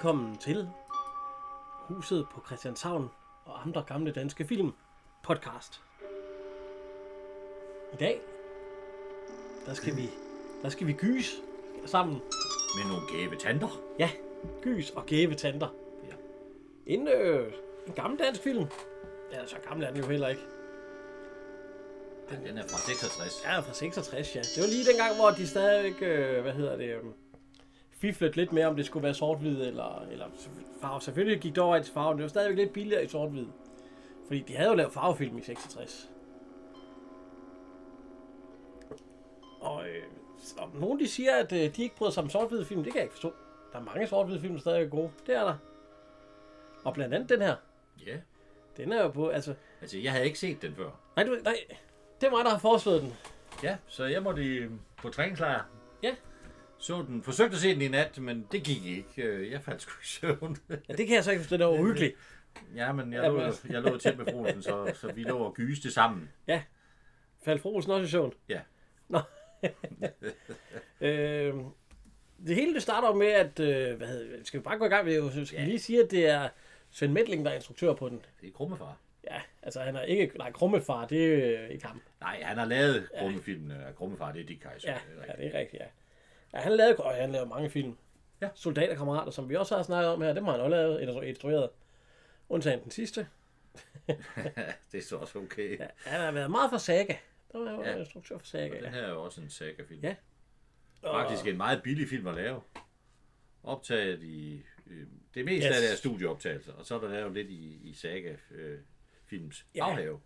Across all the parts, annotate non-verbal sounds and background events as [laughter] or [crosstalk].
Velkommen til Huset på Christianshavn og andre gamle danske film podcast. I dag, der skal vi, der skal vi gys sammen. Med nogle gæve tanter. Ja, gys og gæve tanter. Ja. En, øh, en gammel dansk film. Ja, så gammel er den jo heller ikke. ja. Den er fra 66. Ja, fra 66, ja. Det var lige dengang, hvor de stadigvæk, øh, hvad hedder det, øh, fiflede lidt mere, om det skulle være sort-hvid eller, eller farve. Selvfølgelig gik det over til farve, men det var stadigvæk lidt billigere i sort-hvid. Fordi de havde jo lavet farvefilm i 66. Og, øh, og nogen de siger, at øh, de ikke bryder sig om sort film, det kan jeg ikke forstå. Der er mange sort film, der stadig er gode. Det er der. Og blandt andet den her. Ja. Den er jo på, altså... Altså, jeg havde ikke set den før. Nej, du, nej, det er mig, der har foreslået den. Ja, så jeg måtte i, på træningslejr. Ja. Så den, forsøgte at se den i nat, men det gik ikke. Øh, Jeg faldt sgu i søvn. Ja, det kan jeg så ikke forstå, det var uhyggeligt. ja, men jeg Ja, lå, jeg lå tæt med frosen, så, så vi lå og gyste sammen. Ja. Faldt Frosen også i søvn? Ja. Nå. [laughs] øh, det hele det starter med, at... Øh, hvad hedder, skal vi bare gå i gang med det? Skal Ja. vi lige sige, at det er Svend Medling, der er instruktør på den. Det er krummefar. Ja, altså han er ikke... Nej, Krummefar, det er øh, ikke ham. Nej, han har lavet krummefilmen. Ja. Krummefar, det er Dick Kaiser. Ja, Det er ja, rigtigt. det er rigtigt, ja. Ja, han lavede, og han lavede mange film. Ja. Soldaterkammerater, som vi også har snakket om her, dem har han også lavet, eller instrueret. Undtagen den sidste. [laughs] det er så også okay. Ja, han har været meget for Saga. Der var jo Ja. instruktør for Saga. Og Ja. her er jo også en saga-film. Ja. Faktisk en meget billig film at lave. Optaget i... Øh, det meste Yes. af det er studieoptagelser, og så er der lavet lidt i, i saga-films Ja. ja. baghave.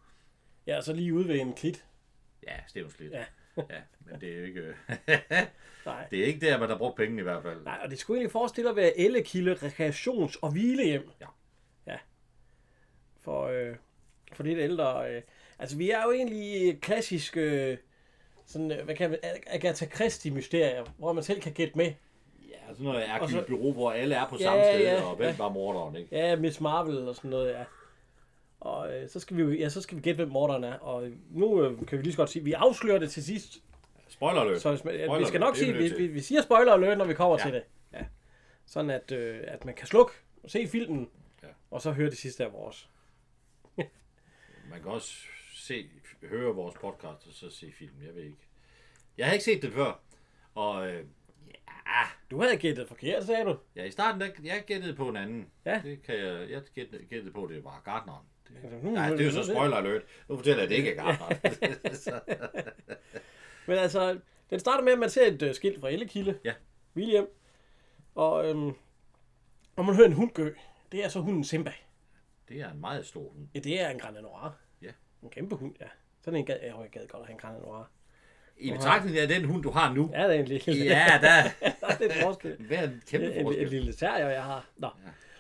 Ja, så lige ude ved en klit. Ja, Stevenslit. Ja. Ja. men det er jo ikke... [laughs] Nej. det er ikke der, man har brugt pengene i hvert fald. Nej, og det skulle egentlig forestille at være Ellekilde rekreations- og hvilehjem. Ja. Ja. For, øh, for lidt ældre. Øh. Altså, vi er jo egentlig klassisk, øh, sådan, øh, hvad kan man, Agatha Christie-mysterier, hvor man selv kan gætte med. Ja, sådan noget Og så- bureau, hvor alle er på Ja, samme sted, ja, og hvem ja. var morderen, ikke? Ja, Miss Marvel og sådan noget, ja. Og øh, så skal vi jo, ja, så skal vi gætte, hvem morderen er. Og nu øh, kan vi lige så godt sige, vi afslører det til sidst. Spoiler alert. Så Spoiler vi skal nok det sige, vi vi, vi, siger spoiler alert, når vi kommer Ja. til det. Ja. Sådan at, øh, at man kan slukke og se filmen, Ja. og så høre det sidste af vores. [laughs] Man kan også se, høre vores podcast, og så se filmen, jeg ved ikke. Jeg har ikke set den før, og øh, ja, Du havde gættet forkert, sagde du. Ja, i starten, der, jeg gættede på en anden. Ja. Det kan jeg, jeg gættede, gættede på, det var Gardneren. Det, Altså, nej, det er jo så spoiler alert. Nu fortæller jeg, at det ikke er. [laughs] Så- [laughs] Men altså, den starter med, at man ser et øh, skilt fra Ellekilde. Ja. William. Og, øhm, og man hører en hund gø. Det er så hunden Simba. det er en meget stor hund. Ja, det er en Grand Noir. Ja. En kæmpe hund, ja. Sådan en gad, jeg, jeg gad godt at have en Grand Noir. I betragtning af den hund, du har nu. Ja, det er en lille, Ja, der [laughs] der er lidt forskel. hvad er en kæmpe En, en, en forskel. lille terrier, jeg har. Nå.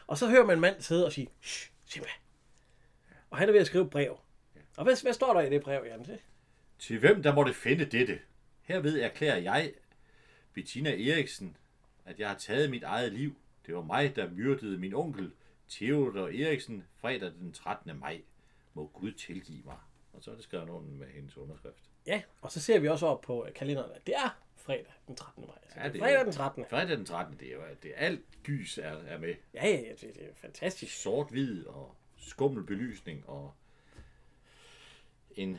Og så hører man en mand sidde og sige, Shh, Simba. Og han er ved at skrive brev. Og hvad, hvad står der i det brev, Jan? Til hvem der måtte finde dette? Herved erklærer jeg, Bettina Eriksen, at jeg har taget mit eget liv. Det var mig, der myrdede min onkel, Theodor Eriksen, fredag den 13. maj. Må Gud tilgive mig. Og så er det skrevet under med hendes underskrift. Ja, og så ser vi også op på kalenderen, at det er fredag den 13. maj. Så Ja, det er fredag den 13. Fredag den 13. Det er det er alt gys er, er med. Ja, ja, ja, det, det er fantastisk. Sort-hvid og skummel belysning og en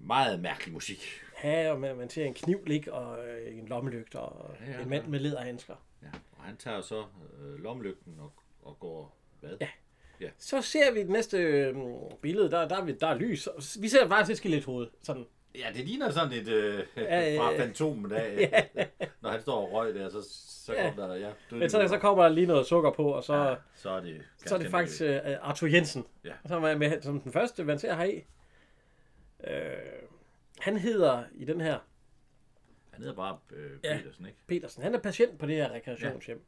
meget mærkelig musik. Ja, og man, man ser en kniv ligge og øh, en lommelygte og Ja, ja, en mand ja. med læderhandsker. Ja, og han tager så øh, lommelygten og, og går hvad? Ja. Så ser vi det næste øh, billede, der, der, er vi, der er lys. Vi ser faktisk et skelethoved. Sådan. Ja, det ligner sådan et øh, Ja, [laughs] ja, fra ja. fantomen af, [laughs] når han står og røg der, så, så Ja. kommer der, ja, Men så, så kommer der lige noget sukker på, og så, ja, ja, så er det, så er det faktisk øh, Arthur Jensen. Ja. Og så er med som den første, man ser heri. Øh, han hedder i den her Han hedder bare øh, Ja. Petersen, ikke? Petersen. Han er patient på det her rekreationshjem.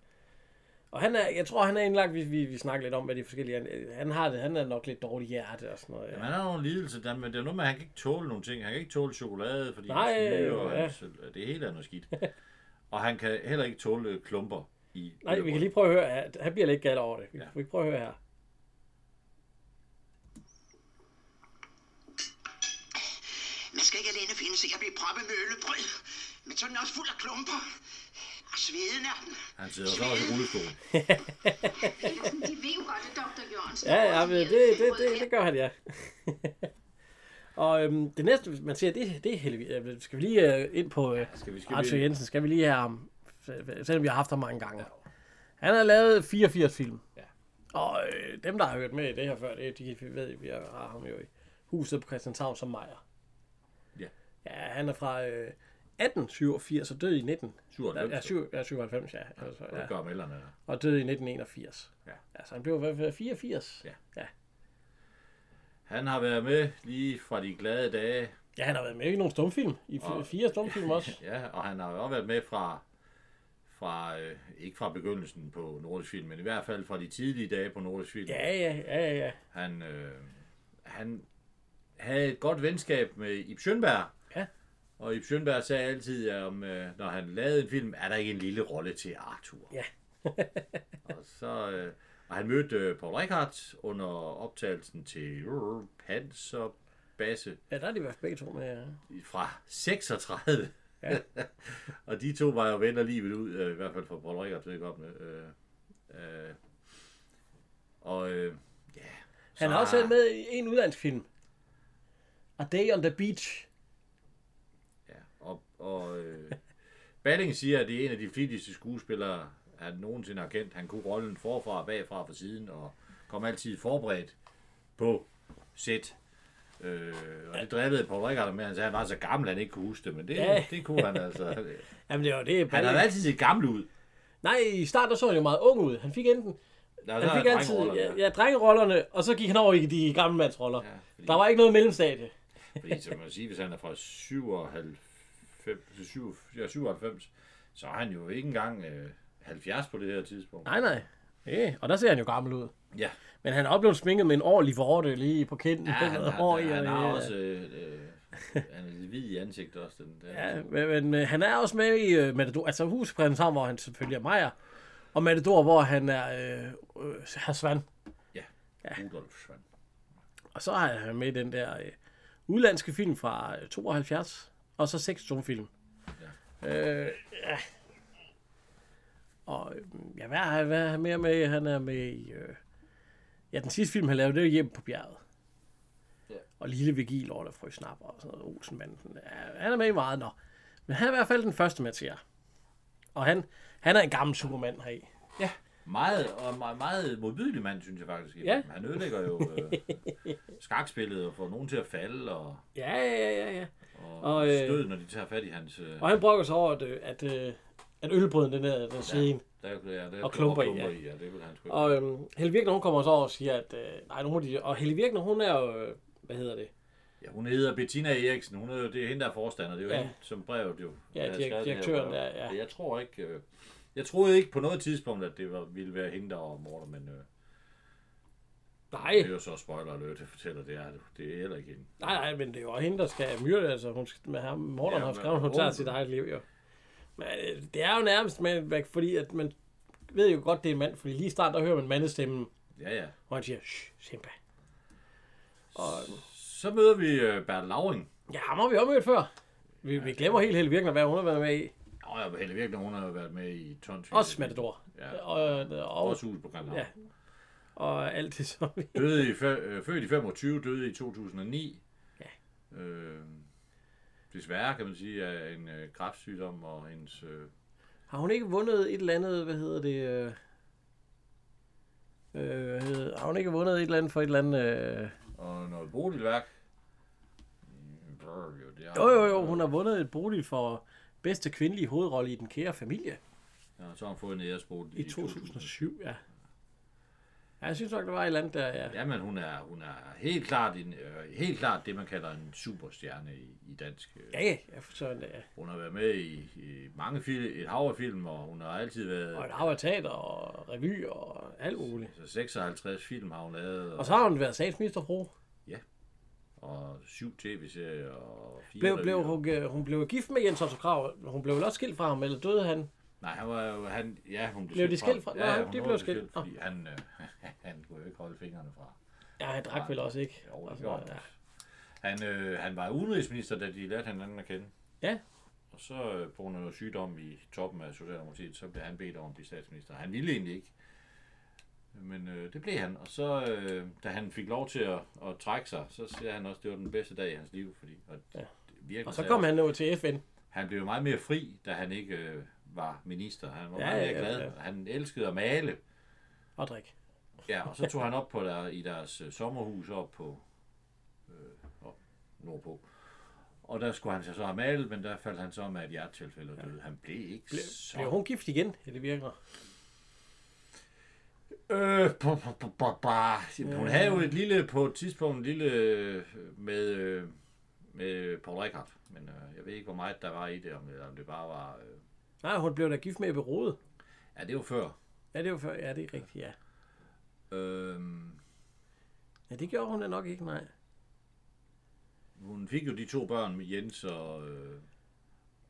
Og han er, jeg tror, han er indlagt, vi, vi, vi snakker lidt om, hvad de forskellige. Han har det, han er nok lidt dårlig hjerte og sådan noget. Jamen, Ja. han har nogle lidelser, der, men det er noget med, at han kan ikke tåle nogle ting. Han kan ikke tåle chokolade, fordi Nej, han snyder, og ja. hans, det hele er noget skidt. [laughs] og han kan heller ikke tåle klumper i Nej, vi kan lige prøve at høre. Han- Han bliver lidt gal over det. Vi, Ja. vi kan prøve at høre her. Man skal ikke alene finde sig at blive proppet med øl og brød, men så er den også fuld af klumper. Sveden er den. Han sidder så også i rullestolen. Elsen, [laughs] de ved jo godt, at Dr. Jørgensen... Ja, ja, men det, det, det, det gør han, ja. [laughs] og øhm, det næste, man ser, det, det er heldigvis. Skal vi lige øh, ind på øh, Skal vi, skal Arthur vi, Jensen? Skal vi lige have ham? Selvom vi har haft ham mange gange. Han har lavet 84 film. Ja. Og øh, dem, der har hørt med i det her før, det, de ved, vi har ham jo i huset på Christianshavn som Meyer. Ja. Ja, han er fra øh, 1887 og død i 19. 97. Ja, syv- ja, 97, ja. Altså, Ja. ja. Og døde i 1981. Ja. Altså, han blev i hvert fald 84. Ja. ja. Han har været med lige fra de glade dage. Ja, han har været med i nogle stumfilm. I Og- fire stumfilm også. [laughs] Ja, og han har også været med fra, fra øh, ikke fra begyndelsen på Nordisk Film, men i hvert fald fra de tidlige dage på Nordisk Film. Ja, ja, ja, ja, ja. Han, øh, han havde et godt venskab med Ib Schønberg. Og Ib Schønberg sagde altid, at om, øh, når han lavede en film, er der ikke en lille rolle til Arthur. Ja. [laughs] og så... Øh, og han mødte øh, Paul Rickard under optagelsen til øh, Hans og Basse Ja, der er de i hvert fald begge to med. Ja. fra 36. Ja. [laughs] og de to var jo venner livet ud, øh, i hvert fald for Paul Rickard, det godt med. Øh, øh, og øh, ja. Han så har også været med i en udlandsk film. A Day on the Beach. Og, og øh, Balling siger, at det er en af de flittigste skuespillere, han nogensinde har kendt. Han kunne rollen forfra, bagfra, fra siden, og kom altid forberedt på sæt. Øh, og det drillede Paul Rickard med, han sagde, at han var så gammel, han ikke kunne huske det, men det, Ja. det kunne han altså. [laughs] Jamen, det var det. Han havde altid set gammel ud. Nej, i starten så han jo meget ung ud. Han fik enten... Der Han så fik altid ja, ja, drengerollerne, og så gik han over i de gammelmandsroller. Ja, fordi- Der var ikke noget mellemstadie. Fordi, som man sige, hvis han er fra 97, til 7 ja, 97, så er han jo ikke engang øh, 70 på det her tidspunkt. Nej, nej. Ja, og der ser han jo gammel ud. Ja, Men han er oplevet sminket med en ordentlig vorte lige på kinden. ja han, Hår i, han, han og- har også... Øh, øh, han er lidt hvid i ansigtet også. Den, den, Ja, men, men, men han er også med i uh, Matador, altså huspræsenten hvor han selvfølgelig er Meyer, og Matador, hvor han er øh, øh, herr Svand. ja. Rudolf Schwann. Og så er han med i den der øh, udlandske film fra øh, 72, og så seks film. Ja. Øh, ja. Og øh, ja, hvad, er, hvad han mere med? Han er med i... Øh, ja, den sidste film, han lavede, det er Hjem på bjerget. Ja. Og Lille Vigil, Orla Frø Snapper og sådan noget. Olsenbanden. Ja, han er med i meget, nå. Men han er i hvert fald den første, man ser. Og han, han er en gammel supermand heri. Ja, meget, og meget, meget modbydelig mand, synes jeg faktisk. Ja. Han ødelægger jo øh, [laughs] skakspillet og får nogen til at falde og, Ja, ja, ja, ja, og, Og, øh, stød, når de tager fat i hans... Øh, Og han brokker sig over, at, øh, at, øh, at ølbrøden, den er den ja. der, er- ja, der, og klumper i, klumper ja. i, ja. det vil han sgu. Og øhm, Helle Virkner, hun kommer så over og siger, at øh, nej, nu må de... Og Helle Virkner, hun er jo... Øh, hvad hedder det? Ja, hun hedder Bettina Eriksen. Hun er jo, det er hende, der er forstander. Det er jo Ja. hende, som brevet jo. Ja, der direk- direktøren der, ja. Jeg tror ikke... Øh, jeg troede ikke på noget tidspunkt, at det var, ville være hende, der var morder, men øh, Nej, det er jo så spoiler alert, jeg fortæller, det er, det er heller ikke hende. nej, nej, men det er jo hende, der skal myrde. Altså, hun skal, med ham, Morten Ja, har skrevet, hun tager sit eget liv, jo. Men øh, det er jo nærmest hvad- fordi at man ved jo godt, det er en mand, fordi lige i starten, der hører man mandestemmen, Ja, ja. og han siger, shh, Simba. Og Så møder vi øh, Bertel Lauring. ja, ham har vi også mødt før. Vi, vi glemmer helt Helle Virkner, hvad hun har været med i. Nå, jeg Helle Virkner, hun har jo været med i tonsvis. Også Matador. Ja, Og, og, og, Også hus på Grand ja. og alt det, som vi... Døde i, øh, født i 25, døde i 2009. Ja. Øh, desværre, kan man sige, af en øh, kræftsygdom og hendes... Øh, Har hun ikke vundet et eller andet, hvad hedder det? Øh, øh, har hun ikke vundet et eller andet for et eller andet? Øh... og noget boligværk. Mm, Jo, Jo, jo, hun har vundet et bolig for bedste kvindelige hovedrolle i Den Kære Familie Ja, så har hun fået en æresbod i 2007, ja. Ja, jeg synes nok, der var et eller andet der, ja. Ja, men hun er, hun er helt, klart en, øh, helt klart det, man kalder en superstjerne i, i dansk. Øh. Ja, ja, forstår det, ja. Hun har været med i, i mange film, et hav af film, og hun har altid været... Og et hav af teater og revy og alt muligt. Så 56 film har hun lavet, og, Og så har hun været statsministerfru. Og syv tv-serier, og fire Blev, blev, hun, øh, hun blev gift med Jens Otto Krav. Hun blev vel også skilt fra ham, eller døde han? Nej, han var jo, han, ja, hun Blev de skilt fra- Nå, Ja, de hun blev blev skilt. skilt, fordi han, øh, [laughs] han kunne jo ikke holde fingrene fra. Ja, han drak vel også ikke. Jo, det Altså, gjorde han også. Han, øh, han var udenrigsminister, da de lærte hinanden at kende. Ja. Og så øh, på grund af noget sygdom i toppen af Socialdemokratiet, så blev han bedt om at blive statsminister. Han ville egentlig ikke. Men øh, det blev han. Og så, øh, da han fik lov til at, at trække sig, så siger han også, at det var den bedste dag i hans liv. Fordi, og, Ja. det Og så kom han over til FN. han blev meget mere fri, da han ikke øh, var minister. Han var Ja, ja, meget mere ja, glad. ja. Ja. Han elskede at male. Og drik. Ja, og så tog han op på der, i deres øh, sommerhus op på øh, op nordpå. Og der skulle han så have malet, men der faldt han så med et hjertetilfælde og døde. Han blev ikke Ble, så... blev hun gift igen? Ja, det virker. Øh, bu, bu, bu. Hun havde jo et lille, på et tidspunkt, en lille øh, med, øh, med Paul Rickard. Men øh, jeg ved ikke, hvor meget der var i det, om, om det bare var... Øh, Nej, hun blev da gift med Berode. ja, det var før. Ja, det var før. Ja, det er rigtigt, ja. Øh, Ja, det gjorde hun da nok ikke, nej. Hun fik jo de to børn med Jens og, øh,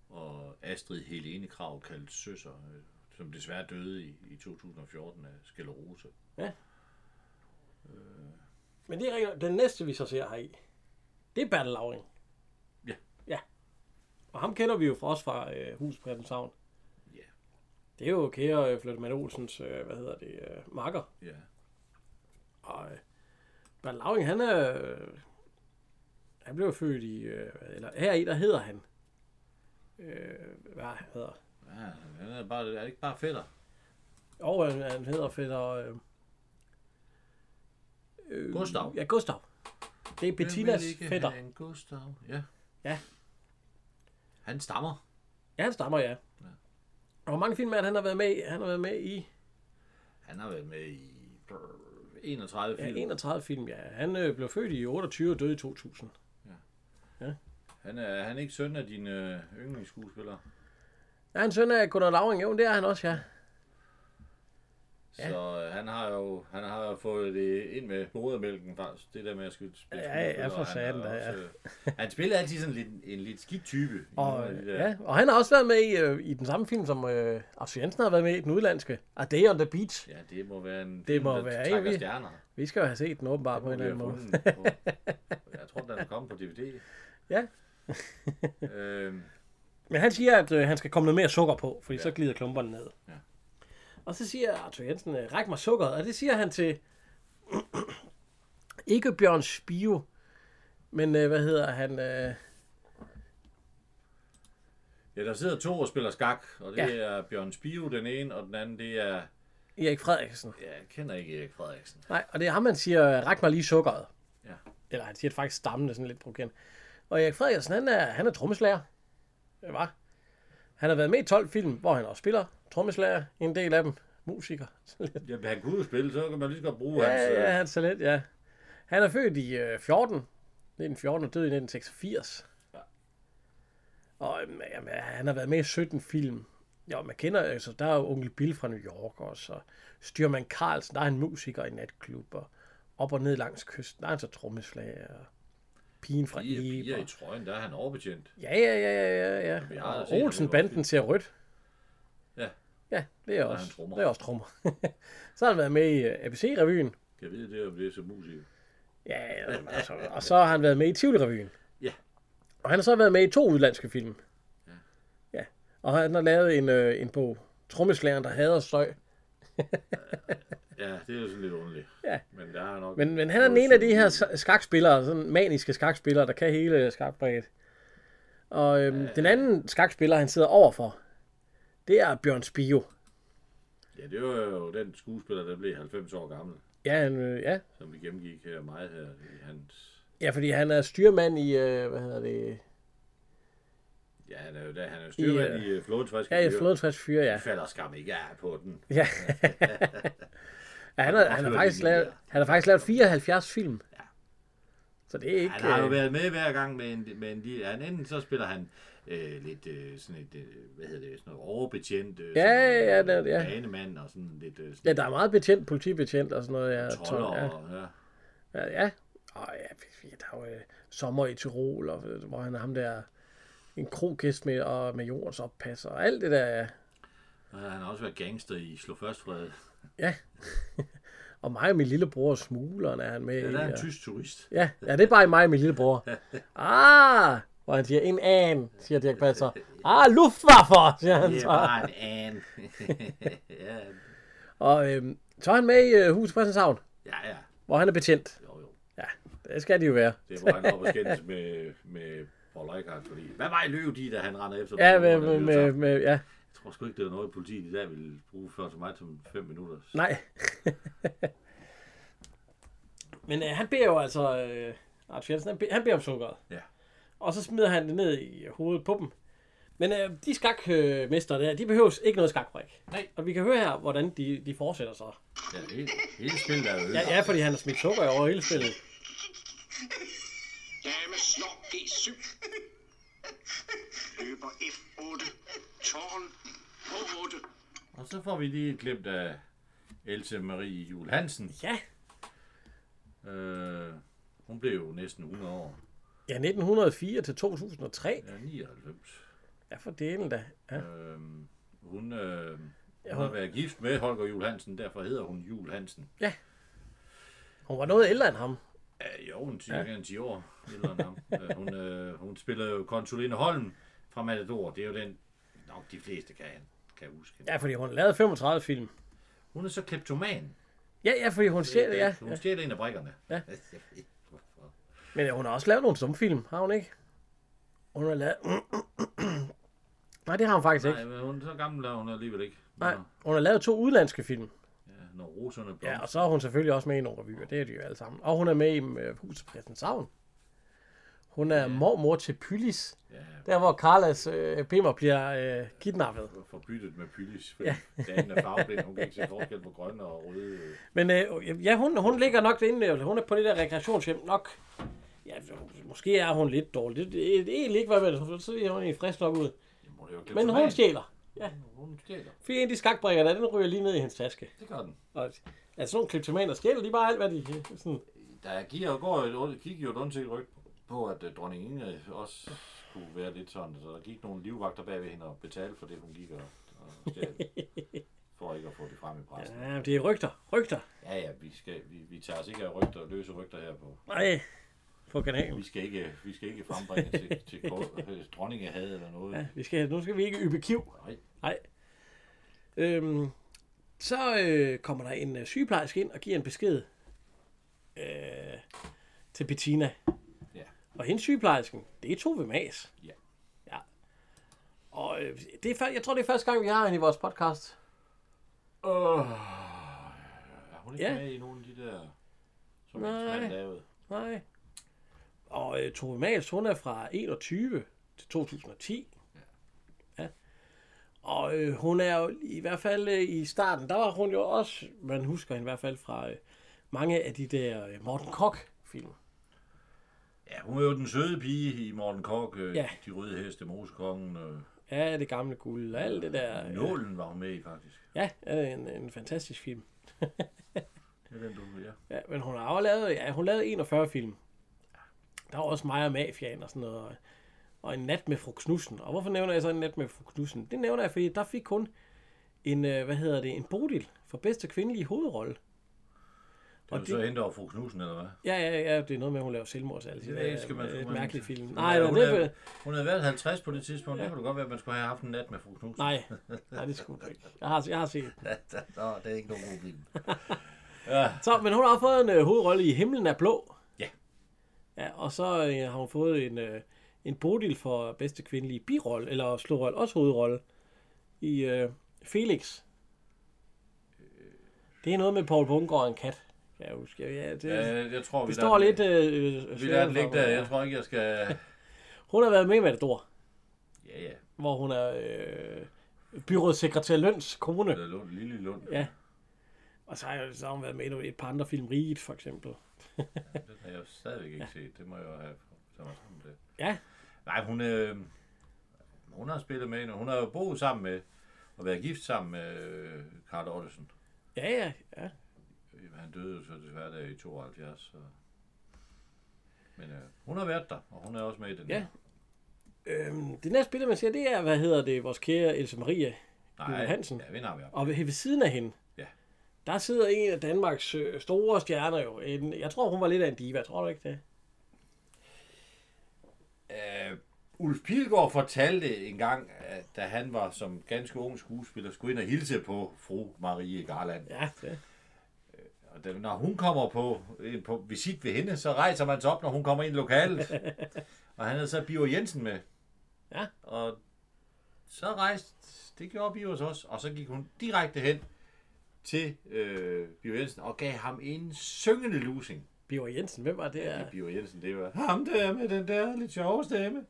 og Astrid Helene Krav, kaldt Søsser, øh, som desværre døde i, i 2014 af sklerose. Men det er rigtigt. Den næste, vi så ser her i, det er Bertel Lauring. Ja. Ja. Og ham kender vi jo fra os fra øh, Hus på. Ja. Det er jo kære øh, Flytte Olsens, øh, hvad hedder det, øh, makker. Ja. Og øh, Bertel Lauring, han er... Øh, han blev født i... Øh, eller her i, der hedder han... Øh, hvad han hedder? Ja han er, bare, er det ikke bare fætter? Og han, han hedder fætter... Øh, øh, Gustav. Ja, Gustav. Det er Bettinas fætter. have En Gustav. Ja. Ja. Han stammer. Ja, han stammer, ja. Og hvor mange film er det, han har været med i? Han har været med i Han har været med i brr, 31 ja, film. 31 film, ja. Han øh, blev født i 28 og døde i 2000. Han er, han er ikke søn af dine øh, yndlingsskuespillere. Ja, han søn af Gunnar Lauring, jo, det er han også, ja. Ja. Så øh, han har jo han har jo fået det ind med modermælken faktisk. Det der med at skulle spille Ja, ja, skuespiller, for satan er da, ja. øh, Han spiller altid sådan lidt, en lidt skidt type. Og, de ja, og han har også været med i, øh, i den samme film, som øh, Arthur Jensen har været med i, den udlandske. A Day on the Beach. Ja, det må være en Det film, må der være trækker en, vi- stjerner. Vi skal jo have set den åbenbart på en eller anden måde. Jeg tror, den er kommet på DVD. [laughs] Ja. øhm, Men han siger, at øh, han skal komme noget mere sukker på, fordi ja. Så glider klumperne ned. Ja. Og så siger Arthur Jensen, øh, ræk mig sukkeret. Og det siger han til, [clears throat] ikke Bjørn Spio, men øh, hvad hedder han? Øh, ja, der sidder to og spiller skak, og det Ja. er Bjørn Spio, den ene, og den anden, det er... Erik Frederiksen. Ja, jeg kender ikke Erik Frederiksen. Nej, og det er ham, han siger, ræk mig lige sukkeret. Ja. Eller han siger det faktisk stammende, sådan lidt provokerende. Og Erik Frederiksen, han er, han er trommeslager. Det var. Han har været med i 12 film, hvor han også spiller trommeslager. En del af dem musiker. Sådan [laughs] lidt. Ja, han kunne jo spille, så kan man lige så godt bruge Ja, hans... ja, øh, hans talent, ja. Han er født i øh, 14. 1914 og død i 1986. Ja. Og øhm, jamen, han har været med i 17 film. Ja, man kender, altså, der er jo onkel Bill fra New York også, og Styrman Carlsen, der er en musiker i natklub, og op og ned langs kysten, der er han så trommeslager, og pigen fra Piger, piger i Eber. trøjen, der er han overbetjent. Ja, ja, ja, ja, ja, ja. Og i Olsen-banden ser rødt. Ja, Ja, det er han også, det er også trommer. [laughs] så har han været med i uh, ABC-revyen. jeg ved det, om det er så musiker. Ja, altså, og så har han været med i Tivoli-revyen. Ja. Og han har så været med i to udlandske film. Ja. Ja. Og han har lavet en, øh, en bog, Trommeslageren, der hader støj. [laughs] Ja, det er jo sådan lidt underligt. Ja. Men der er nok... Men, men han er den ene af de her skakspillere, sådan maniske skakspillere, der kan hele skakbrættet. Og øhm, den anden skakspiller, han sidder overfor, det er Bjørn Spio. Ja, det var jo den skuespiller, der blev 90 år gammel, Ja, han, øh, ja. som vi gennemgik her meget her i hans... ja, fordi han er styrmand i, øh, hvad hedder det, Ja, han er jo der, han er jo styrmand I, i, uh, Flådens Friske ja, i Fyr. Flådens Friske Fyre, ja. De falder skam ikke af på den. Ja. [laughs] ja han, har, han, har faktisk lavet, han har faktisk lavet 74 film. Ja. Så det er ikke... Han har jo øh, været med hver gang med en, med en lille... Han, enten så spiller han øh, lidt øh, sådan et, øh, hvad hedder det, sådan noget overbetjent, øh, Ja, sådan, ja, er det, ja. banemand og sådan lidt... Øh, sådan Ja, der er meget betjent, politibetjent og sådan noget. Ja, toller, ja. ja. Ja, ja. Og ja, der er jo øh, sommer i Tirol, og, øh, hvor han er ham der, en krogæst med, og med jordens oppasser, og alt det der, ja. Og han har også været gangster i Slå Først Fred. ja. [laughs] og mig og min lillebror smugleren er han med Ja, der er en ja. tysk turist. Ja, ja, det er bare mig og min lillebror. [laughs] Ah, hvor han siger, en an, siger Dirk Passer. Ah, Luftwaffe, siger han Det er så. bare en an. [laughs] ja, Og øhm, så er han med i øh, Huset Christianshavn, ja, ja. hvor han er betjent. Jo, jo. Ja, det skal de jo være. Det var han op og skændes med, med Paul Reichhardt, fordi... Hvad var i løb de, da han rendte efter? Ja, med, med, med, med ja. Jeg tror sgu ikke, det var noget, politiet i dag ville bruge før så meget som 5 minutter. Nej. [laughs] Men øh, han beder jo altså, øh, Arthur Jensen, han, beder, han beder om sukkeret. Ja. Og så smider han det ned i hovedet på dem. Men øh, de skakmester der, de behøver ikke noget skakbrik. Nej. Og vi kan høre her, hvordan de, de fortsætter så. Ja, hele, hele spillet er jo Ja, ja, fordi han har smidt sukker over hele spillet. Dame snor G7. Løber F8. Tårn H8. Og så får vi lige et glimt af Else Marie Jul Hansen. Ja, Øh, hun blev jo næsten 100 år. ja 1904 til 2003. Ja, 99. Ja, for delen da. Ja. Øh, hun, øh, hun Ja, har været gift med Holger Jul Hansen, derfor hedder hun Jul Hansen. Hun var noget ældre end ham. Ja, jo, hun er en 10 år ældre end ham. Hun, øh, hun spiller jo Konsuline Holm fra Matador. Det er jo den, nok de fleste kan, kan huske. Ja, fordi hun lavede 35 film. Hun er så kleptoman. Ja, ja, fordi hun stjæler, ja. Hun ja. stjæler en af brikkerne. Ja. [laughs] Men øh, hun har også lavet nogle stumfilm, har hun ikke? Hun har lavet... [clears throat] Nej, det har hun faktisk ikke. Nej, hun, så gammel er hun alligevel ikke. Nej, hun har lavet to udlandske film. ja, når roserne blomster. Ja, og så er hun selvfølgelig også med i nogle revyer. Det er de jo alle sammen. Og hun er med i uh, Huset Christianshavn. Hun er mormor til Pyllis. Ja, Der hvor Carlas øh, Bimmer bliver øh, kidnappet. forbyttet med Pyllis, fordi ja. damen er farveblind. Hun kan ikke se forskel på grønne og røde. øh. Men øh, ja, hun, hun ligger nok inde. øh, Hun er på det der rekreationshjem nok. Ja, måske er hun lidt dårlig. Det, det, det er egentlig ikke, hvad det. Så ser hun egentlig frisk nok ud. Jamen, hun er Men hun stjæler. Ja, Hun stjæler. fordi en af de skakbrikker der, den ryger lige ned i hendes taske. Det gør den. Og, altså sådan nogle kleptomaner stjæler de bare alt, hvad de... Sådan, Der giver og går et, gik jo et ondt ryg på, at uh, dronning Ingrid også skulle være lidt sådan. Så der gik nogle livvagter bag ved hende og betalte for det, hun gik og, og stjal. [laughs] for ikke at få det frem i pressen. ja, det er rygter. Rygter. Ja, ja, vi, skal, vi, vi tager os ikke af rygter, løse rygter her på. Nej, på kanalen. Vi skal ikke, vi skal ikke frembringe til, til [laughs] øh, dronningehad eller noget. Ja, vi skal, nu skal vi ikke ybe kiv. Nej. Nej. Øhm, så øh, kommer der en øh, sygeplejerske ind og giver en besked øh, til Bettina. Ja. Og hendes sygeplejersken, det er Tove Mas. Ja. Ja. Og øh, det er, før- jeg tror, det er første gang, vi har hende i vores podcast. Uh, er hun ikke Ja. ja. med i nogle af de der, som Nej. mand lavede? Nej. Og øh, Tove Mas, hun er fra 21 til 2010. Ja. Og øh, hun er jo i hvert fald øh, i starten, der var hun jo også, man husker hende i hvert fald fra øh, mange af de der øh, Morten Koch-film. Ja, hun er jo den søde pige i Morten Kork, øh, Ja. De Røde Heste, Mosekongen. Øh, Ja, det gamle guld og alt det der. Øh, Nålen var hun med i, faktisk. ja, det er en, en fantastisk film. [laughs] Det er den, du ja. Ja, men hun har også lavet, ja, hun lavede 41 film. Der var også mig og Mafiaen og sådan noget. og- Og en nat med fru Knudsen. Og hvorfor nævner jeg så en nat med fru Knudsen? Det nævner jeg, fordi der fik hun en, øh, hvad hedder det, en Bodil for bedste kvindelige hovedrolle. Det var Og så det- hente over fru Knudsen, eller hvad? Ja, ja, ja, det er noget med, at hun laver selvmordsalg. Det, Det skal man er et mærkeligt film. Nej, er- nej, hun det er- er, Hun havde været 50 på det tidspunkt. Ja. Det kunne godt være, at man skulle have haft en nat med fru Knudsen. nej, nej, det skulle du ikke. Jeg har, jeg har set. [laughs] Nå, det er ikke nogen god film. [laughs] ja. Så, men hun har fået en øh, hovedrolle i Himlen er blå. Ja. Ja, og så øh, har hun fået en, øh, en Bodil for bedste kvindelige birolle, eller slårolle, også hovedrolle, i øh, Felix. Det er noget med Paul Bungård og en kat, jeg huske. Ja, det, Ja, jeg tror, vi det står lader lidt... den- Øh, Vi lader den ligge der. Jeg tror ikke, jeg skal... [laughs] Hun har været med i Matador, Ja, ja. hvor hun er øh, byrådssekretær Løns kone. Der lå Lille Lund. Ja. Og så har, jeg, så har hun været med i et par andre film, Riget for eksempel. Den har jeg stadigvæk ikke [laughs] set. Det må jeg jo have taget mig sammen til. Ja, Nej, hun, øh, hun har spillet med. Hun har jo boet sammen med, og været gift sammen med øh, Karl Ottesen. ja, ja. ja. Han døde jo så desværre der i 72. Så. Men øh, hun har været der, og hun er også med i den. Ja. Øhm, det næste billede, man ser, det er, hvad hedder det, vores kære Else Maria Nej, Hansen. Ja, vi vi Og ved, ved siden af hende, Ja. der sidder en af Danmarks øh, store stjerner jo. En, jeg tror, hun var lidt af en diva, tror du ikke det? Øh, Ulf Pilgaard fortalte en gang, at da han var som ganske ung skuespiller, skulle ind og hilse på fru Marie Garland. Ja, det. Og da, når hun kommer på, på visit ved hende, så rejser man sig op, når hun kommer ind i lokalet. [laughs] og han havde så Biver Jensen med. Ja. Og så rejste, det gjorde Bivers også, og så gik hun direkte hen til øh, Biver Jensen og gav ham en syngende lusing. Biver Jensen, hvem var det? Ja. Biver Jensen, det var ham der med den der lidt sjove stemme.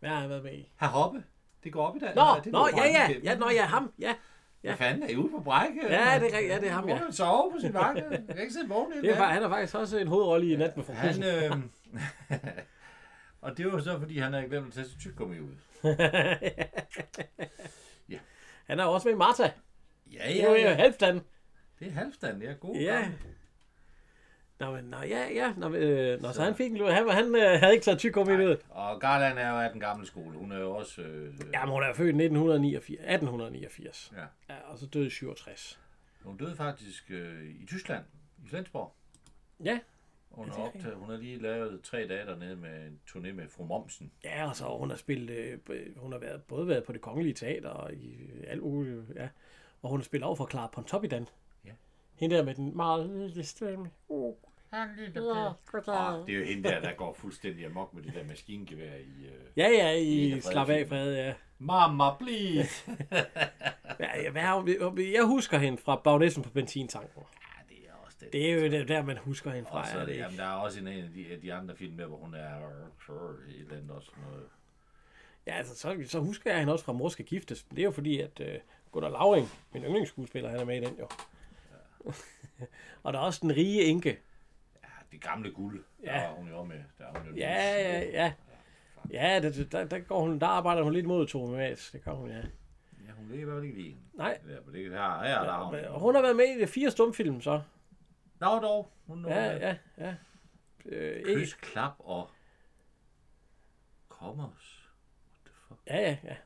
Hvad har han været med i? Herr Hoppe, det går op i dag. Nå, det nå, ja, ja, ja, nå, ja, ham, ja. Hvad fanden er ude på brække? Ja, det er rigtigt, ja, det er ham, ja. Hun kan sove på sin vagt. Jeg kan ikke sidde vågen Det er, han har faktisk også en hovedrolle i Nat med Han, Forkusen. øh, [laughs] og det var så, fordi han havde glemt at tage sit tyggegummi ud. [laughs] Han er også med i Martha. Ja, Det er jo Halvdan. Det er halvstand, ja. God Ja. gammel. Nå, men, nå, ja, ja. Nå, øh, nå, så han fik en. Han, han øh, havde ikke taget tyggegummi ud. Og Garland er jo af den gamle skole. Hun er jo også... Øh, Jamen, hun er født i 1989, 1889. Ja. ja. og så døde i 67. Hun døde faktisk øh, i Tyskland, i Flensborg. Ja, Hun, Ja, har det er optaget, hun har lige lavet tre dage dernede med en turné med fru Momsen. ja, og så hun har spillet, øh, hun har været, både været på det kongelige teater og i øh, alt muligt, ja. Og hun har spillet over for Clara Pontoppidan. Ja. Hende der med den meget lille stemme. Uh, Og det er jo hende der, der går fuldstændig amok med det der maskingevær i... Øh, Ja, ja, i Slap af fred, ja. Mamma, please! [laughs] [laughs] ja, ja hvad hun, jeg husker hende fra Bagnessen på benzintanken. ja, det er også det. Det er jo det der, man husker hende fra. Og så er det, jamen, der er også en af de, de andre film der, hvor hun er et eller andet også noget. Ja, altså, så, så husker jeg hende også fra Mor skal giftes. Det er jo fordi, at uh, Gunnar Lauring, min yndlingsskuespiller, han er med i den jo. [laughs] og der er også den rige enke. Ja, det gamle guld, der Ja. var hun jo med. Der er hun jo Ja, ja, ja. Ja, der, der, der, går hun, der arbejder hun lidt mod Tove Mas. Det gør hun, ja. Ja, hun ligger i hvert fald ikke lige. Nej, Ja, på det her, her, der hun. hun har været med i de fire stumfilm, så. Nå, dog. Hun Ja, ja, ja. Øh, ikke, Kys, klap og kommers. What the fuck? ja, ja, ja.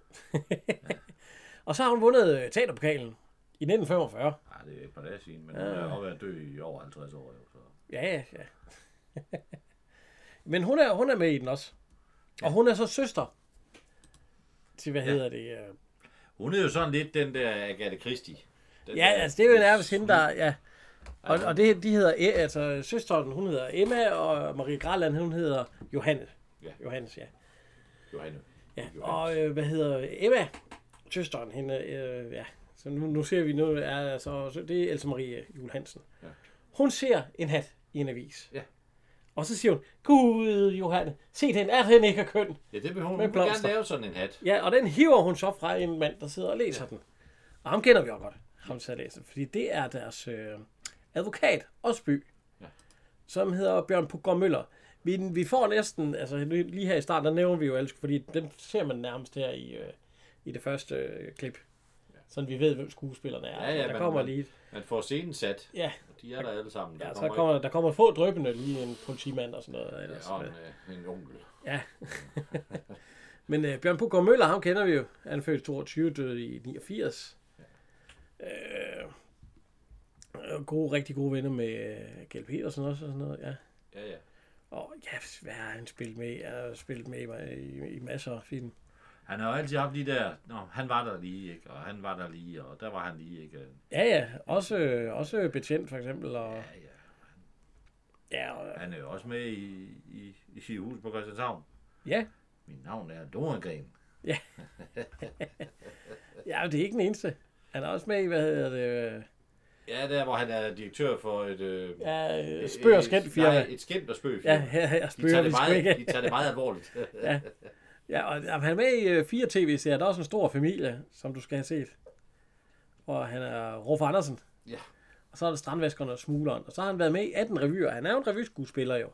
[laughs] og så har hun vundet øh, teaterpokalen i 1945. Ja, det er et par dage siden, men hun har været død i over 50 år. Jo. Ja, ja, ja. Men hun er, hun er med i den også. Og hun er så søster til, hvad Ja. hedder det? øh, Hun er jo sådan lidt den der Agatha Christie. Den Ja, der- altså det er jo nærmest hende, der... Ja. Og, og det, de hedder, E- altså søsteren, hun hedder Emma, og Marie Graland, hun hedder Johanne. Ja. Johannes, ja. Johanne. ja. Johannes. Og øh, hvad hedder Emma, søsteren, hende, øh, ja. Så nu, nu ser vi nu, er altså, så det er Else Marie Jul Hansen. Ja. Hun ser en hat i en avis. Ja. Og så siger hun, Gud, Johanne, se den, er den ikke køn? Ja, det vil hun, hun vil gerne lave sådan en hat. Ja, og den hiver hun så fra en mand, der sidder og læser ja. den. Og ham kender vi også godt, ham der læser. Fordi det er deres øh, advokat, Osby, ja. Som hedder Bjørn Puggaard Møller. Vi, vi får næsten, altså lige her i starten, der nævner vi jo alle, fordi dem ser man nærmest her i, øh, i det første øh, klip. Sådan vi ved, hvem skuespillerne er. Ja, ja, der men- kommer lige, Man får scenen sat, ja, de er der alle sammen. Der ja så kommer kommer, der kommer få drøbende, lige en politimand og sådan noget. Ellers, ja, og en, øh, en onkel. Ja. [laughs] Men øh, Bjørn Puggaard Møller, ham kender vi jo. Han født i 22, døde i 89. Øh, øh, gode, rigtig gode venner med øh, Kjeld Petersen også og sådan noget, ja. Ja, ja. Og ja, hvad har han spillet med? Han har spillet med i, i, i masser af film. Han har jo altid haft de der, Nå, han var der lige, ikke? og han var der lige, og der var han lige, ikke? Ja, ja. Også, også betjent for eksempel. Og, Ja, ja. ja, og, Han er jo også med i, i, i hus på Christianshavn. ja, Mit navn er Dorengren. ja, [laughs] det er ikke den eneste. Han er også med i, hvad hedder det? øh, Ja, der hvor han er direktør for et... Øh, Ja, Spøg og Skænd firma. Nej, et skæmt og spøg Ja, her, her de, spørger tager det meget, de tager det meget alvorligt. Ja. [laughs] Ja, og han er med i øh, fire tv-serier. Der er også en stor familie, som du skal have set. Og han er Rolf Andersen. Ja. Og så er der Strandvaskeren og Smugleren. Og så har han været med i 18 revyer. Han er jo en revyskuespiller jo.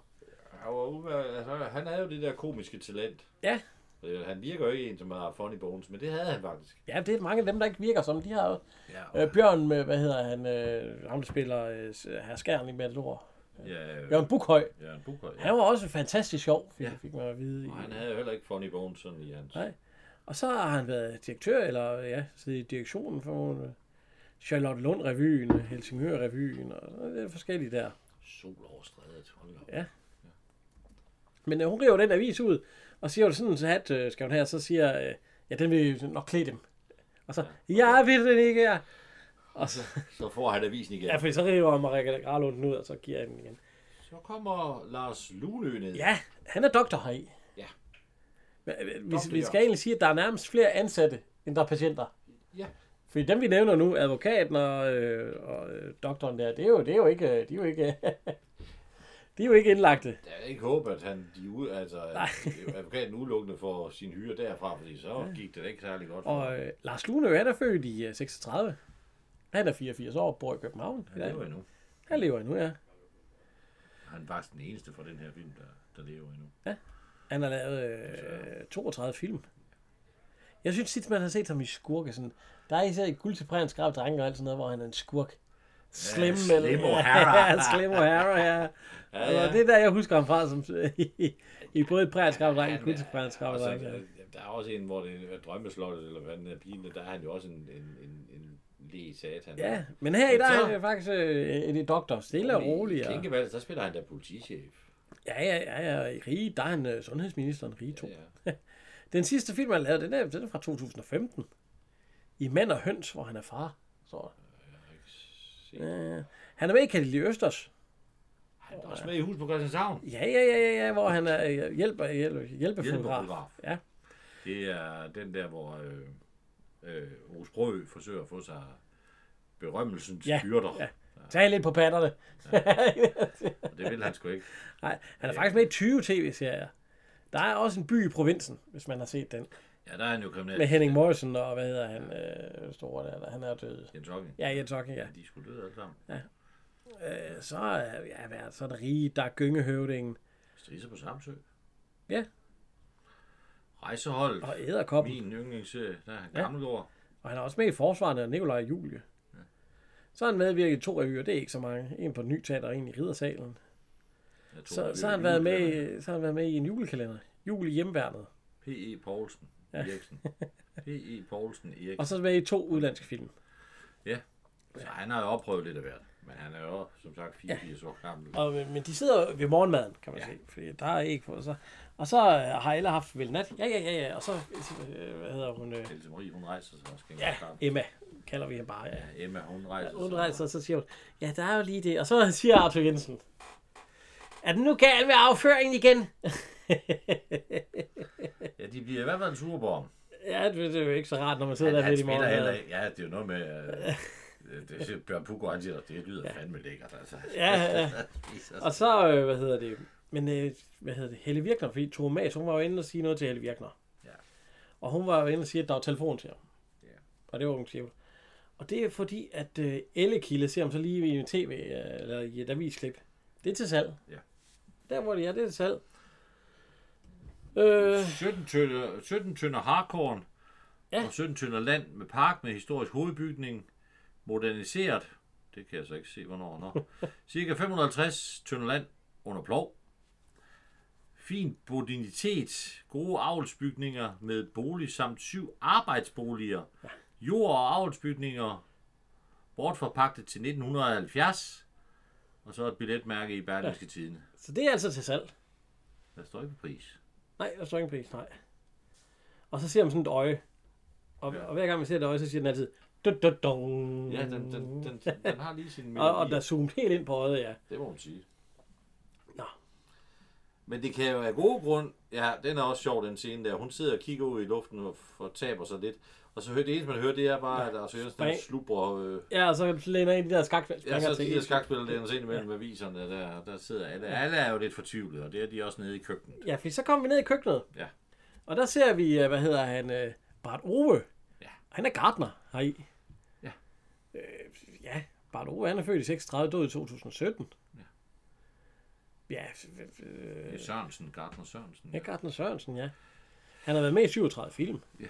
Han, var altså, han er jo det der komiske talent. Ja. Øh, Han virker jo ikke en, som har funny bones, men det havde han faktisk. Ja, det er mange af dem, der ikke virker som. De har jo Ja, øh, Bjørn med, hvad hedder han, øh, ham der spiller øh, herr Skjern i Matador. Ja, øh, Jørgen Bukhøj. ja, en bukhøj. Han var også fantastisk sjov, fik, Ja. fik man at vide. Og han havde jo heller ikke funny bones sådan i hans. Nej. Og så har han været direktør, eller ja, siddet i direktionen for øh, Charlotte Lund Revyen, Helsingør Revyen, og det er forskellige der. Sol over strædet. Hold op. Ja. Men øh, hun river den avis ud, og siger jo sådan en hat, øh, skal hun og så siger, øh, ja, den vil nok klæde dem. Og så, ja, jeg vil den ikke, ja. Og så, Så får han avisen igen. ja, for så river Marika Gralund den ud, og så giver jeg den igen. Så kommer Lars Lunø ned. Ja, han er doktor heri. Ja. Men, øh, Vi, vi skal egentlig sige, at der er nærmest flere ansatte, end der er patienter. Ja. Fordi dem, vi nævner nu, advokaten og, øh, og øh, doktoren der, det er jo, det er jo ikke, de er jo ikke, [laughs] de er jo ikke indlagte. Jeg kan ikke håbe, at han, de ud, altså, at [laughs] advokaten udelukkende får sin hyre derfra, fordi så gik det ikke særlig godt for. Og øh, Lars Lunø, han er født i øh, 36. Han er 84 år, bor i København. Han lever endnu. Han lever endnu, ja. Han faktisk den eneste fra den her film, der, der lever endnu. Han har lavet øh, 32 film. Jeg synes tit, man har set ham i skurke. Sådan. Der er især i Guld til Præns Grav Drenge og alt sådan noget, hvor han er en skurk. Slim, Slim O'Hara. [laughs] ja, Slim O'Hara, ja. ja, ja. Det er der, jeg husker ham fra, som, i, i både Præns Grav Drenge og Guld til Og så, Drenge. der er også en, hvor det er drømmeslottet, eller hvad den er pigen, der er han jo også en, en, en, en læge satan. Ja, men her i dag så- er det faktisk øh, en doktor. Stille og rolig. Og, Klinkevald, så spiller han der politichef. ja, ja, ja, ja. I Rige, der er han øh, sundhedsministeren Rige 2. Ja. [laughs] Den sidste film, han lavede, den er, den er fra 2015. I Mand og Høns, hvor han er far. Så. Ja, han er med i Kalili Østers. Han er også med i hus på Christianshavn. Ja, ja, ja, ja, ja, hvor han er øh, hjælper, hjælper, hjælpefotograf. Hjælpefotograf. Ja. Det er den der, hvor øh, øh, Ros Brø forsøger at få sig berømmelsens Ja, byrder. ja. Tag lidt på patterne. Og det vil han sgu ikke. Nej, han er faktisk med i 20 tv-serier. Der er også en by i provinsen, hvis man har set den. Ja, der er han jo kriminel. Med Henning Morrison og hvad hedder han, øh, store der, der, han er død. Jens Hocking. Ja, Jens Hocking, ja. De skulle døde alle sammen. Øh, så, er- ja, hvad er det? så er der Rige, der er Gyngehøvdingen Strise på Samsø. Ja. Rejsehold. og Æderkoppen. Min yndlingsserie. Der er han Ja. Gammelgaard. Og han er også med i Forsvarende og Nikolaj og Julie. Så har han medvirket i to revyer, det er ikke så mange. En på Ny Teater og en i Riddersalen. Jeg tror, Så, det så, har han været med, så har han været med i en julekalender. Jul i hjemværnet. P.E. Poulsen Eriksen. [laughs] P.E. Poulsen Eriksen. Og så med i to udlandske film. Så han har jo opprøvet lidt af hvert. Men han er jo, som sagt, 84 år gammel. Og, men de sidder ved morgenmaden, kan man ja. Ja. se. Fordi der er ikke på. Så. Og så øh, har alle haft vel nat. Ja, ja, ja, ja. Og så, øh, hvad hedder hun? Øh, Else Marie, hun rejser sig også. ja, Emma kalder vi hende bare. Ja. Ja, Emma, hun rejser Hun sig. rejser sig, så siger hun, ja, der er jo lige det. Og så siger Arthur Jensen, er den nu gal med afføringen igen? [laughs] Ja, de bliver i hvert fald på ham. ja, det, det er jo ikke så rart, når man sidder Han, der han midt i heller morgen. Ja, det er jo noget med... Øh, [laughs] det er Bjørn Pugo, han siger, det lyder ja. fandme lækkert, altså. Ja, ja. [laughs] Og så, øh, hvad hedder det, men øh, hvad hedder det, Helle Virkner, fordi Tove Mas, hun var jo inde og sige noget til Helle Virkner. Ja. Og hun var jo inde og sige, at der var telefon til ham. Ja. Og det var hun siger. Og det er fordi, at øh, Ellekilde ser ham så lige i en tv, øh, eller i et avisklip. Det er til salg. Ja. Der hvor det er, det er til salg. Øh, 17 tønder, 17 tønder harkorn Ja. og 17 tønder land med park med historisk hovedbygning, moderniseret, det kan jeg så ikke se, hvornår. Nå. Cirka 550 tønder land under plov. Fin bodinitet, gode avlsbygninger med bolig samt syv arbejdsboliger, jord- og avlsbygninger bortforpagtet til 1970, og så et billetmærke i Berlingske Tidene. så det er altså til salg. Der står ikke pris. Nej, der står ingen pris, nej. Og så ser man sådan et øje. Og, Ja. og hver gang man ser et øje, så siger den altid... Du, du, du. Ja, den, den, den, den har lige sin [laughs] og, og melodi. der er zoomet helt ind på øjet, ja. Det må man sige. Nå. Men det kan jo af gode grund, ja, den er også sjov, den scene der. Hun sidder og kigger ud i luften og fortaber sig lidt. Og så hører det eneste, man hører, det er bare, at Lars Jørgensen Spring. slubrer... Øh, Ja, og så læner en af de der skak ja, så de der skakspillere, der er ind imellem ja. aviserne, der, der sidder alle. Alle er jo lidt fortvivlet, og det er de også nede i køkkenet. Ja, for så kommer vi ned i køkkenet. Ja. Og der ser vi, øh, hvad hedder han, øh, Bart Ove. Ja. Han er gartner heri. Ove, han er født i 36, død i 2017. Ja. Ja, øh, Det er Sørensen, Gardner Sørensen. ja, Gartner Sørensen, ja. Han har været med i 37 film. Ja.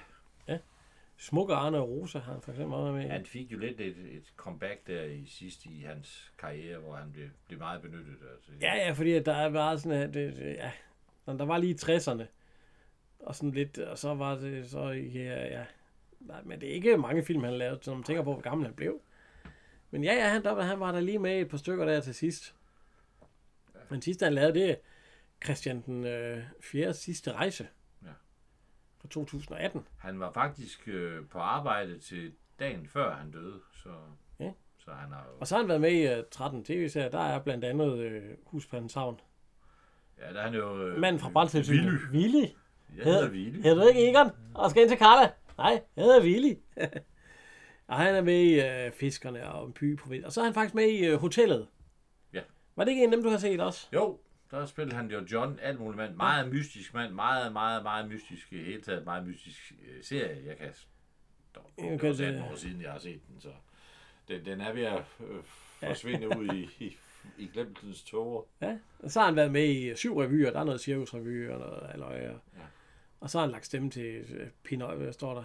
Ja. Smukke Arne og Rosa har han for eksempel også været med i. Han fik jo lidt et, et comeback der i sidst i hans karriere, hvor han blev, blev meget benyttet. Altså. Ja, ja, fordi at der er bare sådan, at det, det- ja, Nå, der var lige 60'erne, og sådan lidt, og så var det så, ja, ja, nej, men det er ikke mange film, han lavede, når man tænker på, hvor gammel han blev. Men ja, ja, han, der, han var der lige med et par stykker der til sidst. Men sidst han lavede det, Christian den øh, 4. sidste rejse. Ja. Fra 2018. Han var faktisk øh, på arbejde til dagen før han døde, så, Ja. så han har jo... Og så har han været med i uh, 13 tv-serier. Der er blandt andet øh, Hus på hans havn. Ja, der er han jo... Øh, Manden fra Brandtilsynet. Willy. Willy. Jeg hedder Willy. Hedder du ikke Egon? Og skal ind til Carla? Nej, jeg hedder Willy. [laughs] og han er med i øh, Fiskerne og en by på Vild. Og så er han faktisk med i øh, Hotellet. Ja. Var det ikke en af dem, du har set også? Jo, der spillede han jo John, alt muligt mand. Meget mystisk mand, meget, meget, meget mystisk i hele taget. Meget mystisk øh, serie, jeg kan... Dog, det Okay, var 18 det- år siden, jeg har set den, så... Den, den er ved at øh, forsvinde ud i, i, i glemtens tåger. Ja. Og så har han været med i øh, syv revyer. Der er noget cirkusrevy og noget halløj. Og, Ja. og så har han lagt stemme til øh, Pinøj, hvad står der?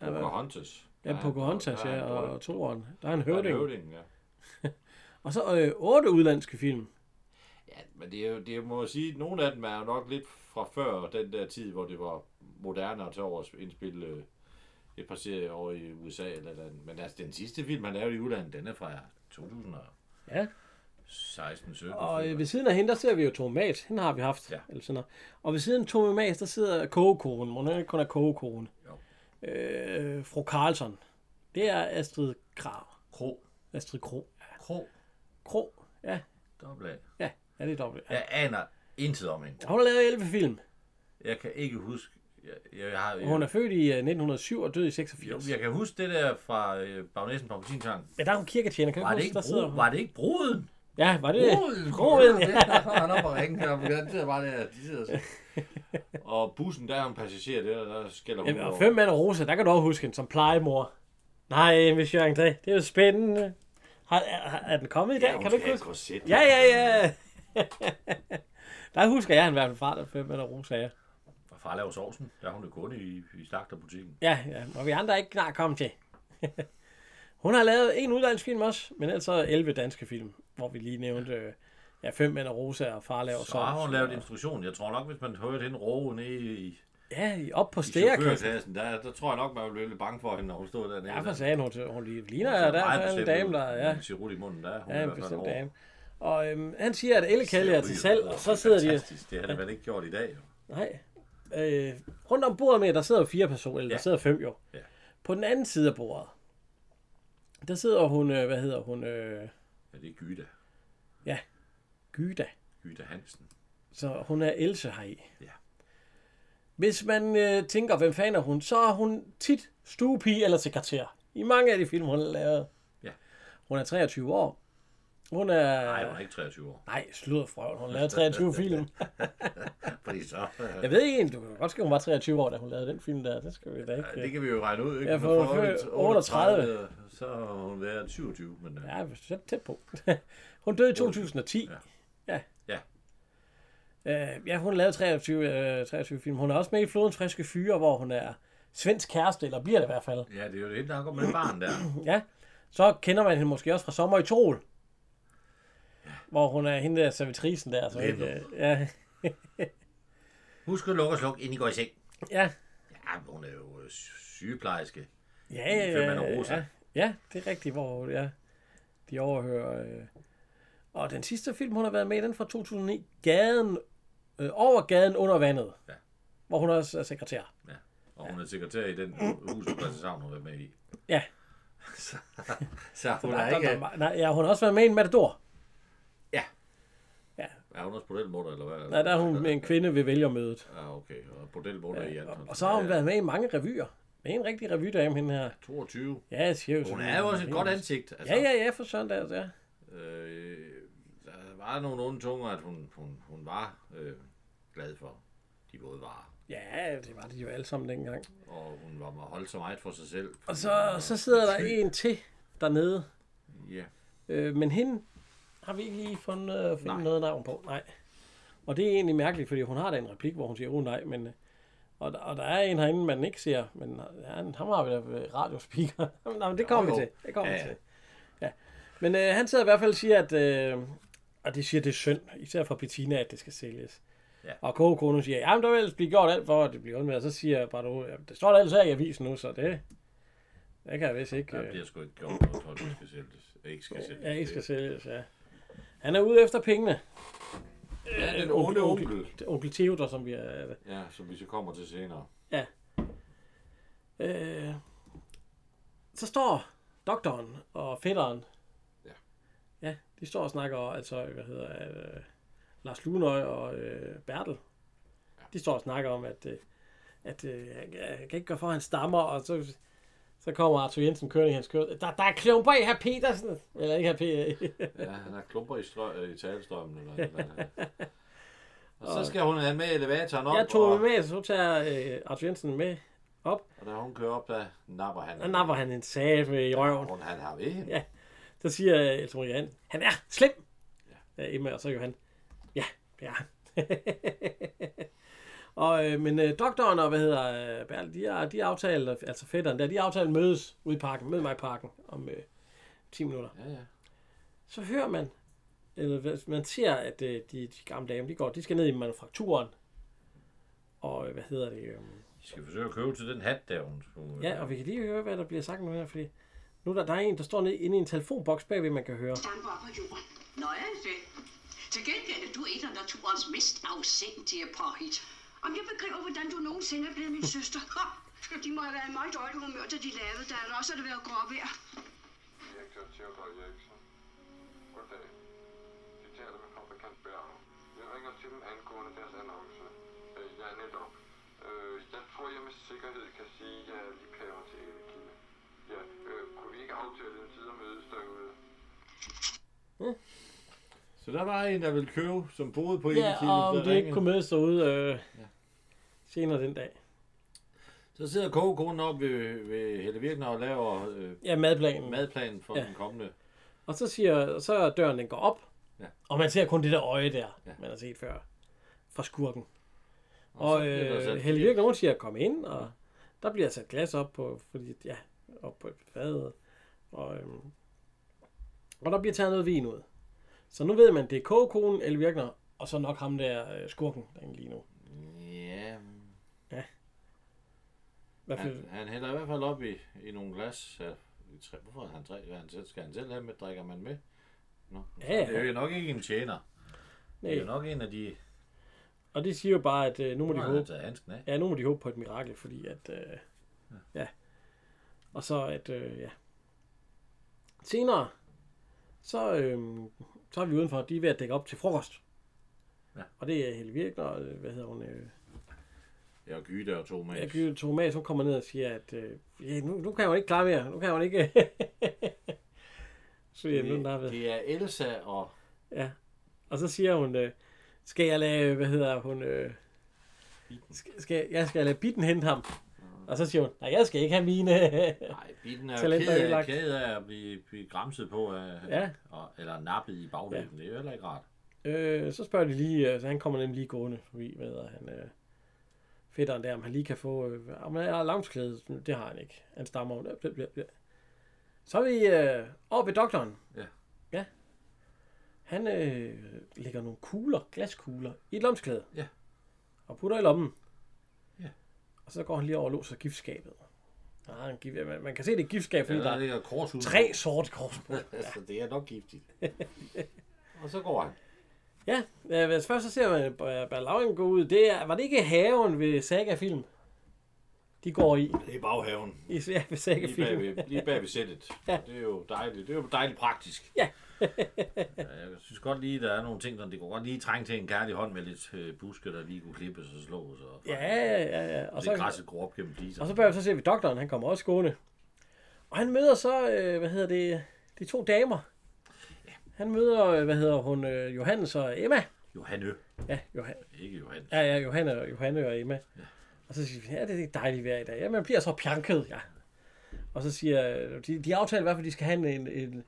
Pocahontas. Ja, Pocahontas, Der er ja, og toeren. Der er en Der er en høvding. høvding, ja. [laughs] Og så øh, otte udlandske film. Ja, men det er jo, det er, må jeg sige, nogle af dem er jo nok lidt fra før den der tid, hvor det var moderne at tage over og indspille øh, et par serier over i USA eller andet. Men altså, den sidste film, han lavede i udlandet, den er fra 2016 Ja. 17 Og øh, ved siden af hende, der ser vi jo Mas. Hende har vi haft. Ja. Eller sådan noget. Og ved siden af Mas, der sidder kogekonen. Hun er ikke kun er kogekonen. Jo. Øh, fru Carlson. Det er Astrid Krav. Kro. Astrid Kro. Kro. Kro. Ja, Dobbelt A. ja. Ja, det er dobbelt. Ja. Jeg aner intet om hende. Hun har lavet 11 film. Jeg kan ikke huske... Jeg, jeg, har, Hun er født i øh, 1907 og død i jo, 86. jeg kan huske det der fra øh, Bagnæsen på Appelsinsang. Ja, der er hun kirketjener. Kan du Var det huske, ikke, der sidder bro, hun? var det ikke bruden? Ja, var det? Bruden! Broen, ja. Han er oppe og ringe her, for den sidder bare der, de sidder så. Og bussen, der er en passager, der, der skælder Jamen, og fem mand og Rosa, der kan du også huske hende som plejemor. Nej, Miss Jørgen, det er jo spændende. Har, er, er den kommet i dag? hun kan du ikke huske? korset. Ja, ja, ja. [laughs] der husker jeg, han hvert fald fra, der fem mand og Rosa, ja. Og far laver sovsen, der er hun jo kunde i, i slagterbutikken. Ja, ja, og vi andre er ikke snart kommet til. [laughs] Hun har lavet en udlandsfilm også, men ellers så 11 danske film, hvor vi lige nævnte øh, ja, fem mænd og Rosa og far laver Så har hun sovs, lavet og- instruktion. Jeg tror nok, hvis man hørte hende råbe nede i, Ja, op på chaufførklassen, der, der tror jeg nok, man ville blive lidt bange for hende, når hun stod dernede. Ja, for sagde hun, hun lige ligner Hun der meget er en dame, der ja, Hun siger i munden, der er hun ja, en bestemt dame. Og øhm, han siger, at Ellekalje er til salg, og så sidder de... Det har det vel ikke gjort i dag, jo. Nej. Øh, rundt om bordet med, der sidder fire personer, eller Ja. der sidder fem jo. Ja. På den anden side af bordet, der sidder hun, øh, hvad hedder hun, øh, Ja, det er Gyda. Gyda. Gyda Hansen. Så hun er Else heri. Ja. Hvis man øh, tænker, hvem fanden er hun, så er hun tit stuepige eller sekretær. I mange af de film, hun har lavet. Ja. Hun er 23 år. Hun er... Nej, hun er ikke 23 år. Nej, sludder frøven. Hun lavede 23 film. [laughs] Fordi så... Jeg ved ikke egentlig, du kan godt skrive, hun var 23 år, da hun lavede den film der. Det skal vi da ikke... Ja, det kan vi jo regne ud, ikke? Ja, for Når hun er født 38, Så har hun været 27, men... Ja. Ja, tæt, tæt på. [laughs] hun døde i 2010. Ja. Ja. Øh, ja, hun lavede 23, øh, 23 film. Hun er også med i Flodens Friske Fyre, hvor hun er svensk kæreste, eller bliver det i hvert fald. ja, det er jo det, der går med barn der. [clears throat] Ja. Så kender man hende måske også fra Sommer i Tol. Hvor hun er hende der servitrisen der. Så ikke, øh, ja, Husk at lukke og slukke, inden I går i seng. ja, Ja, hun er jo øh, sygeplejerske. ja, ja, ja, ja, ja, det er rigtigt, hvor ja, de overhører. Øh. Og den sidste film, hun har været med i, den fra 2009, Gaden, øh, Over gaden under vandet. Ja. Hvor hun også er sekretær. Ja. Og hun er sekretær i den hus, hun har været med i. Ja. [laughs] så, så hun Der, er der, ikke... der, nej, ja, hun har også været med i en Matador. Er hun også bordelmutter, eller hvad? Nej, der er hun med en kvinde ved vælgermødet. Ja, okay. Og bordelmutter i alt. Og, og så har hun været med i mange revyer. Det er en rigtig revydame, hende her. 22. Ja, jo Hun er jo også et godt ansigt. Altså, Ja, ja, ja, for sådan der, ja. Øh, der var nogle onde tunger, at hun, hun, hun var øh, glad for de våde varer. Ja, det var det jo alle sammen dengang. Og hun var holdt så meget for sig selv. Og så, så sidder der [laughs] en til dernede. Ja. Øh, men hende har vi ikke lige fundet, øh, fundet Nej. noget navn på. Nej. Og det er egentlig mærkeligt, fordi hun har da en replik, hvor hun siger, oh nej, men... øh, Og der, og der er en herinde, man ikke ser, men ja, han har vi da radiospeaker. [laughs] Nå, men det kommer vi til. Det kommer Ja, ja. til. Ja. Men øh, han sidder i hvert fald og siger, at... Øh, og det siger, det er synd, især for Bettina, at det skal sælges. Ja. Og kogekonen siger, ja, men der vil ellers blive gjort alt for, at det bliver undværet. Så siger jeg bare, du, ja, det står der ellers her i avisen nu, så det, det kan jeg vist ikke... Der øh, bliver sgu ikke gjort at det skal sælges. Ikke skal sælges. Ja, ikke skal sælges, ja. Han er ude efter pengene. Ja, Den onde onkel. Onkel Theodor, som vi er... Ja, som vi så kommer til senere. Øh, så står doktoren og fætteren. Ja. Ja, de står og snakker, altså, hvad hedder øh, Lars Lunøj og øh, Bertel. De står og snakker om, at, øh, at øh, han kan ikke gøre for, at han stammer, og så, så kommer Arthur Jensen kørende i hans kød. Der, der er klumper i herr Petersen. Eller ikke herr Petersen. [laughs] Ja, han har klumper i, strø, i talestrømmen. Eller, eller, [laughs] og så skal hun have med elevatoren op, Jeg tog og, med, så tager øh, Arthur Jensen med op. og da hun kører op, der napper han. Der napper han en sat med i røven. Hun han har ved hende. Ja. Så siger Else Marie han, han er slem. Ja, Emma, og så Johan. Ja, det er han. [laughs] og, øh, men øh, doktoren og, hvad hedder, øh, Bertel, de har, de aftalt, altså fætteren der, de har aftalt mødes ude i parken, mød mig i parken om øh, 10 minutter. Ja, ja. Så hører man, eller hvad- man ser, at øh, de, de gamle damer, de går, de skal ned i manufakturen. Og øh, hvad hedder det? Øh, Vi skal forsøge at købe til den hat der, hun skulle... ja, og vi kan lige høre, hvad der bliver sagt nu her, fordi nu der, der er en, der står nede inde i en telefonboks bagved, man kan høre. Stamper på jorden. Nå ja, det. Til gengæld er du et af naturens mest afsindige påhit. Om jeg begriber, hvordan du nogensinde er blevet min [laughs] søster. De må have været i meget dårlig humør, da de lavede det. Eller også har det været gråvejr. Direktør Theodor Eriksen. Goddag. De taler med fabrikant Berger. Jeg ringer til dem angående deres annonce. Øh, ja, netop. Øh, jeg tror, jeg med sikkerhed kan sige, at jeg er liebhaver til Ellekilde. Ja, øh, kunne vi ikke aftale en tid at mødes derude? Så der var en, der ville købe, som boede på Ja, Elekilde, og om det ikke kunne mødes derude øh, senere den dag. Så sidder kogekonen op ved, ved Helle Virkner og laver øh, Ja, madplanen. madplanen for Ja. ja. den kommende. Og så siger, så er døren den går op, Ja. og man ser kun det der øje der, Ja. man har set før, fra skurken. Og, Og så øh, Helle Virkner, hun siger, kom ind, og der bliver sat glas op på, fordi, ja, op på fadet. Og, øhm, og der bliver taget noget vin ud. Så nu ved man, det er kogekonen, Elle Virkner, og så nok ham der øh, skurken derinde lige nu. Ja, hvert fald, han, han hælder i hvert fald op i, i nogle glas. Ja, i tre. Hvorfor han tre? Hvad han selv, skal han selv have med? Drikker man med? Nå, Ja, ja. Det er jo nok ikke en tjener. Det er jo nej. nok en af de... Og det siger jo bare, at øh, nu må Nu de håbe, taget handsken af. Ja, nu må de håbe på et mirakel, fordi at... Øh, ja. Og så at... Øh, ja. Senere, så, øh, så er vi udenfor, de er ved at dække op til frokost. Ja. Og det er Helle Virkner, og øh, hvad hedder hun? Øh, Ja, og Gyde og Thomas. ja, Gyde Thomas, hun kommer ned og siger, at øh, ja, nu, nu kan hun ikke klare mere. Nu kan [laughs] hun ikke... så ja, nu der det, været. det er Elsa og... Ja. Og så siger hun, øh, skal jeg lade, hvad hedder hun, øh, skal, skal, jeg skal lade Bitten hente ham. Og så siger hun, nej, jeg skal ikke have mine. [laughs] Nej, Bitten er jo Talenter ked af, ødelagt. ked af at blive, blive græmset på, af, Ja. og, eller nappet i bagdelen. Ja. Det er jo heller ikke rart. Øh, så spørger de lige, øh, så han kommer nemlig lige gående forbi, hvad hedder han, øh, fætteren der, om han lige kan få, øh, om han har lavsklæde, det har han ikke. Han stammer bliver, bliver. Så er vi øh, over ved doktoren. Ja. Ja. Han øh, lægger nogle kugler, glaskugler, i et lomsklæde. Ja. Og putter i lommen. Ja. Og så går han lige over og låser giftskabet. Ah, gift, man, man kan se, det er giftskab, fordi Ja, der der er kors ud. tre sorte kors på. [laughs] altså, det er nok giftigt. [laughs] og så går han. Ja, øh, først så ser man Balauren gå ud, det er, var det ikke haven ved Saga-film? De går i, Det er baghaven. i ja, ved Lige Saga-film. bag ved, lige bag ved sættet. Ja. Det er jo dejligt. Det er jo dejligt praktisk. Ja. Ja, jeg synes godt lige, der er nogle ting, der det kunne godt lige trænge til en kærlig hånd med lidt øh, buske, der lige kunne klippes og slås. Og, Ja, ja, ja. Og og så, det græsset går op gennem fliser. og så, bagefter, så ser vi doktoren, han kommer også gående. Og han møder så, øh, hvad hedder det, de to damer. Han møder, øh, hvad hedder hun, øh, Johannes og Emma. Johanne. Ja, Johan, Ikke Johan. ja, ja Johanne, Johanne og Emma. Ja. Og så siger vi, ja, det er dejligt vejr i dag. Ja, man bliver så pjanket, ja. Og så siger, de, de aftaler i hvert fald, at de skal have en, en,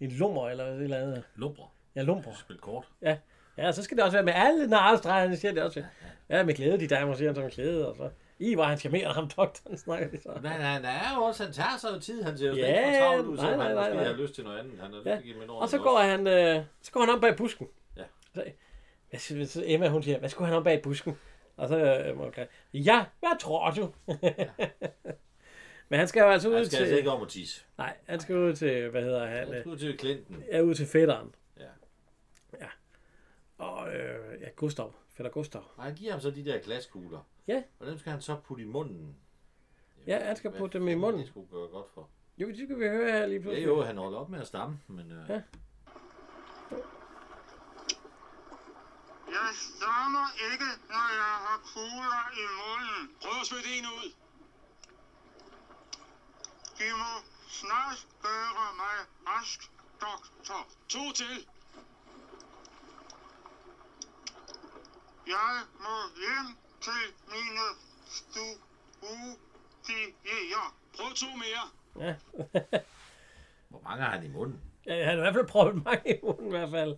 en lummer eller et eller andet. Lumper. Ja, lumper. Spil kort. Ja, ja, så skal det også være med alle narestregerne, siger det også. Ja, med glæde, de damer, siger han så med glæde, og så... I var han charmerende, ham doktoren snakker det så. Men han er jo også, han tager sig jo tid. Han ser jo Ja, ikke for travlt ud, nej, selvom nej, han nej, måske nej. har lyst til noget andet. Han til Ja. Og så går han, øh, så går han om bag busken. Ja. Så, hvad, siger- så Emma, hun siger, hvad skulle han om bag busken? Og så, øh, okay. ja, hvad tror du? Men han skal jo altså ud Han skal til... altså ikke om at tisse. Nej, han skal ud til, hvad hedder han? Han skal ud til Clinton. Ja, ud til fætteren. Ja. Ja. Og øh, ja, Gustav. Fætter Gustav. Og han giver ham så de der glaskugler. Ja. Og dem skal han så putte i munden. Ja, han skal putte dem i munden. Det skulle gøre godt for. Jo, det skal vi høre her lige Ja, pludselig. jo, han holder op med at stamme, men... Øh, Ja. Jeg stammer ikke, når jeg har kugler i munden. Prøv at spytte en ud. De må snart gøre mig rask, doktor. To til. Jeg må hjem til mine studier. Prøv to mere. Ja. [laughs] Hvor mange har han i munden? ja, han har i hvert fald prøvet mange i munden i hvert fald.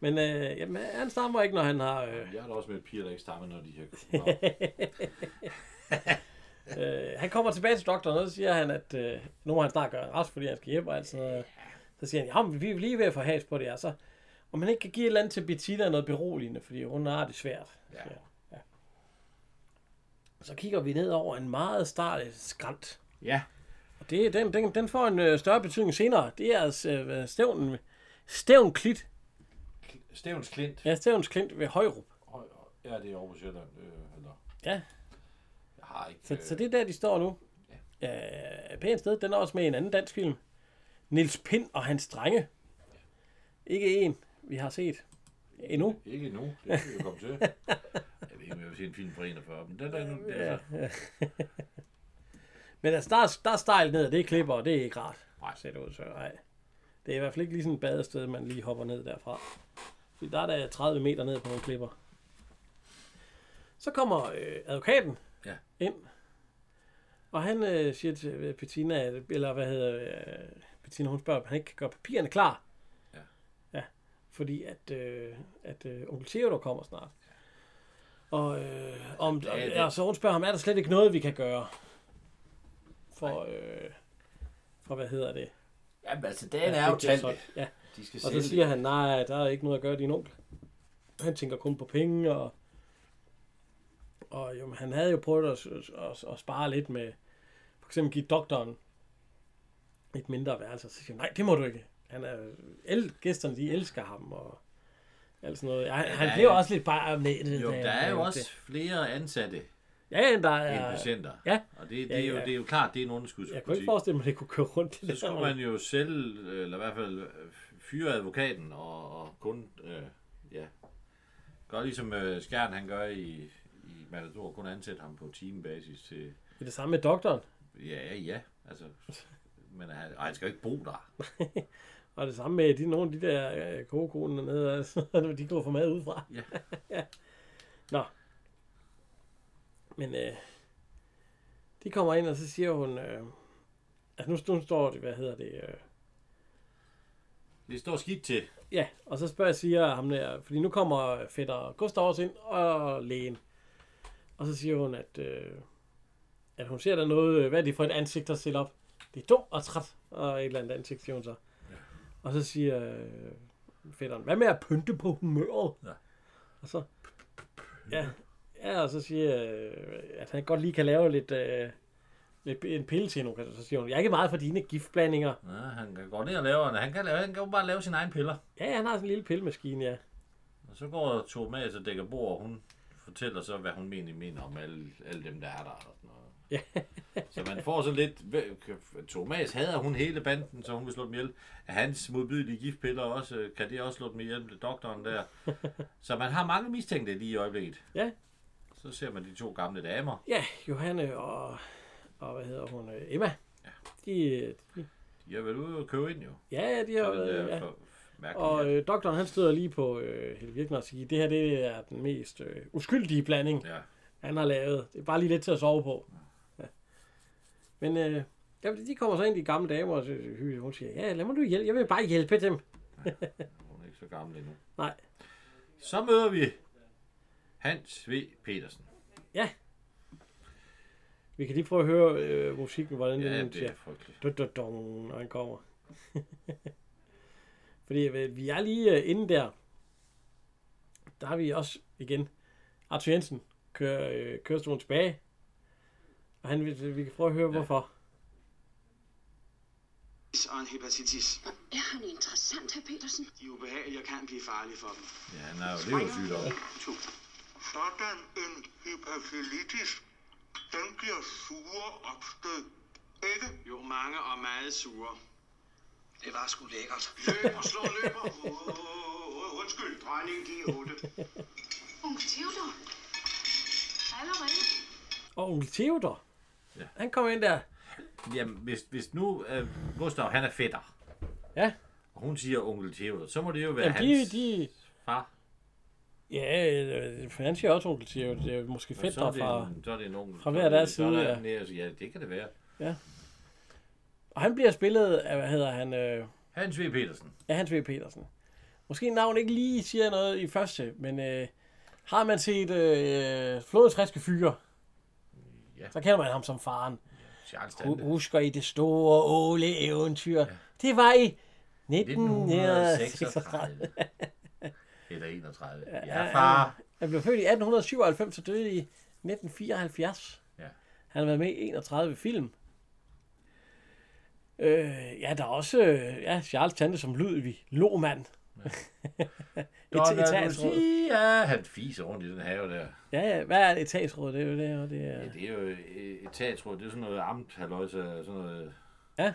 Men øh, jamen, han stammer ikke, når han har... Øh, Jeg har da også med piger, der ikke stammer, når de har. [laughs] øh, han kommer tilbage til doktoren, og så siger han, at øh, nu må han snart gøre rask, fordi han skal hjem og alt sådan noget. Så siger han, ja, men vi er lige ved at få has på det her. Så, om man ikke kan give et eller andet til Bettina noget beroligende, fordi hun har det svært. Ja. han. ja. Så kigger vi ned over en meget start skrant. ja, Og det, den, den, den får en øh, større betydning senere. Det er altså øh, stævnen, stævn klit. Stævns Klint. Ja, stævns klint ved Højrup. Høj- Ja, det er over Sjælland. Øh, eller, Ja, har ikke... så, så det er der, de står nu. Ja. pænt sted. Den er også med i en anden dansk film. Nils Pind og hans drenge. Ikke en, vi har set endnu. Øh, ikke nu. Det kan vi komme til. Jeg ved ikke, om jeg vil se en film fra 41, men den er nu... Det er så. Men altså, der er, der er stejlt ned, det er klipper, og det er ikke rart. Nej. Ser det ud, så nej. Det er i hvert fald ikke lige sådan et badested, man lige hopper ned derfra. Fordi der er der 30 meter ned på nogle klipper. Så kommer øh, advokaten Ja. ind, og han øh, siger til øh, Bettina, at- eller hvad hedder øh, Bettina, hun spørger, om han ikke kan gøre papirerne klar. Ja. Ja, fordi at, øh, at øh, onkel Theodor kommer snart. Og, øh, om, Ja, det- ja, så hun spørger ham, er der slet ikke noget, vi kan gøre? For, øh, for hvad hedder det? Jamen altså, dagen Ja, er jo det talt. Ja. De skal Og så siger han, nej, der er ikke noget at gøre, din onkel. Han tænker kun på penge, og, og jo, han havde jo prøvet at, at, at, spare lidt med, for eksempel give doktoren et mindre værelse, så siger han, nej, det må du ikke. Han er, el, gæsterne, de elsker ham, og alt sådan noget. Han, Ja, han der bliver er- også lidt bare om nettet. Jo, da- der er jo også flere ansatte Ja, ja, der end er... patienter. Ja. Og det, det, Ja, er jo, ja. det er jo klart, det er en Jeg kunne ikke forestille mig, at det kunne køre rundt. Så skulle man jo selv, eller i hvert fald øh, fyre advokaten, og, og kun, øh, ja, gør ligesom øh, Skjern han gør i Matador, kun ansætte ham på timebasis til, Det er det samme med doktoren. ja, ja, altså, men han, og han skal jo ikke bo der. [laughs] Og det samme med de, nogle af de der øh, kogekonen dernede, altså, [laughs] de går for mad udefra. Ja. [laughs] ja. Nå. Men øh, de kommer ind, og så siger hun, øh, altså nu, nu står det, hvad hedder det, øh, Det står skidt til. ja, og så spørger jeg, siger ham der, fordi nu kommer fætter Gustav også ind, og lægen. Og så siger hun, at, øh, at hun ser der noget, øh, hvad er det for et ansigt, der stiller op? Det er dumt og træt, og et eller andet ansigt, siger hun så. Ja. Og så siger øh, fætteren, hvad med at pynte på humøret? Ja. Og så, ja, ja, og så siger øh, at han godt lige kan lave lidt, øh, lidt en pille til hende. Så siger hun, jeg er ikke meget for dine giftblandinger. Ja, han kan gå ned og lave, han kan, lave, han kan bare lave sine egne piller. Ja, han har sådan en lille pillemaskine, ja. Og så går Thomas og dækker bord, og hun fortæller så, hvad hun mener, mener om alle, alle dem, der er der. Og sådan noget. Ja. så man får sådan lidt... Thomas hader hun hele banden, så hun vil slå dem ihjel. Hans modbydelige giftpiller også, kan det også slå dem ihjel, det doktoren der. så man har mange mistænkte lige i øjeblikket. Ja. Så ser man de to gamle damer. Ja, Johanne og, og hvad hedder hun, øh, Emma. Ja. De, de, De har været ude og købe ind jo. ja, ja, de har været, ja. for mærkeligt. Og øh, doktoren, han støder lige på øh, Helle Virkner og siger, det her det er den mest øh, uskyldige blanding, ja. han har lavet. Det er bare lige lidt til at sove på. Ja. Men øh, ja, de kommer så ind, de gamle damer, og øh, hun siger, ja, lad mig du hjælpe. Jeg vil bare hjælpe dem. Hun er ikke så gammel endnu. [laughs] Nej. Så møder vi Hans V. Petersen. Vi kan lige prøve at høre øh, musikken, hvordan Ja, den det siger. er frygteligt. Dun, dun, dun, når han kommer. [laughs] Fordi øh, vi er lige øh, inde der. Der har vi også igen Arthur Jensen kører øh, kørestolen tilbage. Og han, vil- vi kan prøve at høre, ja. hvorfor. Og en hepatitis. Er han interessant, herr Petersen? De er ubehagelige og kan blive farlige for dem. Ja, han er jo leversygdom. Sådan en hepatitis, den giver sure opstød. Ikke? Jo, mange og meget sure. Det var sgu lækkert. Løb og slå løber. Oh, undskyld, dronningen giver [laughs] 8. Onkel Theodor. Allerede? Og onkel Theodor. Ja. Han kom ind der. Jamen, hvis, hvis nu øh, Gustav, han er fætter, Ja, og hun siger onkel Theodor, så må det jo være Jamen, de, hans de, far. ja, øh, for han siger også onkel Theodor. Det er måske Og det fra... så er det en onkel. fra er hver deres så er side, der ja. Ja, det kan det være. Og han bliver spillet af, hvad hedder han, øh, Hans V. Petersen. af Hans V. Petersen. Måske navn ikke lige siger noget i første, men øh, har man set øh, friske fyre, Ja. så kender man ham som faren. Charles. Husker I det store Ole eventyr? Ja. Det var i 1936. 1936. Eller 31. Ja, Ja, far. Han blev født i 1897 og døde i 1974. Ja. Han har været med i 31 film. Øh, ja, der er også øh, ja, Charles Tante som Ludvig Lohmann. Donald etatsråd. Lucia. Han fiser rundt i den have der. Ja, ja, hvad er et etatsråd? Det er jo det, og det er... Ja, det er jo øh, etatsråd. Det er sådan noget amt, halløjse, sådan noget. [laughs]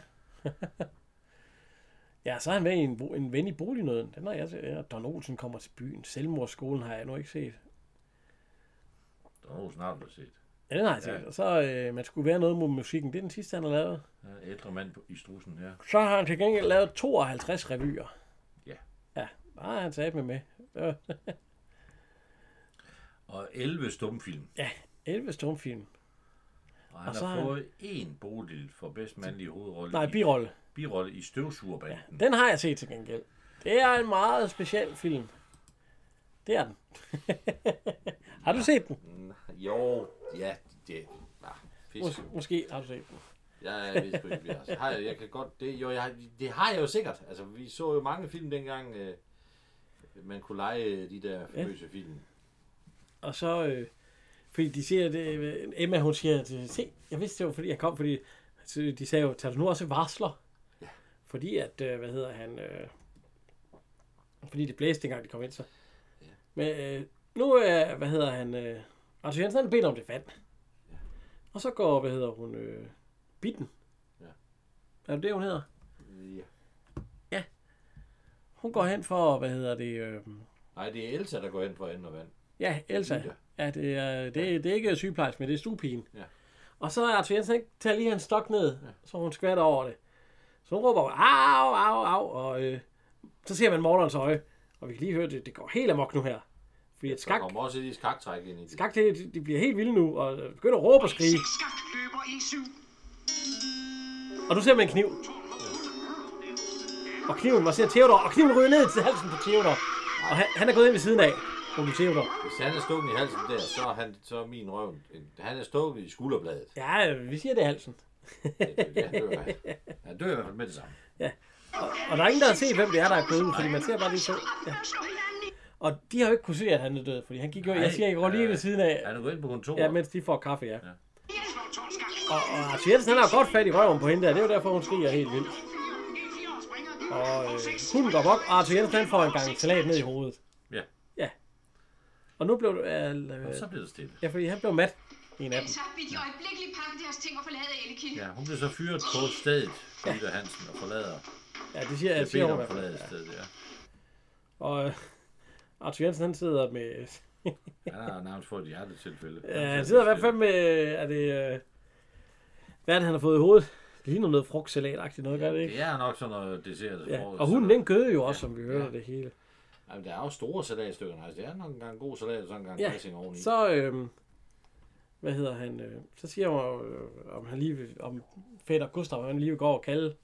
Ja, så er han med i en, en ven i bolignøden. Den har jeg set. Ja, Don Olsen kommer til byen. Selvmordsskolen har jeg nu ikke set. Er nogen snart blevet set. Ja, den har jeg set. Ja. Og så øh, man skulle være noget mod musikken. Det er den sidste, han har lavet. Ja, ældre mand på- i strussen, ja. Så har han til gengæld lavet 52 revyer. Ja. Ja, har han sat med med. [laughs] Og 11 stumfilm. ja, 11 stumfilm. Og han Og så har han- fået én bodil for bedst mandlige hovedrolle. Nej, birolle. birolle i Støvsugerbanden. Den har jeg set til gengæld. Det er en meget speciel film. Det er den. [laughs] har du set den? Jo, ja, det ja, fisk. Mås- måske har du set den. Jeg, ved sgu ikke, altså, har jeg, jeg kan godt, det, jo, jeg, det har jeg jo sikkert. Altså, vi så jo mange film dengang, øh, man kunne lege de der famøse film. Og så, øh, fordi de siger, det, øh, Emma hun siger, at, se, jeg vidste det var, fordi jeg kom, fordi de sagde jo, tager du nu også varsler? Ja. Fordi at, øh, hvad hedder han, øh, fordi det blæste dengang de kom ind, så. Ja. Men øh, nu er, hvad hedder han, øh, Arthur Jensen han bedt om det vand. Ja. Og så går, hvad hedder hun, øh, Bitten. Ja. Er det det, hun hedder? Ja. Hun går hen for, hvad hedder det, øh, Nej, det er Elsa, der går ind for enden og vand. Ja, Elsa. Ida. Ja, det er, det, det er ikke sygeplejerske, men det er stuepigen. Ja. Og så er Arthur Jensen tager lige hans stok ned, ja. så hun skvatter over det. Så hun råber, au, au, au, og øh, så ser man morderens øje. Og vi kan lige høre, det, det går helt amok nu her. Fordi Der skak, kommer også lige skaktræk ind i det. skak det, de, bliver helt vilde nu, og øh, begynder at råbe og skrige. Skak løber i syv. Og nu ser man en kniv. Og kniven, man ser Theodor, og kniven ryger ned til halsen på Theodor. Og han, han er gået ind ved siden af, onkel Theodor. Hvis han er stukket i halsen der, så er, han, så er min røv... Han er stukket i skulderbladet. Ja, vi siger det er halsen. Det, det, han, dør, han. dør i hvert fald med det samme. Og der er ingen, der har set, hvem det er, der er gået ud, fordi man ser bare de to. Ja. Og de har jo ikke kunne se, at han er død, fordi han gik jo, jeg siger, jeg går lige ja. ved siden af, Han er gået ind på kontoret. ja, mens de får kaffe, ja. Skak. Og, og Arthur Jensen, han har godt fat i røven på hende der, det er jo derfor, hun skriger helt vildt. E4 springer. Og øh, hunden går bok, og Arthur Jensen, han får en gang salat ned i hovedet. Ja. Ja. Og nu blev det, øh, Og så bliver det stille. ja, fordi han blev mat en af dem. Så vil de øjeblikkeligt pakke deres ting og forlade Ellekilde. Ja, hun bliver så fyret på stedet, Ida Hansen, og forlader. Ja, det siger, Jeg jeg siger hun i om hvert at fald. forlade stedet, ja. Og øh, Arthur Jensen, han sidder med, [laughs] Han har nærmest fået et hjertetilfælde. ja, han sidder i hvert fald med, er det, øh, hvad er det, han har fået i hovedet? Det ligner noget frugtsalat-agtigt noget, gør det ikke? Det er nok sådan noget dessert. Ja, og hunden, den gøde jo også, som vi hørte Ja. det hele. Jamen, der er jo store salatstykker. Altså, det er nok en gang god salat, og så en gang Ja, dressing oveni. Så, øh, hvad hedder han, øh, så siger hun, øh, om han lige om fætter Gustav, han lige vil gå over og kalde.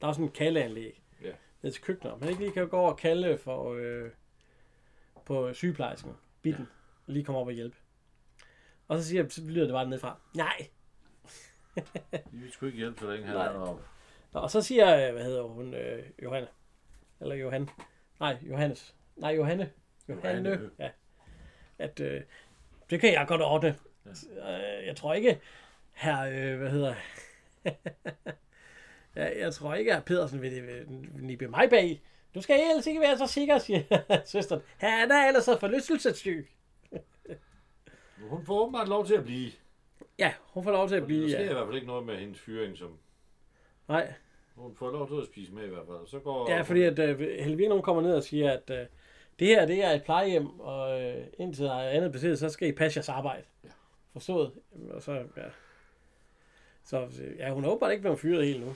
Der er sådan en kaldeanlæg Ja. ned til køkkenet. Om han ikke lige kan gå over og kalde for, øh, på sygeplejersken, bitten, ja. lige komme op og hjælpe. Og så siger så lyder det bare nedefra. Nej. [laughs] Vi vil sgu ikke hjælpe, så længe han er deroppe. Nå, og så siger, øh, hvad hedder hun, øh, Johanne. Eller Johan. Nej, Johannes. Nej, Johanne. Johanne. Johanne. Ja. At øh, det kan jeg godt ordne. Ja. Øh, jeg tror ikke, her, øh, hvad hedder [laughs] Ja, jeg tror ikke, at Pedersen vil, vil, vil nippe mig bag. Du skal ellers ikke være så sikker, siger [laughs] søsteren. Han er ellers så forlystelsessyg. [laughs] Hun får åbenbart lov til at blive. Ja, hun får lov til at Der blive... sker i Ja. hvert fald ikke noget med hendes fyring, som Nej, hun får lov til at spise med i hvert fald. Så går ja, fordi at uh, Helvig nogen kommer ned og siger, at uh, det her det er et plejehjem, og uh, indtil der er andet besiddelse, så skal I passe jeres arbejde. Ja. Forstået. Og så, ja. Så øh, ja, hun er åbenbart ikke blevet fyret helt nu.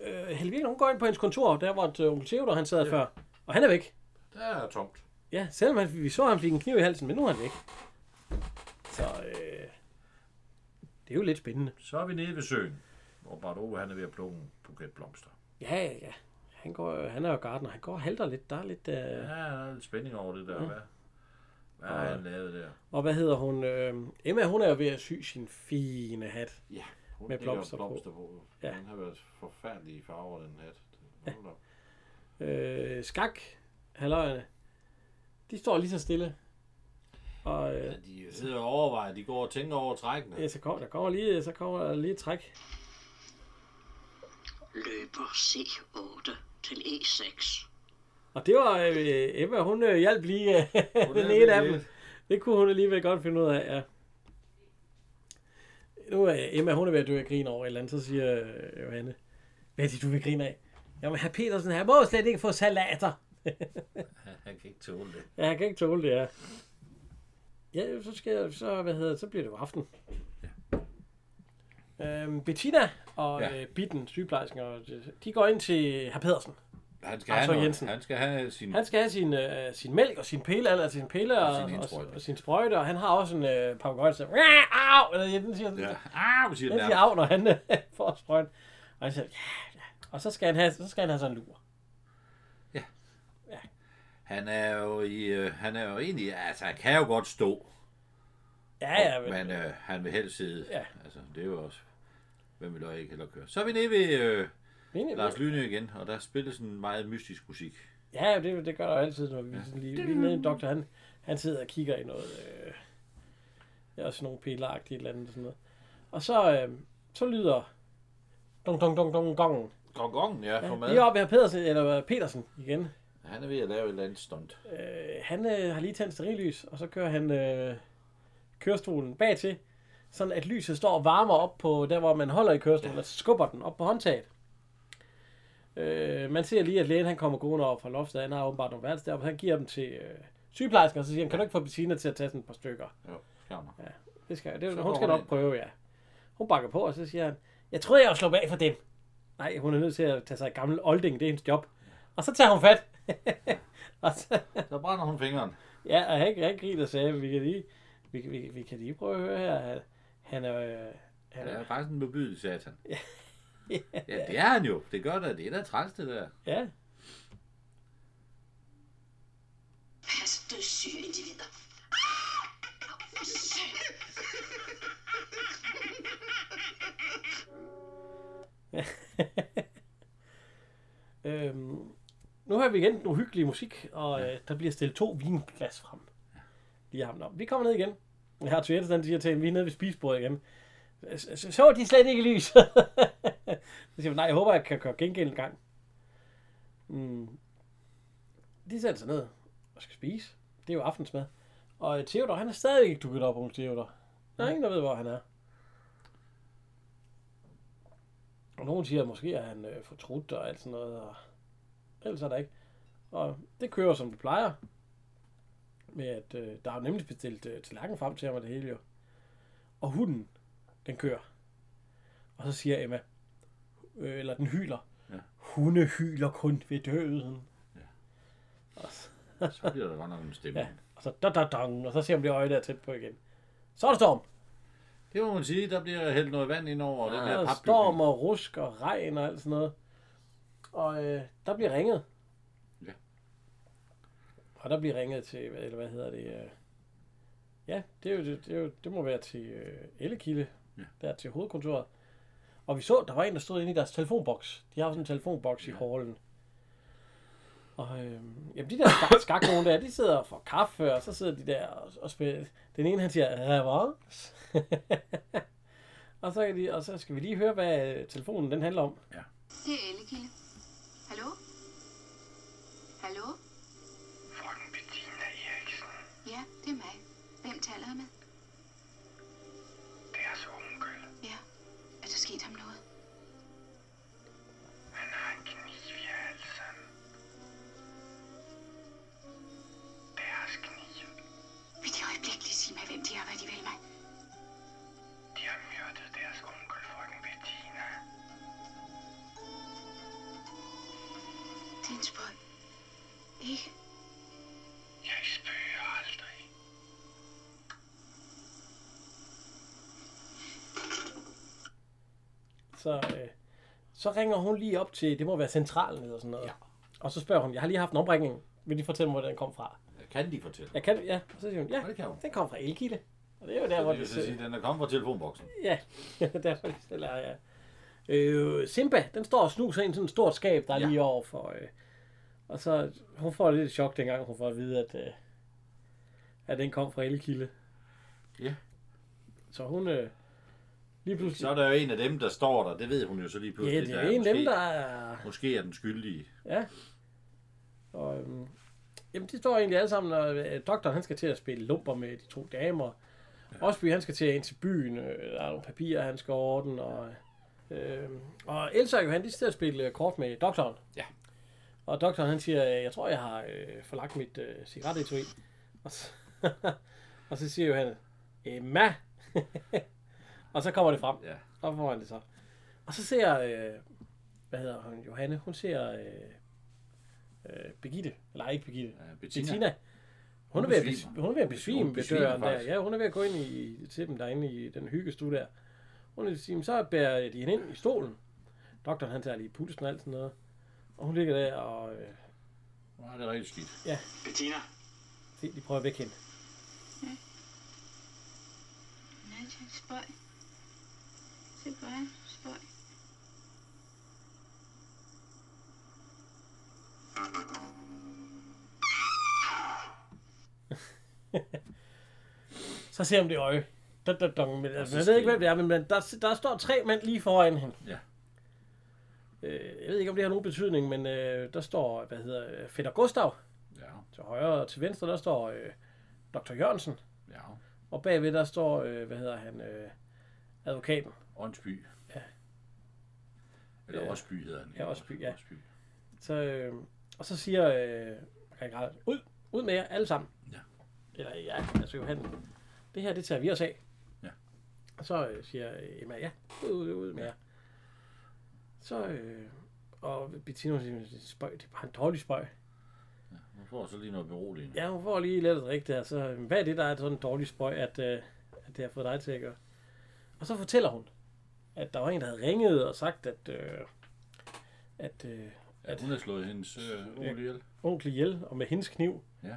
Uh, Helvig, hun går ind på hendes kontor, der hvor uh, onkel Theodor han sad ja. før. Og han er væk. Der er tomt. Ja, selvom han, vi så ham fik en kniv i halsen, men nu er han væk. Så øh, det er jo lidt spændende. Så er vi nede ved søen, hvor Bart Ove han er ved at plukke en buket blomster. Ja, ja, ja. Han, går, han er jo gartner. Han går og halter lidt. Der er lidt... Øh... Ja, der er lidt spænding over det der. Hvad, hvad har han lavet der? Og hvad hedder hun? Øh, Emma, hun er jo ved at sy sin fine hat. Ja, hun Med lægger blomster på. blomster på. Ja. Den har været forfærdelige farver, den hat. Hold op. Øh, skak, halvøjerne, de står lige så stille. Og øh, Ja, de sidder og overvejer, de går og tænker over trækkene. ja, så kommer, der kommer lige, så kommer der lige et træk. Løber C8 til E E6. Og det var øh, Emma, hun øh, hjalp lige øh, [laughs] den ene af dem. Det kunne hun alligevel godt finde ud af, ja. Nu er Emma, hun er ved at dø af grin over et eller andet, så siger øh, Johanne, hvad er det, du vil grine af? Jamen, herr Petersen, han må slet ikke få salater. Han kan ikke tåle det. Ja, han kan ikke tåle det, ja. Ja, så, skal jeg, så, hvad hedder, så bliver det jo aften. Øhm, Bettina og Ja. ja. øh, Bitten, sygeplejersken, og, de går ind til herr Pedersen. Han skal, Arthur have noget. Jensen. han skal have sin... Han skal have sin, øh, sin mælk og sin pille, eller sin pille og, Og sin og, og, sin sprøjte, og han har også en øh, papagøj, der siger, "Wah, au, eller ja, den siger, Ja. ja. Ah, siger den den siger af, når han øh, [laughs] får sprøjten. Og han siger, ja, ja. Og så skal han have, så skal han have sådan en lur. Han er jo i, øh, han er jo egentlig, altså han kan jo godt stå, Ja, ja, men, men øh, han vil helst sidde. Ja. Altså, det er jo også, hvem vil da ikke heller køre. Så er vi nede ved øh, men, Lars Lyne igen, og der spilles en meget mystisk musik. Ja, det, det gør der jo altid, når vi sådan lige, lige nede en doktor, han, han sidder og kigger i noget, øh, ja, også nogle et eller andet og sådan noget. Og så, øh, så lyder dong, dong, dong, dong, gong. Gong gong, ja, for Ja, mad. lige oppe her Pedersen, eller Petersen igen. Han er ved at lave et eller andet stunt. Øh, han øh, har lige tændt sterillys, og så kører han øh, kørestolen bag til, sådan at lyset står og varmer op på der, hvor man holder i kørestolen, og skubber den op på håndtaget. Øh, man ser lige, at lægen han kommer gående over fra loftet, han har åbenbart nogle værelser han giver dem til øh, sygeplejersken, og så siger han, kan du ikke få Bettina til at tage sådan et par stykker? Jo. Ja, det skal. Det, Så hun skal nok ind. prøve, ja. Hun bakker på, og så siger han, jeg troede, jeg var sluppet af for dem. Nej, hun er nødt til at tage sig af gammel olding, det er hendes job. Og så tager hun fat. [laughs] og så, [laughs] Så brænder hun fingeren. Ja, og han, han griner sagde, vi kan lige, vi, vi, vi kan lige prøve at høre her. Han, han er, øh, han Han er, faktisk en modbydelig satan. Ja, det er han jo. Det gør det. Det er da træls, det der. ja, Hastesyge individer. For [laughs] søren. øhm, nu har vi igen den uhyggelige musik, og øh, der bliver stillet to vinglas frem. Lige ham. Nå, vi kommer ned igen. Jeg har Twitter, den siger til hende, vi er nede ved spisebordet igen. Så, så, så de slet ikke lys. [laughs] så siger vi, nej, jeg håber, jeg kan gøre gengæld en gang. Mm. De sætter sig ned og skal spise. Det er jo aftensmad. Og Theodor, han er stadig ikke dukket op, om Theodor. Der er ingen, der ved, hvor han er. Og nogen siger, at måske er han øh, fortrudt og alt sådan noget. Og ellers er der ikke. Og det kører som det plejer. Med at øh, der er nemlig bestilt øh, tallerken frem til ham og det hele jo. Og hunden, den kører. Og så siger Emma, øh, eller den hyler. Ja. Hunde hyler kun ved døden. Så bliver der godt nok en stemme. [laughs] Ja. Og så da da dong, og så ser man det øje der tæt på igen. Så er der storm. Det må man sige. Der bliver hældt noget vand ind over den Ja, der og papbygning. storm og rusk og regn og alt sådan noget. Og øh, der bliver ringet. Ja. Og der bliver ringet til, eller hvad hedder det? Øh, ja, det, er jo, det, det, er jo, det må være til øh, Ellekilde, Ja. der til hovedkontoret. Og vi så, der var en, der stod inde i deres telefonboks. De har sådan en telefonboks ja. i hallen. Og øh, jamen, de der skak, [laughs] skak nogen der, de sidder og får kaffe, og så sidder de der og, og spiller. Den ene, han siger, revanche. [laughs] Og så, de, og så skal vi lige høre, hvad øh, telefonen den handler om. Det er Ellekilde. Hallo? Hallo? Så ringer hun lige op til, det må være centralen eller sådan noget. Ja. Og så spørger hun, jeg har lige haft en omringning. Vil de fortælle mig, hvor den kom fra? Kan de fortælle? Jeg kan, ja. Og så siger hun, ja, det kan hun. den kom fra Elkilde. Og det er jo der, Så hvor det så sige, den er kommet fra telefonboksen. Ja, [laughs] derfor det selv er, ja. Øh, Simba, den står og snuser ind i sådan et stort skab, der er Ja. lige over for... Øh, og så, hun får lidt chok dengang, hun får at vide, at, øh, at den kom fra Elkilde. Ja. Så hun øh, lige pludselig... Så er der jo en af dem, der står der. Det ved hun jo så lige ja, pludselig. det er der en af dem, måske- der er... Måske er den skyldige. Ja. Og, øhm, jamen, de står egentlig alle sammen, og øh, doktoren han skal til at spille lumper med de to damer. Ja. Osby han skal til ind til byen, øh, der er nogle papirer, han skal ordne, og, øh, og Elsa og Johan, de skal til at spille kort med doktoren. Ja. Og doktoren han siger, øh, jeg tror, jeg har øh, forlagt mit øh, cigarettetui. Og så, [laughs] og så siger Johan, Emma. [laughs] og så kommer det frem. Ja. Så får han det så. Og så ser, øh, hvad hedder hun, Johanne, hun ser øh, øh, Birgitte, eller ikke Birgitte, Ja, Bettina. Bettina. Hun, Hun er ved at besvime, hun er ved at besvime Hun ved døren der. faktisk. Ja, hun er ved at gå ind i, til dem derinde i den hyggestue der. Hun er ved at besvime. Så bærer de hende ind i stolen. Doktoren han tager lige pulsen og alt sådan noget. Og hun ligger der og øh, Nu er det rigtig skidt. Bettina, se, de prøver at vække hende. Nej, det er. [laughs] Det er bare spøj. Så ser hun det øje. Da, da, da, men, altså, så jeg ved ikke, hvem det er, men, men der, der står tre mænd lige foran hende. Ja. Øh, jeg ved ikke, om det har nogen betydning, men øh, der står, hvad hedder øh, Fætter Gustav. Ja. Til højre og til venstre, der står øh, Dr. Jørgensen. Ja. Og bagved, der står, øh, hvad hedder han, øh, advokaten. Åndsby. Ja. Eller Ja. Osby hedder han. Ja, Osby, ja. Osby. Så, øh, og så siger øh, Grader, ud, ud med jer, alle sammen. Ja. Eller ja, altså Johan, det her, det tager vi os af. Ja. Og så øh, siger øh, Emma, ja, ud, ud, ud med jer. Så, øh, og Bettina siger, "Det er spøj, det er bare en dårlig spøj. Nu får jeg så lige noget beroligende. Ja, hun får lige lidt at drikke der, så hvad er det, der er sådan en dårlig spøj, at, øh, at det har fået dig til at gøre? Og så fortæller hun, at der var en, der havde ringet og sagt, at, øh, at øh, At hun har slået hendes øh, onkel ihjel. onkel ihjel, og med hendes kniv. Ja.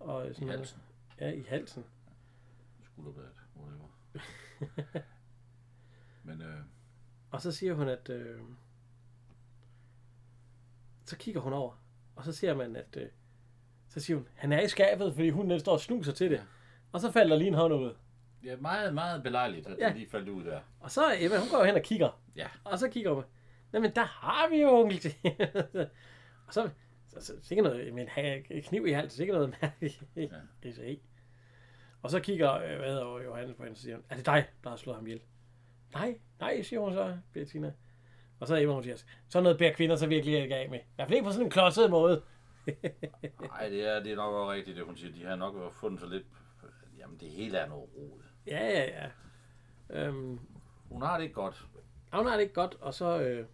Og I sådan noget. halsen. Ja, i halsen. Skulderbladet. Whatever. [laughs] Men øh, Og så siger hun, at... Øh, så kigger hun over, og så ser man, at... Øh, så siger hun, han er i skabet, fordi hun står og snuser til det. Ja. Og så falder der lige en hånd ud. ja, meget, meget belejligt, at Ja. det lige faldt ud der. Og så Emma, hun går hen og kigger. Ja. Og så kigger hun, men der har vi jo onkel [laughs] og så, så, så sikkert noget, men have kniv i halsen, sikkert noget mærkeligt. [laughs] Ja. Og så kigger, øh, hvad hedder Johannes på hende, og siger, er det dig, der har slået ham ihjel? Nej, nej, siger hun så, Bettina. Og så er Emma, hun siger, så noget bærer kvinder så virkelig ikke af med. I hvert fald ikke på sådan en klodset måde. [laughs] Nej, det er, det er nok også rigtigt, det hun siger. De har nok fundet sig lidt... Jamen, det hele er noget rod. Ja, ja, ja. Øhm, Hun har det ikke godt. Og hun har det ikke godt, og så, øh,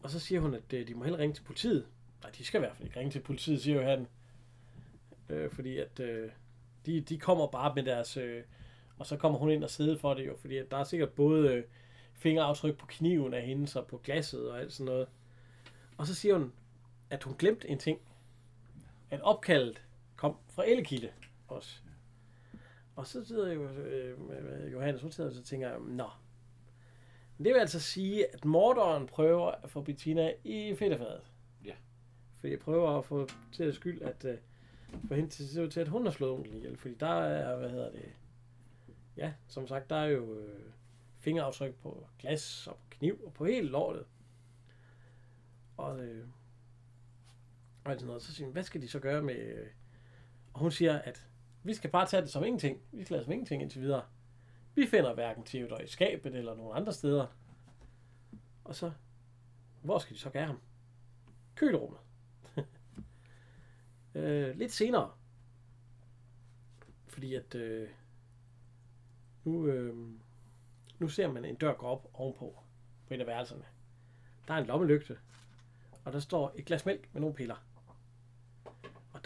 og så siger hun, at øh, de må hellere ringe til politiet. Nej, de skal i hvert fald ikke ringe til politiet, siger jo han. Øh, fordi at øh, de, de kommer bare med deres... Øh, og så kommer hun ind og sidder for det jo, fordi at der er sikkert både øh, fingeraftryk på kniven af hende, og på glasset og alt sådan noget. Og så siger hun, at hun glemte en ting. At opkaldet kom fra Ellekilde også. Og så sidder jo øh, Johannes, hun sidder og så tænker, jeg, nå, det vil altså sige, at morderen prøver at få Bettina i fedtefadet. Ja. Fordi jeg prøver at få til at skyld, at uh, få hende til, til, til, at hun har slået onklen ihjel. Fordi der er, hvad hedder det, ja, som sagt, der er jo øh, fingeraftryk på glas og på kniv og på hele lortet. Og, øh, og sådan noget. Så siger hun, hvad skal de så gøre med... Øh? Og hun siger, at vi skal bare tage det som ingenting. Vi skal lade som ingenting indtil videre. Vi finder hverken Theodor i skabet eller nogen andre steder. Og så, hvor skal de så gøre ham? Kølerummet. [laughs] øh, lidt senere. Fordi at øh, nu, øh, nu ser man en dør gå op ovenpå på et af værelserne. Der er en lommelygte, og der står et glas mælk med nogle piller.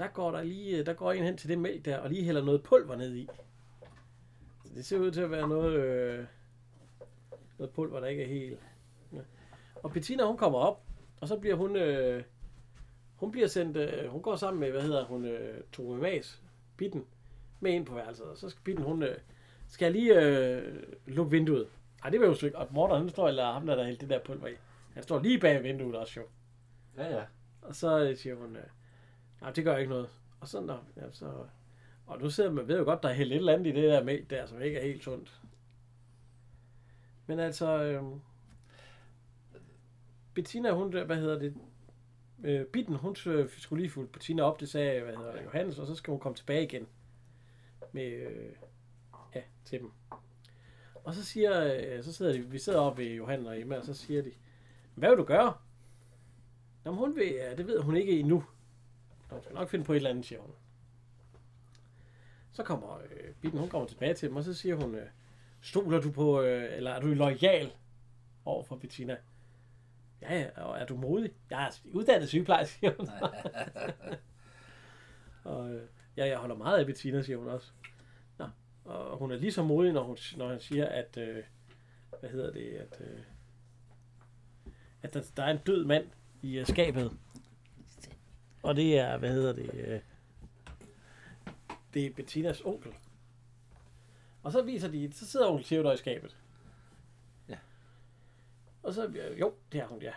Der går der lige, der går en hen til det mælk der, og lige hælder noget pulver ned i. Så det ser ud til at være noget, øh, noget pulver, der ikke er helt... Ja. Og Bettina, hun kommer op, og så bliver hun... Øh, hun bliver sendt... Øh, hun går sammen med, hvad hedder hun, øh, Tove Mas, Bitten, med ind på værelset. Og så skal Bitten, hun... Øh, skal jeg lige øh, lukke vinduet. Ej, det var jo stykke. Og Morten, han står, eller ham der, der hældt det der pulver i. Han står lige bag vinduet også, jo. Ja, ja. Og så øh, siger hun, øh, nej, det gør ikke noget. Og så, der, ja, så... Og nu sidder man, ved jo godt, der er helt et eller andet i det der mælk der, som ikke er helt sundt. Men altså, øh, Bettina, hun, hvad hedder det, øh, Bitten, hun skulle lige fuldt Bettina op, det sagde, hvad hedder det, Johannes, og så skal hun komme tilbage igen med, øh, ja, til dem. Og så siger, øh, så sidder de, vi sidder oppe ved Johan og Emma, og så siger de, hvad vil du gøre? Jamen hun vil, ja, det ved hun ikke endnu. Hun skal nok finde på et eller andet, siger hun. Så kommer øh, Bitten, hun kommer tilbage til dem, og så siger hun, øh, stoler du på, øh, eller er du lojal over for Bettina? Ja, ja, og er du modig? Jeg er uddannet sygeplejerske, siger hun. [laughs] og øh, ja, jeg holder meget af Bettina, siger hun også. Nå, og hun er lige så modig, når, hun, når han siger, at, øh, hvad hedder det, at, øh, at der, der er en død mand i øh, skabet. Og det er, hvad hedder det, øh, det er Bettinas onkel. Og så viser de, så sidder onkel Theodor i skabet. Ja. Og så, øh, jo, det er hun, ja.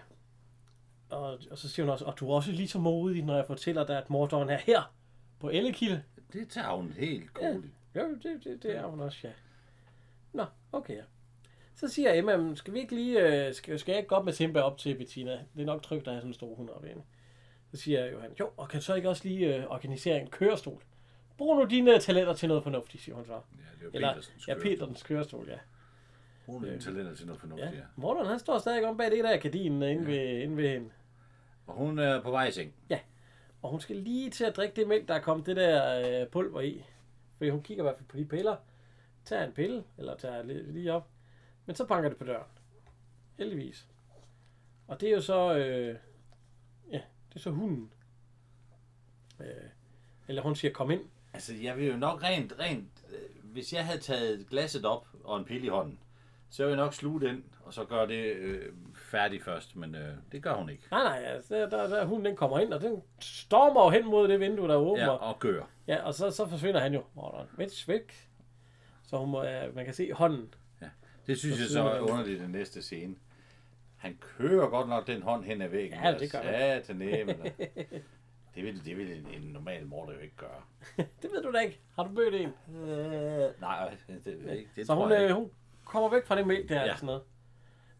Og, og så siger hun også, og du er også lige så modig, når jeg fortæller dig, at morderen er her på Ellekilde. Det tager hun helt roligt. Ja, det, det, det er hun også, ja. Nå, okay, ja. Så siger Emma, "Men skal vi ikke lige, øh, skal, skal jeg ikke gå op med Simba op til Bettina? Det er nok trygt at have sådan en stor hund oppe inde. Så siger Johan, jo, og kan du så ikke også lige øh, organisere en kørestol? Brug nu dine talenter til noget fornuftigt, siger hun så. Ja, det er Eller, Petersens ja, kørestol. Petersens kørestol, ja. Hun er en talenter til noget ja. fornuftigt, ja. Morten, han står stadig om bag det der gardin inde, ja. ved, inde ved hende. Og hun er på vej i seng. Og hun skal lige til at drikke det mælk, der er kommet det der øh, pulver i. Fordi hun kigger i hvert fald på de piller. Tager en pille, eller tager li- lige op. Men så banker det på døren. Heldigvis. Og det er jo så... Øh, ja, det er så hunden. Øh, eller hun siger, kom ind. Altså, jeg vil jo nok rent, rent, øh, hvis jeg havde taget glasset op og en pille i hånden, så ville jeg nok sluge den, og så gøre det øh, færdigt først, men øh, det gør hun ikke. Nej, nej, altså, der, der, der, hunden den kommer ind, og den stormer jo hen mod det vindue, der er åbent. Ja, og- gør. Ja, og så, så forsvinder han jo. Morderen. Væk, væk. Så hun må, ja, man kan se hånden. Det synes Så jeg så er underligt den næste scene. Han kører godt nok den hånd hen ad væggen. Ja, det gør han. Ja, til næben. [laughs] Det vil, det vil en, en normal morder jo ikke gøre. [laughs] Det ved du da ikke. Har du mødt en? Øh, nej, det, det, det, det Så hun, jeg øh, ikke. hun kommer væk fra det mælk der ja. Ja. og sådan noget.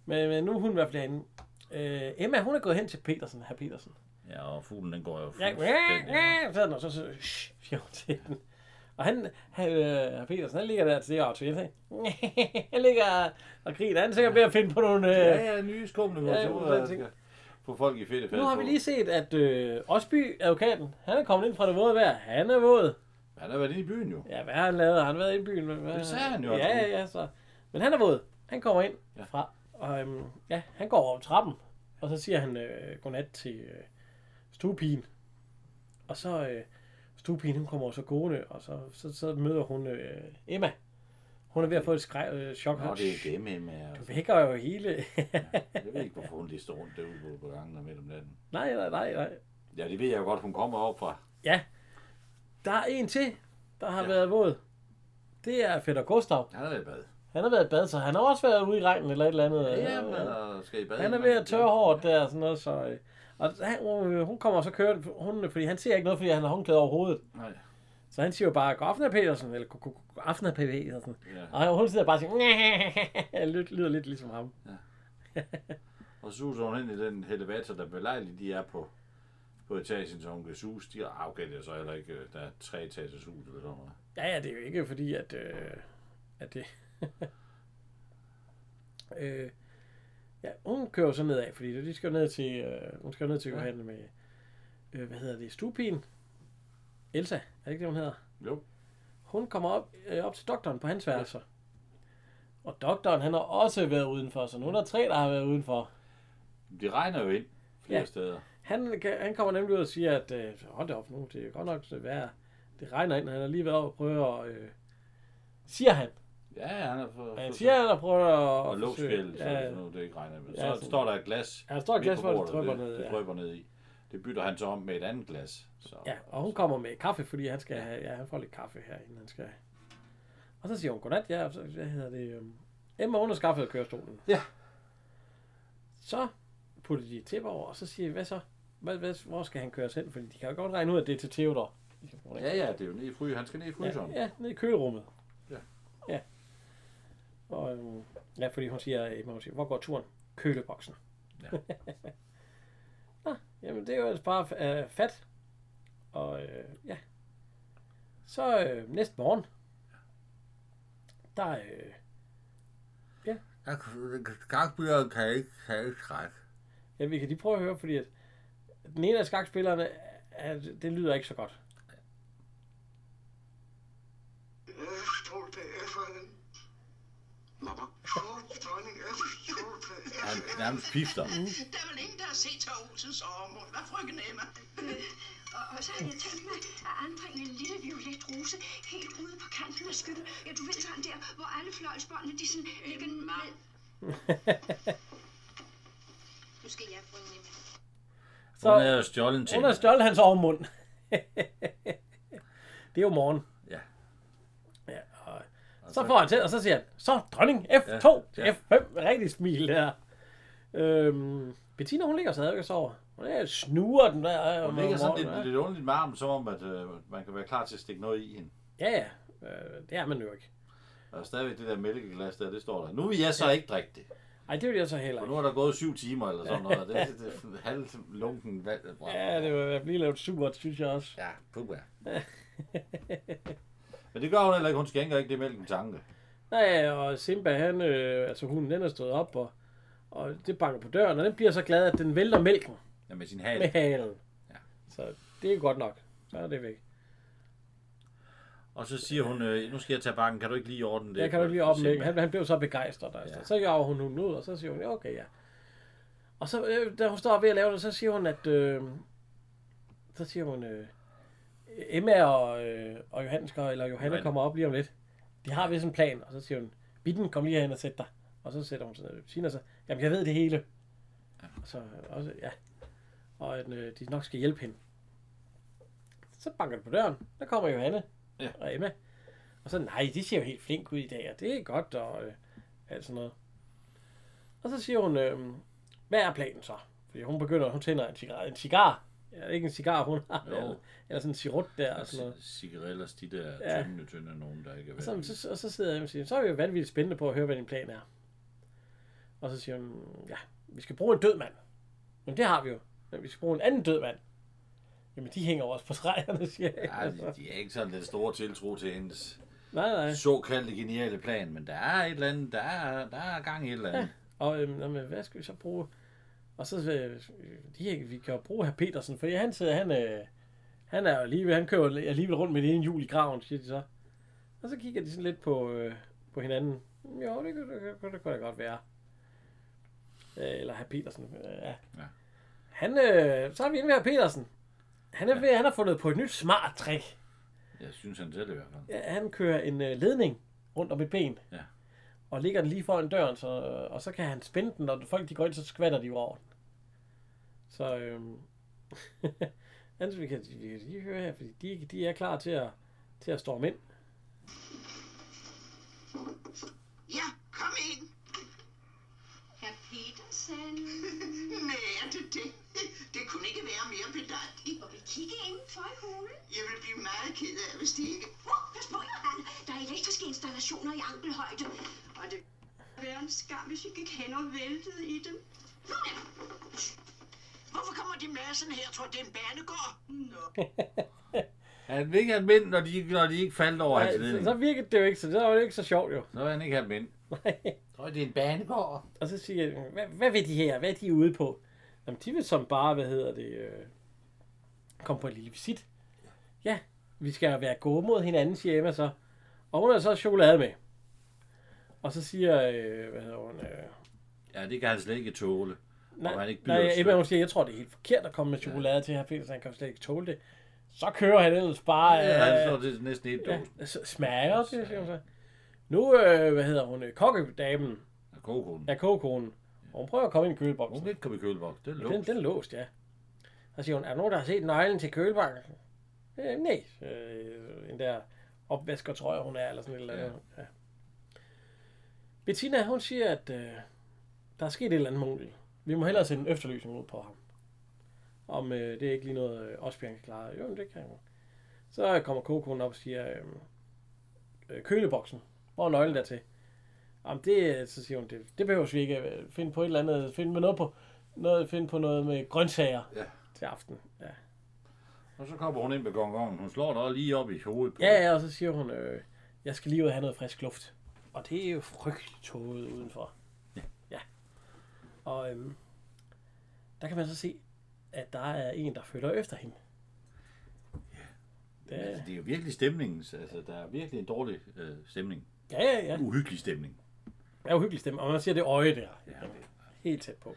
Men, men nu er hun i hvert fald herinde. Øh, Emma, hun er gået hen til Petersen, herr Petersen. Ja, og fuglen den går jo Ja, fuldstændig. ja, så, så, så shh, siger hun til den. Og han, han øh, Petersen, han ligger der til det auto. Han ligger og griner. Han er sikkert ved at finde på nogle... Øh, Ja, ja, nye skumle Ja, ja, ting. Få folk i fedt nu har vi lige set, at øh, Osby, advokaten, han er kommet ind fra det våde vejr. Han er våd. Han har været inde i byen jo. Ja, hvad har han lavet? Har han været inde i byen? Hvad, Det sagde han jo, Ja, ja, ja. Så. Men han er våd. Han kommer ind. Ja. fra, og øhm, ja, han går over trappen, og så siger han øh, godnat til øh, stuepigen. Og så øh, stuepigen, hun kommer så gående, og så, så, så møder hun øh, Emma. Hun er ved at få et skræk, øh, chok. Nå, det er dem, Emma. Du Altså. vækker jo hele... Jeg ved ikke, hvorfor hun lige står rundt derude på, gangen midt om natten. nej, nej, nej, nej. Ja, det ved jeg jo godt, hun kommer op fra. Ja, der er en til, der har ja. Ja. været våd. Det er Fætter Gustav. Han har været i bad. Han har været i bad, så han har også været ude i regnen eller et eller andet. Ja, men han skal i bad. Han er ved at tørre hårdt der og sådan noget, så... øh, Og han, øh, hun kommer så kørende, hun, fordi han ser ikke noget, fordi han har håndklæde over hovedet. Nej. Så han siger jo bare, god aften. Petersen, eller god, aften. Petersen. Ja. Og hun sidder bare og siger, lyder, lyder lidt ligesom ham. [laughs] Og så suser hun ind i den elevator, der belejligt de er på, på etagen, så hun kan sus. De er okay, det er så heller ikke, øh, der er tre etagers hus eller sådan noget. Ja, ja, det er jo ikke fordi, at, øh, at det... [laughs] øh, ja, hun kører så nedad, fordi de skal ned til, øh, hun skal ned til Ja. Johanne med, øh, hvad hedder det, stuepien? Elsa, er det ikke det, hun hedder? Jo. Hun kommer op, øh, op til doktoren på hans værelser. Og doktoren, han har også været udenfor, så nu er der tre, der har været udenfor. De regner jo ind flere Ja. steder. Han, han kommer nemlig ud og siger, at øh, hold da op nu, det er godt nok så værd. Det regner ind, han har lige været oppe og prøve at... Øh, siger han. Ja, han har fået... Han siger, han har prøvet at... og lågskæld, så Ja, nu det ikke regner med. Ja, Så står der et glas. Ja, der står et glas, hvor det det, ned, Det drypper ned i. Det bytter han så om med et andet glas. Så. Ja, og hun kommer med kaffe, fordi han skal have, ja, han får lidt kaffe her, inden han skal. Og så siger hun, godnat, ja, og så, hvad hedder det, um, Emma, hun har skaffet kørestolen. Ja. Så putter de et tæppe over, og så siger hvad så? Hvad, hvad, hvor skal han køres hen? Fordi de kan jo godt regne ud, at det er til Theodor. Ja, ja, det er jo nede i fry. Han skal ned i fryseren. Ja, ja, nede i kølerummet. Ja. Ja. Og, øhm, ja, fordi hun siger, hun siger, hvor går turen? Køleboksen. Ja. [laughs] Nå, jamen det er jo altså bare øh, fat. Og øh, ja. Så øh, næste morgen, der øh, Skakspilleren kan ikke have skræk. ja, vi kan lige prøve at høre, fordi at den ene af skakspillerne, er, det lyder ikke så godt. Han F'eren. nærmest pifter. Der er vel ingen, der har set Tør Olsens sommermål. Hvad frøken Emma? Og, og så har jeg tænkt mig at anbringe en lille violet rose helt ude på kanten af skyllet. Ja, du ved sådan der, hvor alle fløjlsbåndene, de sådan ligger ned. [laughs] Nu skal jeg bringe Emma. Så Hun havde stjålet en ting. hun har stjålet hans overmund. [laughs] det er jo morgen. Ja. Ja, så får han til, og så siger han, så dronning F2 Ja, ja. F5. Rigtig smil der. Øhm, Bettina, hun ligger stadig og sover. Hun er snuger den der. Hun om ligger sådan lidt, lidt underligt med armen, som om, at øh, man kan være klar til at stikke noget i hende. Ja, ja. Øh, det er man jo ikke. Og stadigvæk det der mælkeglas der, det står der. Nu vil jeg så ikke drikke det. Ej, det vil jeg så heller For ikke. nu er der gået syv timer eller sådan noget. og Det, det, [laughs] det er halv lunken vand. Ja, det vil blive lavet surt, synes jeg også. Ja, puha. [laughs] Men det gør hun heller ikke. Hun skænker ikke det mælk en tanke. Nej, og Simba, han, øh, altså hunden, den er stået op, og, og det banker på døren, og den bliver så glad, at den vælter mælken Ja, med sin med hale. halen. Ja. Så det er godt nok. Så er det væk. Og så siger hun, øh, nu skal jeg tage bakken. Kan du ikke lige ordne det? Jeg kan du lige med. Simba?" Han, han blev så begejstret. Altså. Ja. Så jager hun hunden ud, og så siger hun, ja, okay, ja. Og så, øh, da hun står ved at lave det, så siger hun, at... Øh, så siger hun, øh, Emma og, øh, og Johannes, eller Johanne. kommer op lige om lidt. De har vist en plan, og så siger hun, Bitten, kom lige herhen og sæt dig. Og så sætter hun sig ned. Tina så, jamen jeg ved det hele. Og så også, ja. Og at øh, de nok skal hjælpe hende. Så banker det på døren. Der kommer Johanne Ja. og Emma. Og så, nej, de ser jo helt flink ud i dag, og det er godt, og øh, alt sådan noget. Og så siger hun, øh, hvad er planen så? Fordi hun begynder, hun tænder en cigar. En cigar. Ja, ikke en cigar, hun har. Jo. Eller, eller sådan en sirut der, og sådan noget. Cigarillas, de der Ja. tynde, tynde nogen, der ikke er Og så, værd. så, og så sidder jeg og siger, så er vi jo vanvittigt spændende på at høre, hvad din plan er. Og så siger hun, ja, vi skal bruge en død mand. Men det har vi jo. Men vi skal bruge en anden død mand. Jamen, de hænger også på træerne, [laughs] siger jeg. Ja, de, de er ikke sådan den store tiltro til hendes Nej, nej. såkaldte geniale plan, men der er et eller andet, der er, der er gang i et eller andet. Og øhm, nå, men hvad skal vi så bruge? Og så øh, de, her- vi kan jo bruge herr Petersen, for han sidder, han, øh, han er jo alligevel, han kører alligevel rundt med det ene hjul i graven, siger de så. Og så kigger de sådan lidt på, øh, på hinanden. Jo, det kunne det, kunne, det kunne da godt være. Øh, eller herr Petersen. Øh, ja. Ja. Han, øh, så er vi inde ved herr Petersen. Han, er ved, han har fundet på et nyt smart trick. Jeg synes han selv i hvert fald. Ja, han kører en øh, ledning rundt om et ben. Ja. Og ligger den lige foran døren, så, og så kan han spænde den, og folk de går ind, så skvatter de over den. Så øhm, [laughs] Anders, vi kan, vi kan lige høre her, fordi de, de er klar til at, til at storme ind. Ja, kom ind. Herr Petersen. [laughs] Nej, er det det? Det kunne ikke være mere pedantigt. Og vi kigge indenfor i hulen. Jeg vil blive meget ked af, hvis det ikke... Oh, pas på, Johan. Der er elektriske installationer i ankelhøjde. Og det ville være en skam, hvis vi gik hen og væltede i dem. Hvorfor kommer de massen her? Tror det er en banegård? Nå. [laughs] Han vil ikke have mænd, når de, når de ikke faldt over hans Nej, så, ledning. så virkede det jo ikke, så det var jo ikke så sjovt jo. Så vil han ikke have mænd. Tror I, det er en banegård? Og så siger jeg, hvad, hvad vil de her? Hvad er de ude på? Jamen, de vil som bare, hvad hedder det, øh, komme på en lille visit. Ja, vi skal være gode mod hinanden, siger Emma så. Og hun har så chokolade med. Og så siger, øh, hvad hedder hun, øh, Ja, det kan han slet ikke tåle. nej, Og han ikke nej, Emma hun siger, jeg tror, det er helt forkert at komme med chokolade ja. til her Petersen, han kan slet ikke tåle det. Så kører han ellers bare, Ja, han øh, står det er næsten helt ja, smager det, siger hun så. Nu, øh, hvad hedder hun, øh, kokkedamen, Ja, kogekonen. er kogekonen, og hun prøver at komme ind i køleboksen. Hun vil ikke komme i køleboks. Det er Den, låst. den er låst, ja. Så siger hun, er der nogen, der har set nøglen til kølebakken? Øh, nej. Øh, en der opvasker, tror jeg, hun er, eller sådan et eller andet. Ja. ja. Bettina, hun siger, at øh, der er sket et eller andet muligt. Vi må hellere sende en efterlysning ud på ham. Om øh, det er ikke lige noget, øh, Osbjørn kan klare. Jo, men det kan hun. Så kommer kokonen op og siger, øh, øh, køleboksen. Hvor er nøglen der til? Jamen det, så siger hun, det, det behøver vi ikke øh, finde på et eller andet, finde med noget på, noget, finde på noget med grøntsager Ja. til aften. Ja. Og så kommer hun ind med gongongen. Hun slår dig lige op i hovedet. På. ja, ja, og så siger hun, øh, jeg skal lige ud og have noget frisk luft. Og det er jo frygteligt tåget udenfor. Ja. ja. Og øhm, der kan man så se, at der er en, der følger efter hende. Det, Altså, det er jo virkelig stemningen. Altså, der er virkelig en dårlig øh, stemning. ja, ja, ja. Uhyggelig stemning. Er uhyggeligt stemme, og man ser det øje der. Ja. Helt tæt på.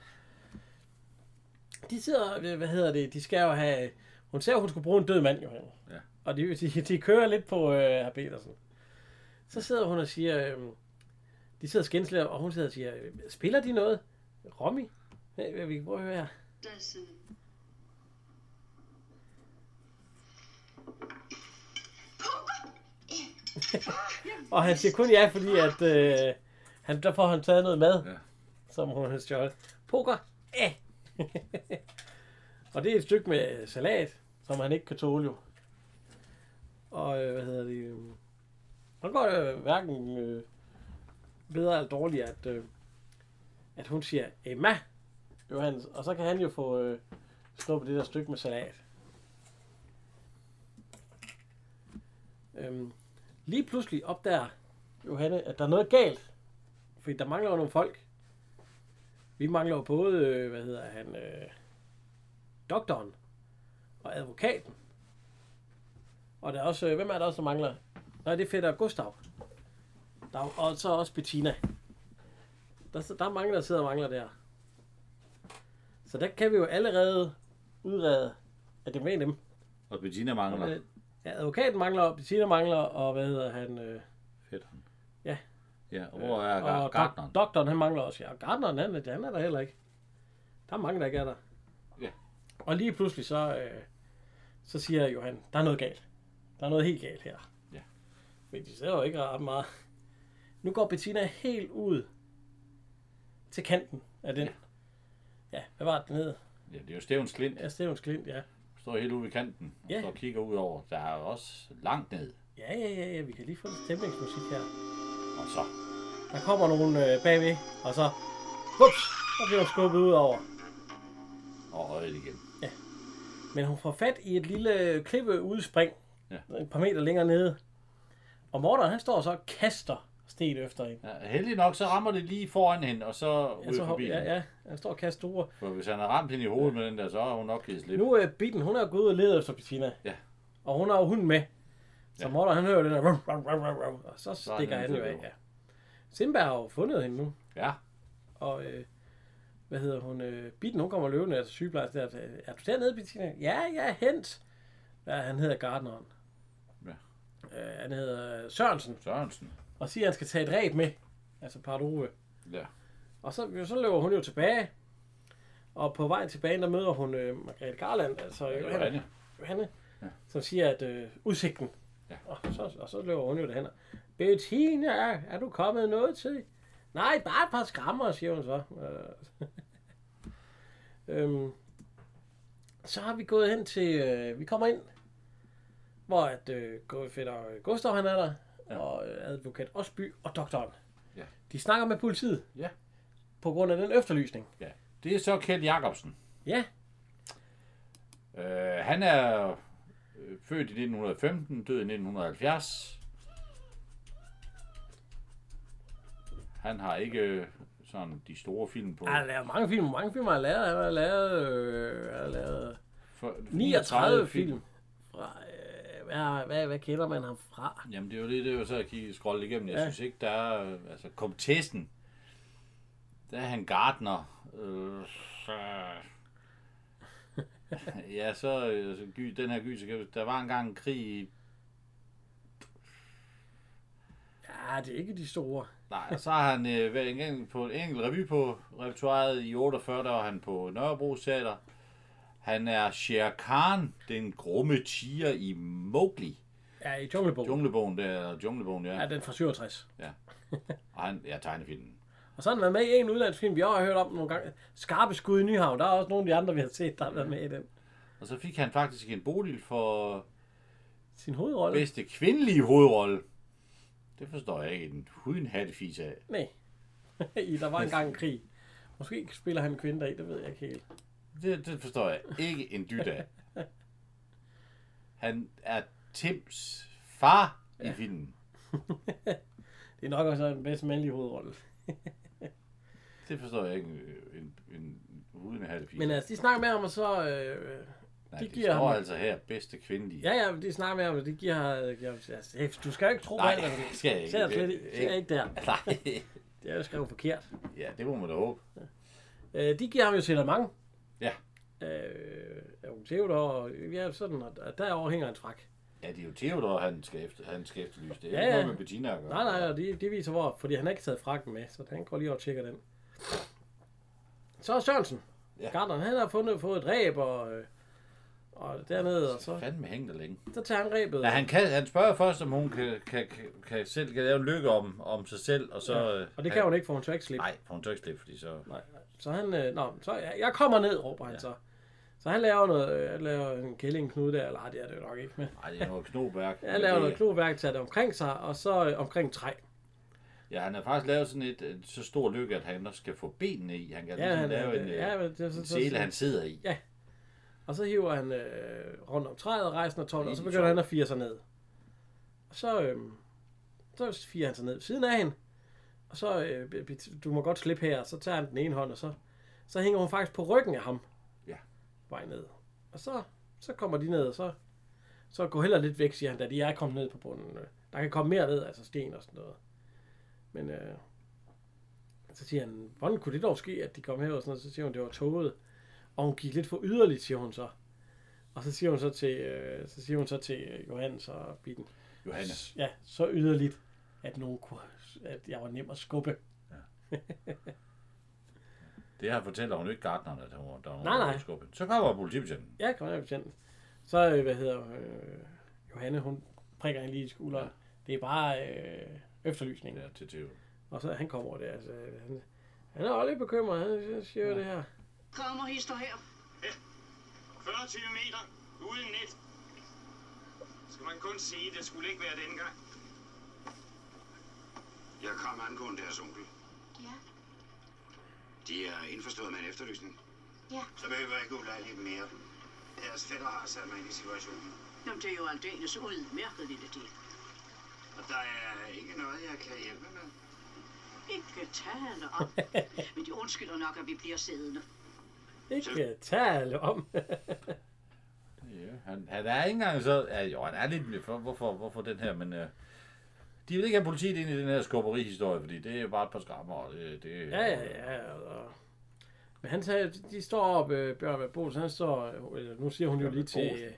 De sidder, øh, hvad hedder det, de skal jo have, hun ser, at hun skulle bruge en død mand, Johan. Ja. Og de, de, de kører lidt på øh, herr Petersen. Så sidder hun og siger, øh, de sidder og skændsler, og hun sidder og siger, øh, spiller de noget? Romy? Hey, vi kan prøve at høre her. Der er sådan... Og han siger kun ja, fordi at, øh, han, der får han taget noget mad, Ja. som hun har stjålet. Poker? Eh. [laughs] og det er et stykke med salat, som han ikke kan tåle jo. Og øh, hvad hedder det? Øh, han går øh, hverken øh, bedre eller dårligt, at, øh, at hun siger Emma, Johannes, og så kan han jo få øh, snuppet det der stykke med salat. Øhm, lige pludselig opdager Johanne, at der er noget galt. Fordi der mangler jo nogle folk. Vi mangler jo både, øh, hvad hedder han, øh, doktoren og advokaten. Og der er også, øh, hvem er der også, der mangler? Nej, det er fætter Gustav. Der er, og så også Bettina. Der, der er mange, der sidder og mangler der. Så der kan vi jo allerede udrede, at det er med dem. Og Bettina mangler. Øh, Ja, advokaten mangler, og Bettina mangler, og hvad hedder han? Øh, Fætteren. Ja. Og hvor er og gar- gartneren? dok- doktoren, han mangler også. Ja, og gartneren, han, han er der heller ikke. Der er mange, der ikke er der. Ja. Og lige pludselig så, øh, så siger Johan, der er noget galt. Der er noget helt galt her. Ja. Men de ser jo ikke ret meget. Nu går Bettina helt ud til kanten af den. Ja. Ja, hvad var det, den hed? Ja, det er jo Stævns Klint. Ja, Stevens Klint, ja. Står helt ude ved kanten. Og Ja. står og kigger ud over. Der er også langt ned. Ja, ja, ja, ja, vi kan lige få lidt stemningsmusik her. Og så. Der kommer nogen øh, bagved, og så... Ups, så bliver hun skubbet ud over. Og øjet igen. Men hun får fat i et lille klippeudspring, Ja. et par meter længere nede. Og Morten, han står så og kaster sten efter hende. Ja, heldig nok, så rammer det lige foran hende, og så Ja, ud så, forbi ja, ja, han står og kaster store. For hvis han har ramt hende i hovedet med den der, så har hun nok givet slip. Nu er Bitten, hun er gået ud og leder efter Bettina. Ja. Og hun har jo hunden med. Så Ja. Morten, han hører den der... ruff, ruff, ruff, ruff, Og så Så er stikker han han jo af. Ja. Simba har jo fundet hende nu. Ja, Og øh, hvad hedder hun? Øh, Bitten, hun kommer løbende, altså sygeplejerske der. Er du dernede, Bettina? Ja, ja, hent. Ja, han hedder Gardneren. Ja. Øh, han hedder Sørensen. Sørensen. Og siger, at han skal tage et ræb med. Altså Pardove. Ja. Og så, så løber hun jo tilbage. Og på vej tilbage, der møder hun øh, Margrethe Garland, altså Ja, Johanne. Johanne Ja. som siger, at øh, udsigten. Ja. Og, så, og så løber hun jo derhen. Bettina, er du kommet noget til? Nej, bare et par skrammer, siger hun så. Øh, [laughs] øhm, Så har vi gået hen til, øh, vi kommer ind, hvor at øh, fætter Gustav han er der, ja. og øh, advokat Osby og doktoren. Ja. De snakker med politiet. Ja. På grund af den efterlysning. Ja. Det er så Kjeld Jacobsen. Ja, Øh, han er øh, født i 1915, død i 1970. Han har ikke øh, sådan de store film på. han har lavet mange film. Mange film har han lavet. Han har lavet, øh, han har lavet For, 39 film. Fra, øh, hvad, hvad, hvad kender man ham fra? Jamen det er jo det, det er jo så at kigge scrolle igennem. Jeg Ja. synes ikke, der er... Altså, komtessen. Der er han Gardner. Øh, så... [laughs] ja, så øh, altså, gy, den her gyser, der var engang en krig i... Ja, det er ikke de store. Nej, og så har han øh, været en på en enkelt revy på repertoireet i 48, der var han på Nørrebro Teater. Han er Shere Khan, den grumme tiger i Mowgli. Ja, i Junglebogen. Junglebogen, der Junglebogen, ja. Ja, den fra 67. Og han, ja, tegnefilmen. Og så har han været med i en udlandsfilm, vi også har hørt om nogle gange. Skarpe skud i Nyhavn. Der er også nogle af de andre, vi har set, der har været med i den. Og så fik han faktisk en Bodil for Sin hovedrolle. bedste kvindelige hovedrolle. Det forstår jeg ikke en huden hattefis af. Nej. [laughs] I, der var engang en krig. Måske spiller han en kvinde der i, det ved jeg ikke helt. Det, det forstår jeg ikke en dyt af. Han er Tims far i filmen. [laughs] Det er nok også den bedste mandlige hovedrolle. [laughs] Det forstår jeg ikke en, en, en huden hattefis Men af. altså, de snakker med ham, og så... Øh, Nej, de det giver står ham- altså her, bedste kvindelige. ja, ja, de snakker med ham, og de giver... giver altså, hey, du skal jo ikke tro, Nej, hvad det det skal jeg ikke. Jeg slet Det- ikke, ikke der. [laughs] Nej. Det er jo skrevet forkert. Ja, det må man da håbe. Øh, de giver ham jo til mange. Ja. Øh, Theodor, ja, sådan, og derovre hænger en frak. Ja, det er jo Theodor, han skal, efter, han skal efterlyse. Det er Ja, ikke ja. noget med Bettina at gøre. Nej, nej, og de, de viser hvor, fordi han har ikke taget frakken med, så han går lige og tjekker den. Så er Sørensen. Ja. Gardner, han har fundet, fået et ræb, og, øh, og dernede, og så, Fandme hænge der længe. så tager han ræbet. Ja, han, kan, han spørger først, om hun kan, kan, kan, kan selv kan lave en lykke om, om sig selv, og så... Ja, øh, og det kan hun ikke, for hun tør ikke slippe. Nej, for hun tør ikke slippe, fordi så... Nej, nej. Så han, øh, nå, så jeg, jeg kommer ned, råber han ja. så. Så han laver noget, øh, han laver en kællingknude der, eller ej, det er det jo nok ikke, men Nej, det er noget knobværk. [laughs] han laver noget kloværk, tager det omkring sig, og så øh, omkring træ. Ja, han har faktisk lavet sådan et, et så stor lykke, at han også skal få benene i. Han kan Ja, ja, han, lave øh, en, ja, men det, så, en så, sele, så, han sidder i. Ja. Og så hiver han øh, rundt om træet og rejsen af tårnet, og så begynder han at fire sig ned. Og så, øh, så firer han sig ned siden af hende. Og så, øh, du må godt slippe her, og så tager han den ene hånd, og så, så hænger hun faktisk på ryggen af ham. Ja. Vej ned. Og så, så kommer de ned, og så, så gå heller lidt væk, siger han, da de er kommet ned på bunden. Øh, Der kan komme mere ned, altså sten og sådan noget. Men øh, så siger han, hvordan kunne det dog ske, at de kom her og sådan noget? Så siger hun, det var toget. Og hun gik lidt for yderligt, siger hun så. Og så siger hun så til, øh, så siger hun så til øh, Johannes og Bitten. Johanne. Ja, så yderligt, at nogen kunne, at jeg var nem at skubbe. Det her fortæller hun jo ikke Gardneren, at hun, der var Nej, nej. skubbet. Så kommer politibetjenten. Ja, kom her, betjenten. Så, øh, hvad hedder øh, Johanne, hun prikker hende lige i skulderen. Ja. Det er bare øh, efterlysning. Ja, til Theo. Og så han kommer over der, altså, han, han er også lidt bekymret, han siger jo det her. Kommer hister her. 40 meter uden net. Skal man kun sige, det skulle ikke være dengang. Jeg kom angående deres onkel. Ja, De er indforstået med en efterlysning. ja. Så behøver jeg ikke ulejligt mere. Deres fætter har sat mig ind i situationen. Jamen, det er jo aldeles udmærket, lille del. Og der er ikke noget, jeg kan hjælpe med. Ikke tale om. [laughs] Men de undskylder nok, at vi bliver siddende. Ikke tale om. Ja, han, han er ikke engang så... Ja, jo, han er lidt... For, hvorfor, hvorfor den her, men... Uh, de vil ikke have politiet ind i den her skubberihistorie, fordi det er bare et par skrammer, og det... det ja, ja, ja. Og, men han sagde, de står op, øh, Bjørn Bols, han står, øh, nu siger hun jo lige til, øh,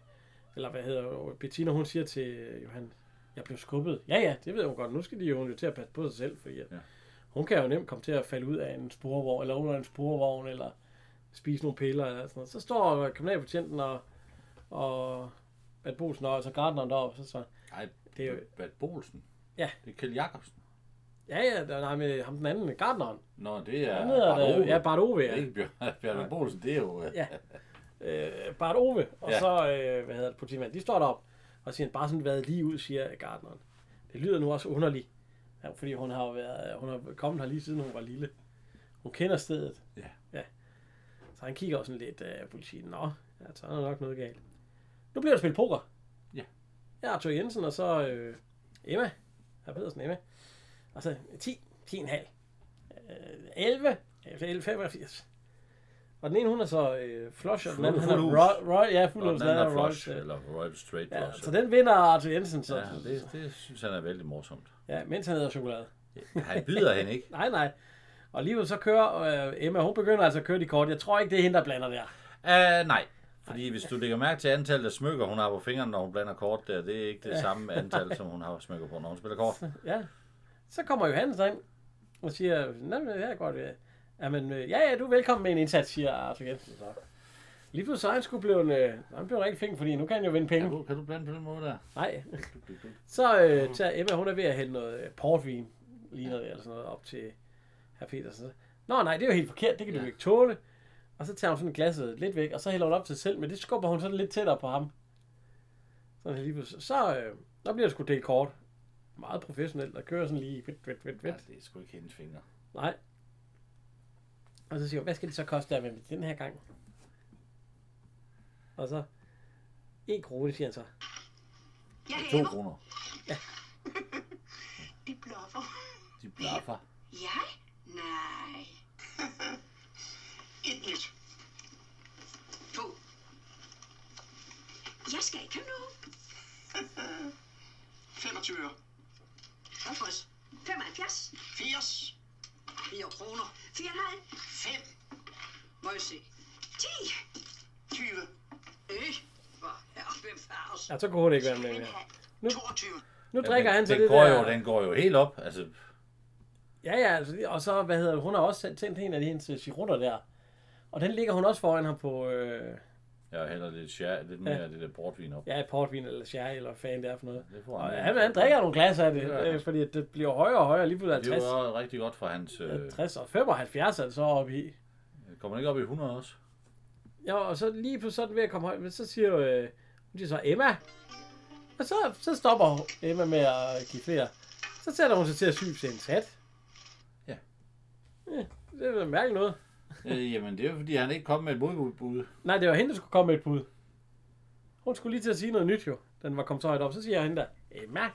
eller hvad hedder Bettina, hun siger til øh, Johan, jeg blev skubbet. Ja, ja, det ved hun godt. Nu skal de jo, jo til at passe på sig selv, fordi at, Ja. hun kan jo nemt komme til at falde ud af en sporvogn, eller under en sporvogn, eller spise nogle piller, eller sådan noget. Så står kriminalbetjenten og, og Bad Bolsen og altså Gardneren deroppe, så så, Nej, Det er jo- Bad Bolsen. Ja. Det er Kjeld Jacobsen. ja, ja, der er med ham den anden, Gardneren. Nå, det er Han hedder Bart Ove. ja, Bart Ove, Det er ja. ikke Bjørn, Bjørn Bolsen, det er jo... Ja. øh, Bart Ove, og Ja. så, øh, hvad hedder det, politimanden, de står derop og siger, bare sådan været lige ud, siger Gardneren. Det lyder nu også underligt, ja, fordi hun har jo været, hun har kommet her lige siden hun var lille. Hun kender stedet. Ja. ja. Så han kigger også sådan lidt af uh, politiet. Nå, ja, så er der nok noget galt. Nu bliver der spillet poker. Ja. Jeg er Arthur Jensen, og så øh, Emma. Herr Pedersen Emma. Og så 10, 10,5. Øh, 11, 11, 85. Og den ene, hun er så øh, flush, og den anden, han er. Roy, Roy, ja, fuld hus, den anden er Roy. flush, eller Royal Straight Ja, Flush. så den vinder Arthur Jensen så. Ja, det, det synes han er vældig morsomt. Ja, mens han hedder chokolade. Han byder hende ikke. [laughs] Nej, nej. Og alligevel så kører øh, Emma, hun begynder altså at køre de kort. Jeg tror ikke, det er hende, der blander der. Uh, nej, fordi hvis du lægger mærke til antallet af smykker, hun har på fingrene, når hun blander kort der, det er ikke det Ja. samme antal, som hun har smykker på, når hun spiller kort. [laughs] Ja. Så kommer Johannes ind og siger, nej, ja, godt, ja. Jamen, øh, ja, ja, du er velkommen med en indsats, siger Arthur Jensen så. Lige pludselig så er han skulle blive, øh, han blev rigtig flink, fordi nu kan han jo vinde penge. Kan du, kan du blande på den måde der? Nej. Så øh, tager Emma, hun er ved at hælde noget øh, portvin, lige noget, eller sådan noget, op til herr Petersen. Nå nej, det er jo helt forkert, det kan du jo ikke tåle. Og så tager hun sådan glasset lidt væk, og så hælder hun op til sig selv, men det skubber hun sådan lidt tættere på ham. Sådan lige pludselig. Så øh, der bliver det sgu delt kort. Meget professionelt, der kører sådan lige vidt, vidt, vidt, Ja, vidt. det er sgu ikke hendes fingre. Nej. Og så siger hun, hvad skal det så koste der med den her gang? Og så, en krone, siger han så. Jeg To hæver. kroner. [laughs] De bluffer. De blaffer. Jeg? Nej. Et net. To. Jeg skal ikke have noget. [laughs] 25 øre. 50. 75. 80. 4 kroner. 4,5. 5. Må jeg se. 10. 20. Øh. Hvor. Ja, så kunne hun ikke være med mere. Nu, 22. nu drikker han så den det går der... Jo, den går jo helt op. Altså, Ja, ja, altså, og så, hvad hedder det, hun har også tændt en af de hendes cirutter der. Og den ligger hun også foran ham på, øh, jeg hælder lidt, sher, lidt mere af det der portvin op. ja, portvin eller sherry, eller fanden det er for noget. Det får Og han. han, han drikker nogle glas af det, Det gør øh, fordi det bliver højere og højere, lige Det er 50, jo også rigtig godt for hans... Øh, 60 og 75 er det så oppe i. kommer han ikke op i 100 også? Ja, og så lige pludselig så er den ved at komme højt, men så siger øh, siger så Emma. Og så, så stopper Emma med at give flere. Så sætter hun sig til at sy til en sat. Ja. ja det er da mærkeligt noget. Øh, jamen, det er jo fordi, han ikke kom med et modbud. Nej, det var hende, der skulle komme med et bud. Hun skulle lige til at sige noget nyt jo. Den var kommet så højt op. Så siger jeg hende der, Emma.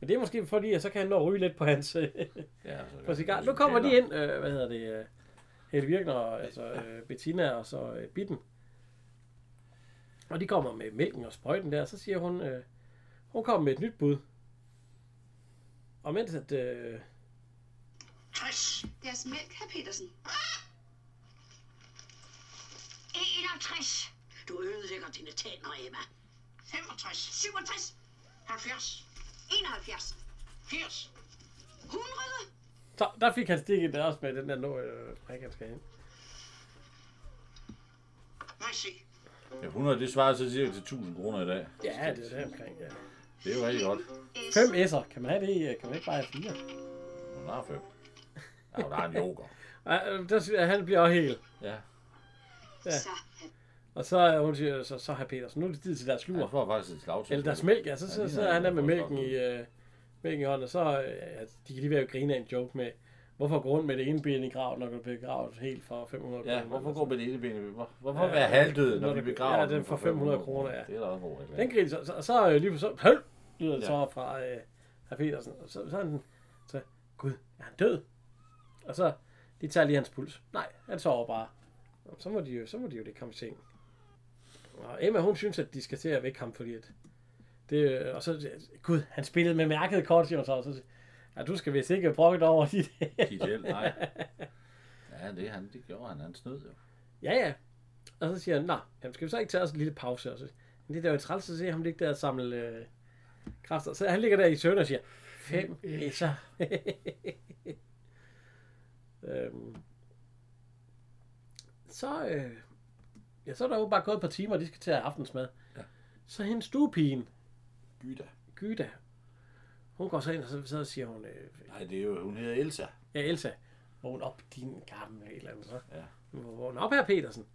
Men det er måske fordi, at så kan han nå at ryge lidt på hans øh, Ja, så på cigar. Nu kommer de ind, øh, hvad hedder det, øh, Helle Virkner, og, altså øh, Bettina og så øh, Bitten. Og de kommer med mælken og sprøjten der, så siger hun, øh, hun kommer med et nyt bud. Og mens at, øh, 60. Deres mælk, herr Petersen. 61. Du ødelægger dine tænder, Emma. 65. 67. 70. 71. 80. 100. så, der fik han stikket der også med den der nå, øh, han skal have. Nej, se. Ja, 100, det svarer så cirka til 1000 kroner i dag. Ja, det er det omkring, ja. Det er jo rigtig godt. Fem S'er, kan man have det i? Kan man ikke bare have fire? Hun har fem. Ja, hun har en yoga. Ja, øh, der, han bliver også helt. Ja, Ja. Så, Og så, er hun siger, så, så har Petersen, nu er det tid til deres han slur. får faktisk et slag. Eller deres mælk, ja. Så, Ja, så, så er han der han med mælken i, øh, mælken i hånden, og så øh, ja, de kan lige være at grine af en joke med, hvorfor gå rundt med det ene ben i graven, når du bliver begravet helt for 500 Ja, kroner? hvorfor gå med det ene ben? Hvor- Hvorfor Ja, være halvdød, når når vi begraver ja, den for 500 kroner, ja. Det er da også god. Den griner så, så, så øh, lige på så, høl, lyder det Ja. så fra øh, herr Petersen, og så, så han, så, gud, er han død? Og så, de tager lige hans puls. Nej, han sover bare. Så må de jo, så må de jo det komme i seng. Og Emma, hun synes, at de skal til at vække ham, fordi at det, og så, gud, han spillede med mærket kort, siger så, og så ja, du skal vist ikke brokke dig over dit. Dit held, nej. [laughs] Ja, det, han, det gjorde han. Han snød jo. ja, ja. Og så siger han, nej, jamen, skal vi så ikke tage os en lille pause? Og så, men det er da jo træls at se ham ligge der og samle øh, kræfter. Så han ligger der i søvn og siger, fem etter. [laughs] øhm, så, øh, ja, så er der jo bare gået et par timer, og de skal til at have aftensmad. Ja. Så hendes stuepigen, Gyda. Gyda, hun går så ind, og så, så siger hun, øh, Nej, det er jo, hun hedder Elsa. ja, Elsa, vågn op, din gamle et eller andet så. Ja. Vågn op her, Petersen.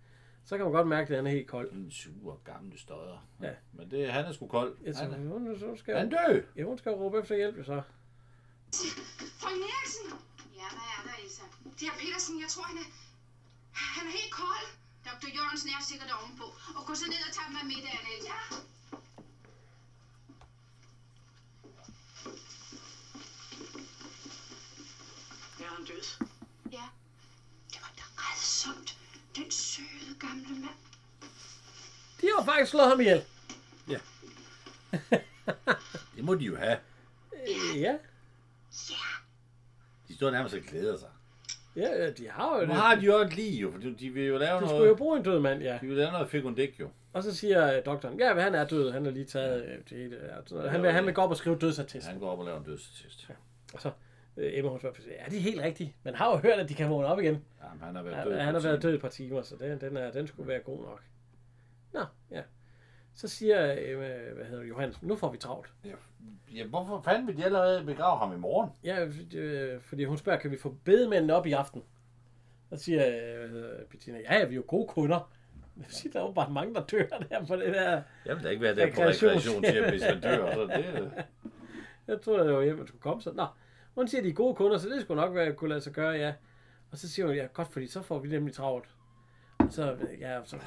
så kan man godt mærke, at han er helt kold. En sur gamle støder. Ja. Men det, han er sgu kold. Jeg tror, Han, hun, hun, skal, han dø. ja, hun skal råbe efter hjælp, så. Frøken Eriksen! Ja, hvad er der, Elsa? Det er Petersen, jeg tror, han er... Han er helt kold. Dr. Jørgensen er sikkert ovenpå. Og gå så ned og tag af middagen, Elsa. Ja. Er han død? Ja. Det var da redsomt. Den søde gamle mand. De har faktisk slået ham ihjel. [laughs] Det må de jo have. Øh, Ja, De står nærmest og glæder sig. Ja, de har jo Nu det. har de jo et lige, jo, for de de vil jo lave De skulle jo noget... bruge en død mand, ja. De vil lave noget fikundik, jo. Og så siger øh, doktoren, ja, han er død. Han har lige taget øh, det hele. Ja. noget. Han, vil, han vil gå op og skrive dødsattest. Han går op og laver en dødstest. Og så øh, Emma, hun spørger, er det helt rigtigt? Man har jo hørt, at de kan vågne op igen. Jamen, han har været Ja, død. han på har været død et par timer, så den, den, er, den skulle være god nok. Nå, ja. Så siger øh, hvad hedder det, Johannes, nu får vi travlt. Ja, hvorfor fanden vil de allerede begrave ham i morgen? Ja, øh, fordi hun spørger, kan vi få bedemændene op i aften? Så siger øh, Bettina, ja, ja, vi er jo gode kunder. Jeg siger, der er jo bare mange, der dør der på det der. Jeg vil da ikke være der på Rekreation. rekreation til, hvis man dør. Så det, [laughs] Jeg troede, det var hjem, man skulle komme. Så, nå, hun siger, de er gode kunder, så det skulle nok være, kunne lade sig gøre, ja. Og så siger hun, ja, godt, fordi så får vi nemlig travlt. Og så, ja, så,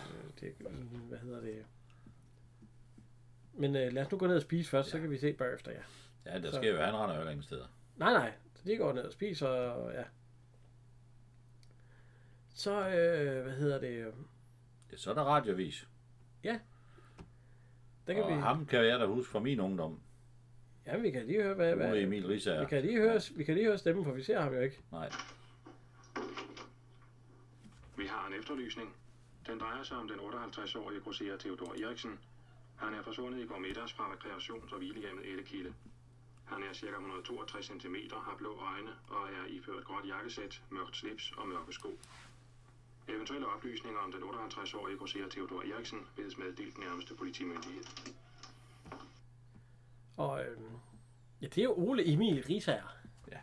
det, hvad hedder det? Men øh, lad os nu gå ned og spise først, ja. så kan vi se bagefter, ja. ja, der Så- sker jo, han render jo ingen steder. Nej, nej, så de går ned og spiser, og ja. Så, øh, hvad hedder det? Ja, så er der radiovis. Der kan Og vi, ham kan jeg da huske fra min ungdom. ja, vi kan lige høre, hvad, Ole hvad, Emil Risager. vi kan lige høre, vi kan lige høre stemmen, for vi ser ham jo ikke. Nej. Vi har en efterlysning. Den drejer sig om den 58-årige grosserer Theodor Eriksen. Han er forsvundet i går middags fra rekreations- og hvilehjemmet Ellekilde. Han er ca. 162 cm, har blå øjne og er iført gråt jakkesæt, mørkt slips og mørke sko. Eventuelle oplysninger om den 58-årige grosserer Theodor Eriksen bedes meddelt nærmeste politimyndighed. Og øh, ja, det er jo Ole Emil Risager. Ja.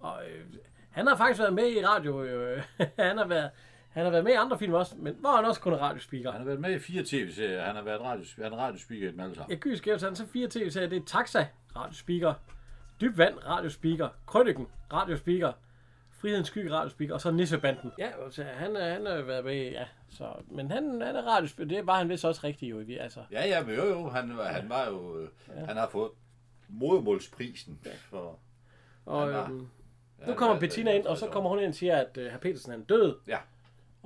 Og øh, han har faktisk været med i radio. Øh, [laughs] han, har været, han har været med i andre film også, men hvor er han også kun er radiospeaker. Han har været med i fire tv-serier. Han har været radio, han er radiospeaker i dem alle sammen. Jeg kan skæve han så fire tv-serier. Det er Taxa, radiospeaker. Dyb Vand, radiospeaker. Krøniken, radiospeaker. Frihedens Skygge, radiospeaker. Og så Nissebanden. Ja, så han, er- han har været med, ja. Så, men han, han er radiospeaker. Det var han vist også rigtig jo. Altså, Ja, ja, men jo, jo. Han, var- han var jo... øh, Han har fået modermålsprisen for... og Han var- øhm, Ja, nu kommer Bettina ind, og så kommer hun ind og siger, at øh, herr Petersen er død. Ja.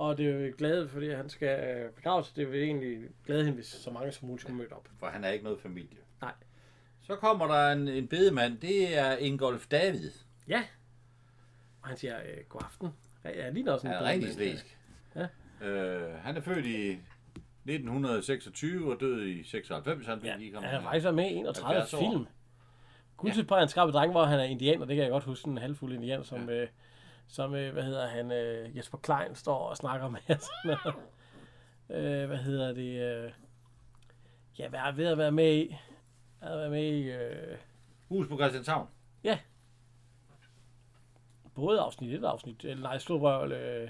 Og det er jo glade, fordi han skal øh, begraves. Det vil egentlig glæde hende, hvis så mange som muligt skulle møde op. For han er ikke noget familie. Nej. Så kommer der en, en bedemand. Det er Ingolf David. Ja. Og han siger, øh, god aften. Ja, jeg ligner også en Han er bedemand. rigtig slæsk. Ja. Øh, han er født i 1926 og død i 96. Han Ja, lige han været med i 31 70 år. film. Guldsødt på en skrabbe dreng, hvor han er indianer. Det kan jeg godt huske, en halvfuld indianer, som, ja. øh, som øh, hvad hedder han, øh, Jesper Klein står og snakker med. [laughs] Sådan noget. øh, hvad hedder det? Øh, ja, hvad er ved at være med i? Jeg har været med i øh, Hus på Christianshavn. både afsnit 1 og afsnit, eller nej, Slåbrøl, øh,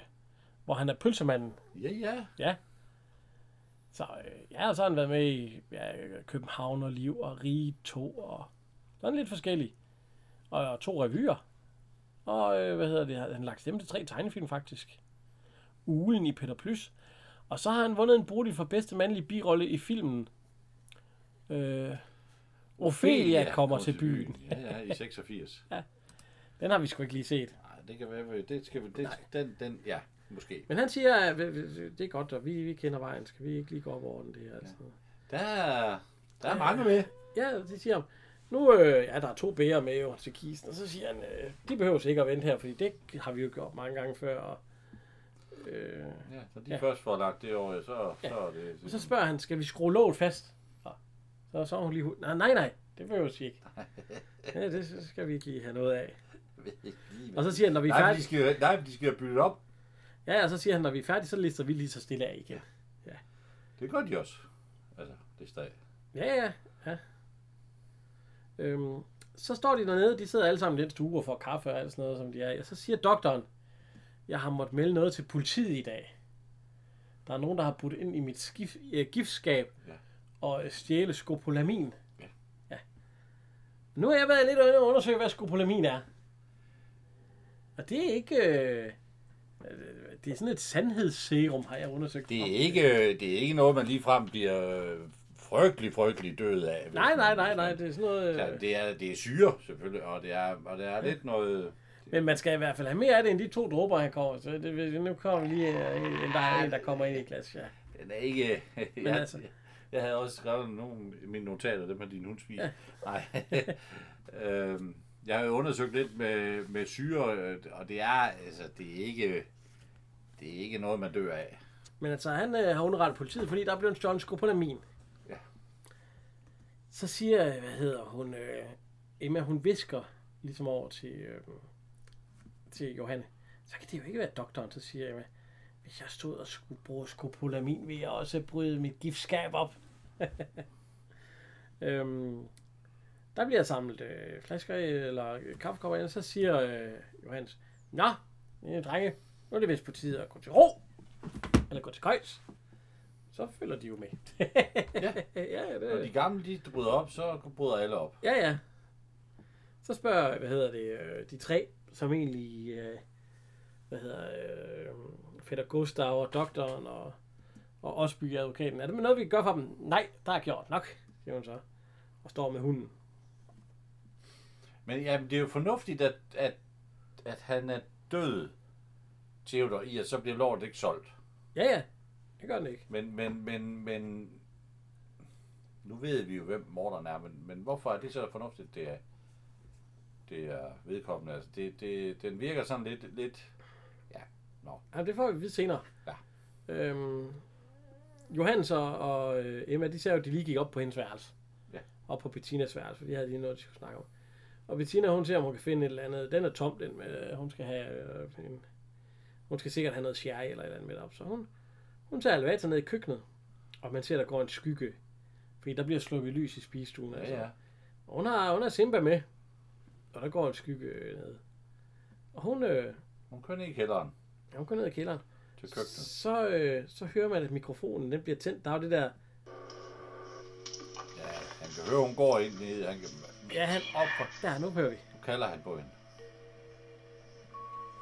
hvor han er pølsemanden. Ja, ja. Ja. Så øh, ja, og så har han været med i ja, København og Liv og Rige 2 og sådan lidt forskellige. Og, og to revyer. Og øh, hvad hedder det, han har lagt stemme til tre tegnefilm faktisk. Ugen i Peter Plys. Og så har han vundet en Bodil for bedste mandlige birolle i filmen. Øh, Ophelia kommer til byen. Ja, ja, i 86. [laughs] Den har vi sgu ikke lige set. Nej, det kan være, det skal vi, det, den, den, ja, måske. Men han siger, at det er godt, og vi, vi kender vejen. Skal vi ikke lige gå op over den det her? Altså. Der er, der er mange med. Ja, det siger han. Nu øh, ja, der er to bærer med jo til kisten, og så siger han, øh, de behøver ikke at vente her, fordi det har vi jo gjort mange gange før. Og, øh, Ja, så de Ja. ja. først får lagt det over, så, så er det... og så spørger han, skal vi skrue låget fast? Så, så, så hun lige, nej, nej, nej, det behøver vi ikke. [laughs] Ja, det skal vi ikke lige have noget af. Og så siger han, når vi er Nej, færdige, de skal, nej, de skal bytte op. ja, og så siger han, når vi er færdige, så lister vi lige så stille af igen. Det gør de også. Altså, det er stadig. Ja, ja, ja. Øhm, så står de dernede, de sidder alle sammen i den stue og får kaffe og alt sådan noget, som de er. Og så siger doktoren, jeg har måttet melde noget til politiet i dag. Der er nogen, der har puttet ind i mit skif, øh, giftskab Ja. og øh, stjæle skopolamin. Ja. ja. Nu har jeg været lidt og undersøge, hvad skopolamin er. Og det er ikke... Øh, øh, det er sådan et sandhedsserum, har jeg undersøgt. Det er ikke, det er ikke noget, man ligefrem bliver øh, frygtelig, frygtelig død af. Nej, nej, nej, nej. Det er sådan noget... Ja, Øh, det er, det er syre, selvfølgelig, og det er, og det er lidt noget... men man skal i hvert fald have mere af det, end de to dråber, han kommer. Så det, nu kommer lige øh, en, der er en, der kommer ind i glas. Ja. Den er ikke... jeg, Men altså- jeg havde også skrevet nogle mine notater, dem har din hund spist. Ja. Nej. [laughs] øhm, jeg har jo undersøgt lidt med, med syre, øh, og det er, altså, det er ikke... Det er ikke noget, man dør af. Men altså, han øh, har underrettet politiet, fordi der blev en stjålet skopolamin. Så siger, hvad hedder hun, øh, Emma, hun visker ligesom over til, øh, til Johanne. Så kan det jo ikke være doktoren, så siger Emma. Hvis jeg stod og skulle bruge skopolamin, ville jeg også bryde mit giftskab op. [laughs] øhm, der bliver samlet øh, flasker eller kaffekopper ind, og så siger øh, Johannes, Nå, mine drenge, nu er det vist på tide at gå til ro eller gå til køjs, så følger de jo med. Ja. [laughs] ja, Når de det, gamle, de bryder op, så bryder alle op. ja, ja. Så spørger, hvad hedder det, øh, de tre, som egentlig, øh, hvad hedder, øh, Fætter Gustav og doktoren og, og Osby advokaten. Er det noget, vi gøre for dem? Nej, der er gjort nok, siger hun så. Og står med hunden. Men jamen, det er jo fornuftigt, at, at, at han er død, Theodor, i at så bliver lortet ikke solgt. Ja, ja, det gør den ikke. Men, men, men, men... Nu ved vi jo, hvem morderen er, men, men hvorfor er det så fornuftigt, det er, det er vedkommende? Altså, det, det, den virker sådan lidt, lidt... Ja, nå. Ja, det får vi vide senere. Ja. Øhm, Johannes og, og øh, Emma, de sagde jo, at de lige gik op på hendes værelse. Ja. Op på Bettinas værelse, for de havde lige noget, de skulle snakke om. Og Bettina, hun ser, om hun kan finde et eller andet. Den er tom, den med, øh, hun skal have øh, en, hun skal sikkert have noget sherry eller et eller andet med op. Så hun, hun tager elevator ned i køkkenet, og man ser, der går en skygge. Fordi der bliver slukket lys i spisestuen. Altså. Ja, ja. Og hun har, hun har Simba med, og der går en skygge øh, ned. Og hun, øh, Hun kører ned i kælderen hun går ned i kælderen. til køkkenet. Så, øh, så hører man, at mikrofonen den bliver tændt. Der er jo det der... Ja, han kan høre, hun går ind ned. Han kan, Ja, han op for... Der, nu hører vi. nu kalder han på hende.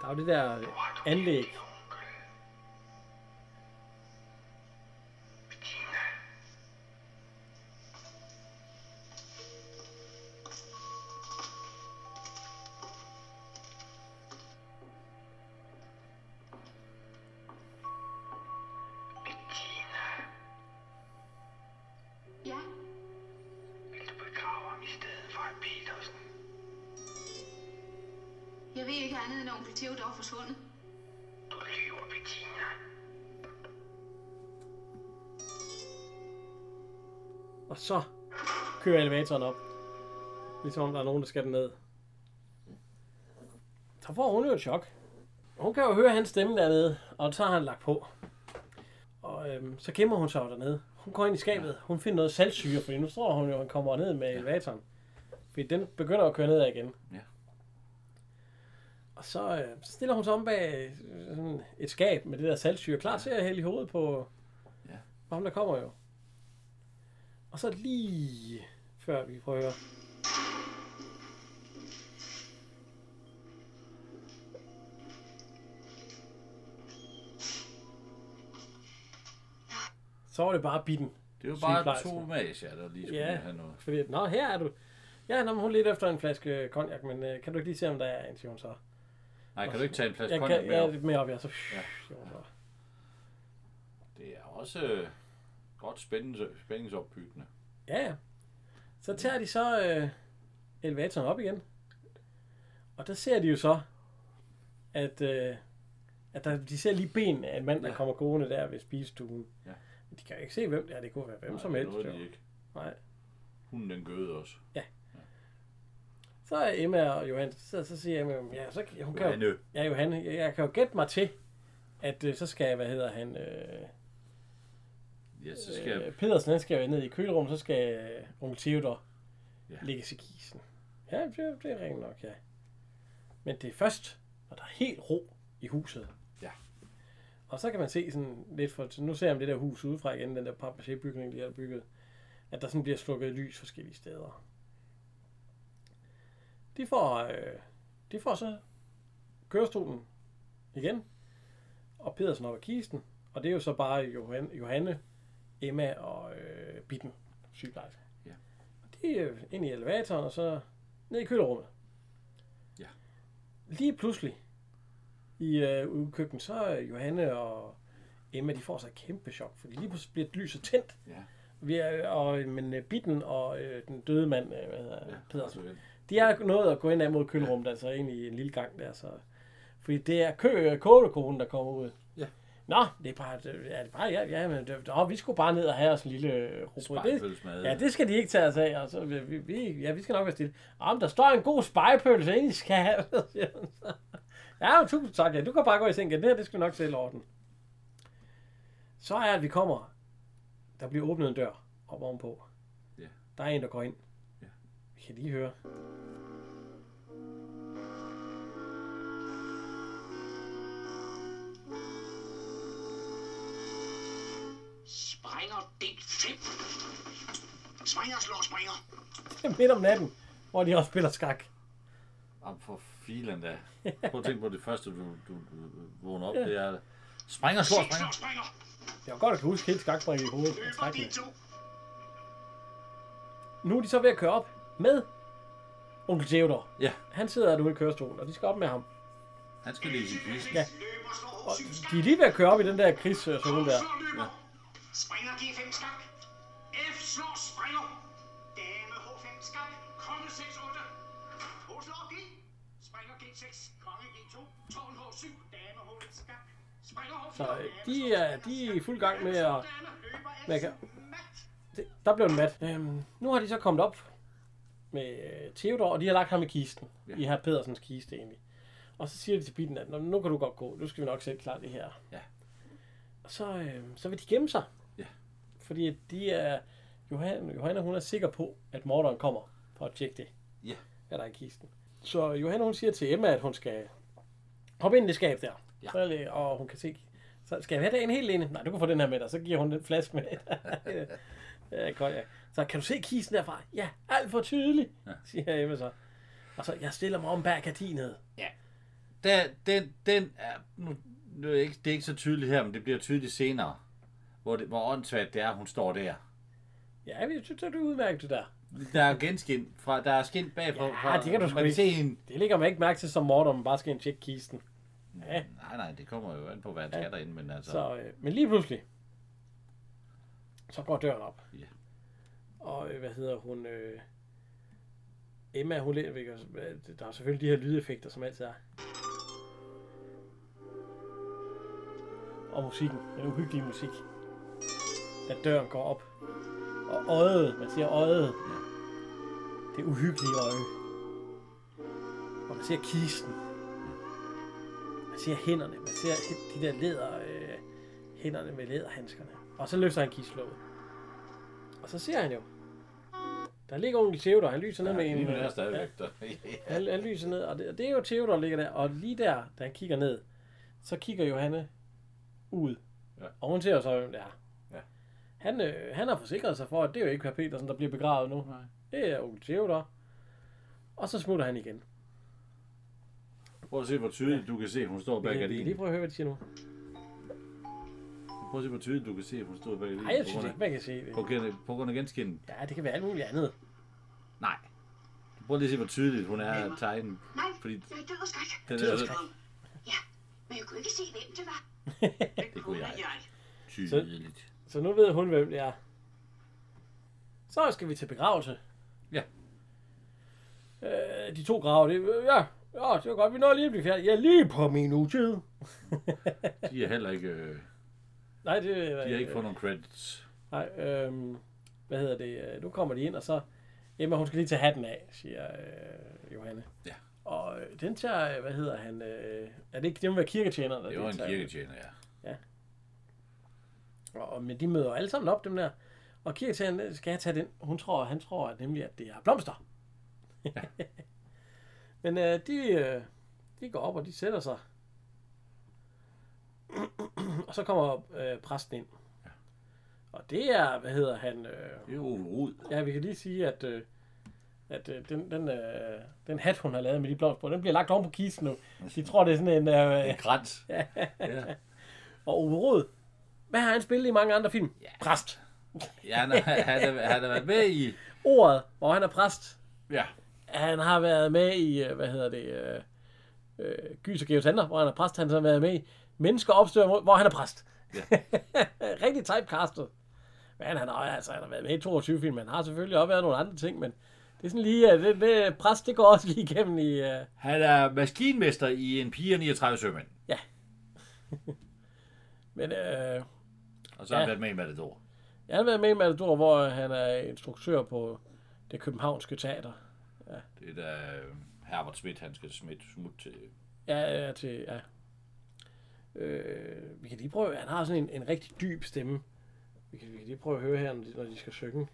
Der er jo det der anlæg. Ligesom om der er nogen, der skal den ned. Så får hun jo et chok. Hun kan jo høre hans stemme dernede, og så har han lagt på. Og øhm, så gemmer hun sig jo dernede. Hun går ind i skabet. Hun finder noget saltsyre, fordi nu tror hun jo, at han kommer ned med elevatoren. Fordi den begynder at køre ned igen. Ja. Og så, øh, så stiller hun sig om bag øh, sådan et skab med det der saltsyre. Klar til at hælde i hovedet på, Ja. på ham, der kommer jo. Og så lige før vi prøver at høre. Så var det bare bitten. Det er jo bare to magier, der lige skulle Ja, have noget. fordi, nå, her er du. Ja, nå, men hun lidt efter en flaske cognac, men øh, kan du ikke lige se, om der er en, siger hun så. Nej, kan du ikke tage en cognac kan, med ja, op? lidt mere op, ja, så, Ja. Det er også øh, godt spændende, spændingsopbyggende. Ja, ja. Så tager de så øh, elevatoren op igen. Og der ser de jo så, at, øh, at der, de ser lige ben af en mand, der Ja. kommer gående der ved spisestuen. Ja. De kan ikke se, hvem det er. Det kunne være hvem Nej, som helst. jo. de ikke. Nej. Hunden den gøede også. Så er Emma og Johan, så, så siger Emma, ja, så, kan- hun kan jo, Johanne. ja, Johan, jeg, jeg kan jo gætte mig til, at øh, så skal, hvad hedder han, øh, Ja, så skal øh, Pedersen, han skal jo ned i kølerummet, så skal øh, onkel Theodor Ja. ja. lægges i kisen. Ja, det, er- det er rent nok, ja. Men det er først, når der er helt ro i huset. Og så kan man se sådan lidt for, nu ser man det der hus udefra igen, den der papmaché-bygning, de har bygget, at der sådan bliver slukket lys forskellige steder. De får, øh, de får så kørestolen igen, og Pedersen op af kisten, og det er jo så bare Johan, Johanne, Emma og øh, Bitten, sygeplejerske. Ja. De er ind i elevatoren, og så ned i kølerummet. Ja. Lige pludselig, i øh, ude køkkenet, så Johanne og Emma, de får sig et kæmpe chok, fordi lige pludselig bliver lyset tændt. Ja. Vi er, og, men øh, Bitten og øh, den døde mand, øh, hvad hedder Ja, Pedersen, de er nået at gå ind ad mod kølerummet, ja. altså ind i en lille gang der, så... Fordi det er kø, kodekonen, der kommer ud. Ja. Nå, det er bare, det er det bare, ja, ja men det, åh, vi skulle bare ned og have os en lille øh, rugbrød. Det, ja, det skal de ikke tage os af, og så vi, vi, ja, vi skal nok være stille. Om der står en god spejpølse ind, I skal have, så. Ja, tusind tak, ja, du kan bare gå i seng, ja, det her, det skal vi nok selv ordne. Så er at vi kommer, der bliver åbnet en dør op ovenpå. Ja. Der er en, der går ind. Ja. Vi kan lige høre. Sprænger del 5. Springer slår springer. midt om natten, hvor de også spiller skak. Jamen for filen da. Prøv at tænke på det første, du, du, du vågner op, det er... Springer, slår, springer. springer. Det var godt at kunne huske helt skakspring i hovedet. og Løber trække del med. 2. Nu er de så ved at køre op med onkel Theodor. Ja, Han sidder nu i kørestolen, og de skal op med ham. han skal lige i quiz. Ja. Og 7 skak. de er lige ved at køre op i den der krigszone der. Slår løber. Springer G5 skak. F slår springer. Dame H5 skak. Konge 6 8. Så øh, de er, de er i fuld gang med at... Med at F7. kan- Mat. Det, der blev den mat. Øhm, nu har de så kommet op med øh, Theodor, og de har lagt ham i kisten. Ja. I her Pedersens kiste egentlig. Og så siger de til Bitten, at "Nå, nu kan du godt gå. Nu skal vi nok selv klare det her. Ja. Og så, øh, så vil de gemme sig. Ja. Fordi de er... Johanna, Johanna, hun er sikker på, at morderen kommer for at tjekke det. Ja. Hvad der er i kisten. Så Johanna, hun siger til Emma, at hun skal hoppe ind i det skab der. Ja. Så, og hun kan se... Så skal jeg have den helt ene? Nej, du kan få den her med dig. Så giver hun den flaske med. [laughs] ja, godt, ja. Så kan du se kisten derfra? Ja, alt for tydeligt, ja. siger Emma så. Og så, jeg stiller mig om bag gardinet. Der, den, den er, nu, nu er det, ikke, det er ikke så tydeligt her, men det bliver tydeligt senere, hvor, det, hvor åndssvagt det er, hun står der. Ja, vi synes, det er udmærket, det der. Der er genskin, fra, der er skin bagfra. Ja, fra, det kan du sgu ikke. se en, Det ligger man ikke mærke til som morder, man bare skal ind tjekke kisten. Ja, Nej, nej, det kommer jo an på, hvad han Ja. skal derinde, men altså... så, øh, men lige pludselig, så går døren op. Ja. Og øh, hvad hedder hun? Øh, Emma, hun læ- ved ikke, hvad- der er selvfølgelig de her lydeffekter, som altid er. Og musikken, den uhyggelige musik. Da døren går op. Og øjet, man siger øjet. Det uhyggelige øje. Og man ser kisten. Ser hænderne. Man ser de der læder, øh, hænderne med læderhandskerne. Og så løfter han kistlåget. Og så ser han jo. Der ligger onkel Theodor. Han lyser ned med en... Lige nu er stadigvæk der. han, han lyser ned, og det, og det er jo Theodor, der ligger der. Og lige der, da han kigger ned, så kigger Johanne ud. Ja. Og hun ser så, hvem det er. Ja. Han, øh, han har forsikret sig for, at det er jo ikke Per Petersen, der bliver begravet nu. Nej. Det er onkel Theodor. Og så smutter han igen. Prøv at se, hvor tydeligt du kan se, at hun står bag kan lige gardinen. prøve at høre, hvad de siger nu. Prøv at se, hvor tydeligt du kan se, at hun står bag gardinen. Nej, jeg synes af- ikke, man kan se det. På grund, på grund af genskinnen. Ja, det kan være alt muligt andet. Nej. Prøv lige at se, hvor tydeligt hun er at tegne. Nej, Fordi jeg er død og skræk. den Død og er så skræk. Ja, men jeg kunne ikke se, hvem det var. [laughs] Det kunne jeg. tydeligt. Så nu ved hun, hvem det er. Så skal vi til begravelse. Ja. Øh, de to grave, det, ja, ja, det var godt, vi når lige at blive færdige. Ja, lige på minuttet. [laughs] De er heller ikke... Øh, Nej, det de har ikke fået nogen credits. Nej, øhm, hvad hedder det? øh, Nu kommer de ind, og så... Emma, hun skal lige tage hatten af, siger øh, Johanne. Ja. Og øh, den tager, øh, hvad hedder han? Øh, er det ikke, det må være kirketjener, der Det var en kirketjener, ja. Og, og, men de møder alle sammen op, dem der. Og kirketjeneren skal jeg tage den. Hun tror, han tror at nemlig, at det er blomster. [laughs] men øh, de, øh, de går op, og de sætter sig. [clears throat] Og så kommer øh, præsten ind. Og det er, hvad hedder han? Øh, Det er jo Rud. ja, vi kan lige sige, at, øh, at øh, den, den, øh, den hat, hun har lavet med de blomster på, den bliver lagt oven på kisten nu. De tror, det er sådan en... Øh, En krans. [laughs] Ja. og Ove Rod, hvad har han spillet i mange andre film? Ja. Præst. ja han, har, han, har, han har været med i... [laughs] Ordet, hvor han er præst. Ja. Han har været med i, øh, hvad hedder det, øh, øh, Gys og Georg Sander, hvor han er præst. Han har været med i Mennesker opstøder, mod- hvor han er præst. Ja. [laughs] Rigtig typecastet. Men han har, altså, han har været med i 22 film, han har selvfølgelig også været nogle andre ting, men det er sådan lige, at det, det, præst, det går også lige igennem i... Uh... Han er maskinmester i en pige og 39 sømænd. [laughs] Men øh, Og så har han Ja. været med i Matador. jeg har været med i Matador, hvor han er instruktør på det københavnske teater. Det er da øh, Herbert Schmidt, han skal smidt smut til... Ja, ja, til, ja. Øh, vi kan lige prøve, han har sådan en, en rigtig dyb stemme. Vi kan, vi kan lige prøve at høre her, når de, når de skal synge.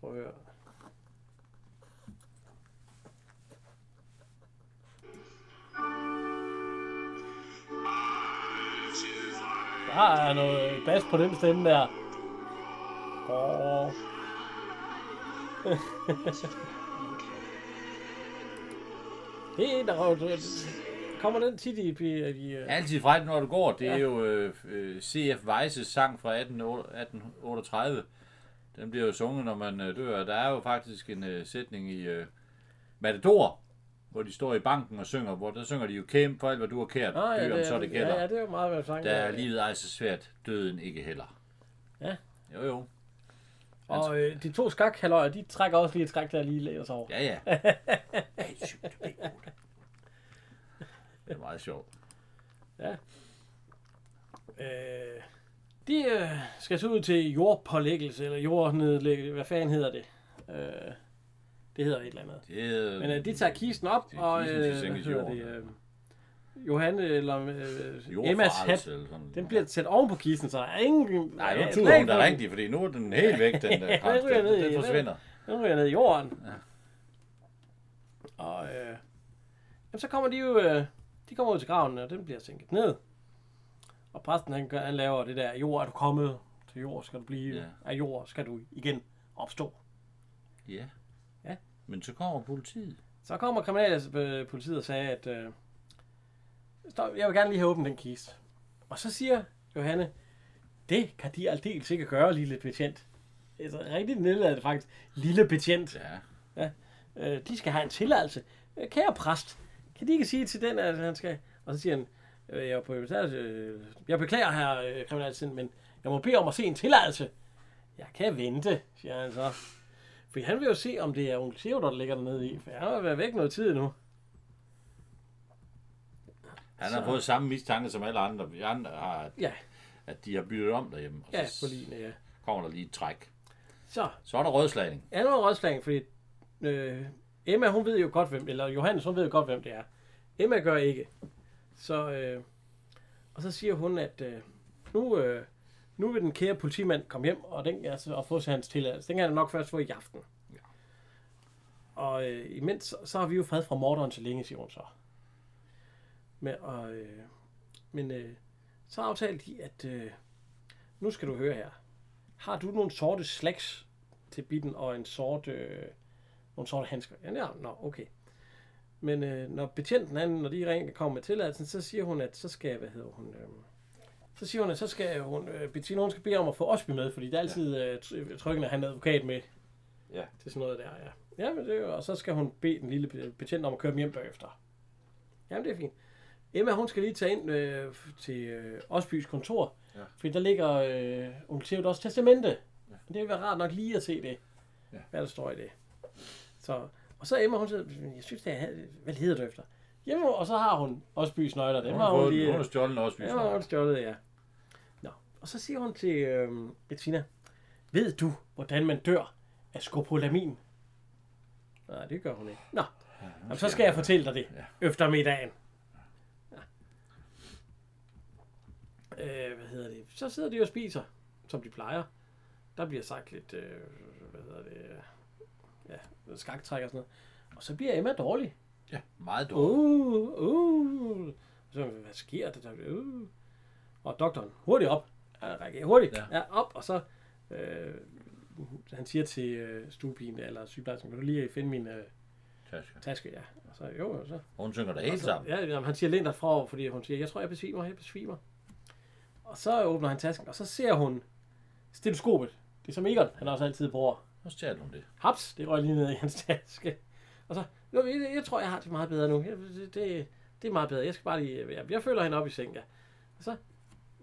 Prøv at høre. Der er noget bas på den stemme der. Åh. [laughs] der er- kommer den tit i, i, i øh, Altid fra når du går, det er jo øh, øh, C.F. Weisses sang fra 18, 1838. Den bliver jo sunget, når man øh, dør. Der er jo faktisk en øh, sætning i øh, Matador, hvor de står i banken og synger, hvor der synger de jo kæmpe for alt, hvad du har kært, Ah, dø om så det gælder. Ja, ja, det er jo meget, hvad sang. Der er livet ej så svært, døden ikke heller. Ja. Jo, jo. Og øh, de to skakhaløjer, de trækker også lige et træk, der lige læner sig over. Ja, ja. [laughs] A7, B8. Det er meget sjovt. Øh, de øh, skal så ud til jordpålæggelse, eller jordnedlæggelse, hvad fanden hedder det? Øh, det hedder et eller andet. Det Men øh, de tager kisten op, Det er og øh, hvad hedder det? Øh, Johanne, eller øh, Emmas hat, sådan. den bliver sat oven på kisten, så der er ingen... Nej, ja, nu tuder hun da rigtigt, fordi nu er den helt væk, den der [laughs] Ja, krans. den ned Den, den forsvinder. Den ryger ned i jorden. Ja. Og øh, jamen, så kommer de jo, øh, de kommer ud til graven, og den bliver sænket ned. Og præsten, han, han laver det der, jord er du kommet, til jord skal du blive, Ja. ja. af jord skal du igen opstå. Ja. Ja. Men så kommer politiet. Så kommer kriminalpolitiet og sagde, at øh, stop, jeg vil gerne lige have åbent den kiste. Og så siger Johanne, det kan de aldeles ikke gøre, lille betjent. Altså, rigtig nedladet faktisk. Lille betjent. Ja. Øh, de skal have en tilladelse. Øh, Kære præst, kan de ikke sige til den, at han skal... Og så siger han, øh, jeg, er på, øh, jeg beklager her, øh, kriminalassistent, men jeg må bede om at se en tilladelse. Jeg kan vente, siger han så. For han vil jo se, om det er onkel Theodor, der ligger dernede i. For han har været væk noget tid nu. Han har Så- fået samme mistanke som alle andre. Vi andre har, at, Ja, at de har byttet om derhjemme. Og ja, så på linje, ja. kommer der lige et træk. Så, Så er der rødslagning. anden rådslag, fordi øh, Emma, hun ved jo godt, hvem, eller Johannes, hun ved jo godt, hvem det er. Emma gør ikke. Så, øh, og så siger hun, at øh, nu, øh, nu vil den kære politimand komme hjem, og, den, altså, og få hans tilladelse. Den kan han nok først få i aften. Ja. Og øh, imens, så, så har vi jo fred fra morderen så længe, siger hun så. Men, og, øh, men øh, så aftalte de, at øh, nu skal du høre her. Har du nogle sorte slacks til bitten og en sort, øh, nogle sorte handsker? Ja, ja, nå, okay. Men øh, når betjenten, han, når de ringer kommer med tilladelsen, så siger hun, at så skal, hvad hedder hun, øh, så siger hun, at så skal hun, øh, Bettina, hun skal bede om at få Osby med, fordi det er altid øh, tr- tryggende at have en advokat med Ja. til sådan noget der, ja. Ja, men det er jo, og så skal hun bede den lille be- betjent om at køre dem hjem bagefter. Jamen, det er fint. Emma, hun skal lige tage ind øh, til øh, Osbys kontor, Ja. fordi der ligger øh, onkel Theodors testamente. Ja. Det vil være rart nok lige at se det, Ja. ja. hvad der står i det. Så, og så Emma, hun siger, jeg synes, det er, hvad hedder du efter? Jamen, og så har hun Osbys nøgler. Dem Hun har hun lige, hun har stjålet også Ja, hun stjålet, ja. Nå, og så siger hun til øh, Bettina, ved du, hvordan man dør af skopolamin? Nej, det gør hun ikke. Nå, Jamen, så skal jeg fortælle dig det Ja. efter middagen. Ja. Øh, hvad hedder det? Så sidder de og spiser, som de plejer. Der bliver sagt lidt, øh, hvad hedder det, ja, skaktræk og sådan noget. Og så bliver Emma dårlig. Ja, meget dårligt. Uh, uh. Så, hvad sker der? Uh. Og doktoren, hurtigt op. Ja, række hurtigt. Ja. Ja. op, og så... Øh, han siger til øh, stuepigen, eller sygeplejersken, vil du lige finde min øh, Taske. taske? Ja. Og så, jo, så. Hun synger det så- sammen. Ja, jamen, han siger læn dig fra, fordi hun siger, jeg tror, jeg besvimer, jeg besvimer. Og så åbner han tasken, og så ser hun stetoskopet. Det er som Egon, han også altid bruger. Så stjal hun det. Haps, det røg lige ned i hans taske. Og så, jo, jeg, jeg tror, jeg har det meget bedre nu. Jeg, det, det, det er meget bedre. Jeg skal bare lige, jeg, jeg føler hende op i seng, ja. Og så,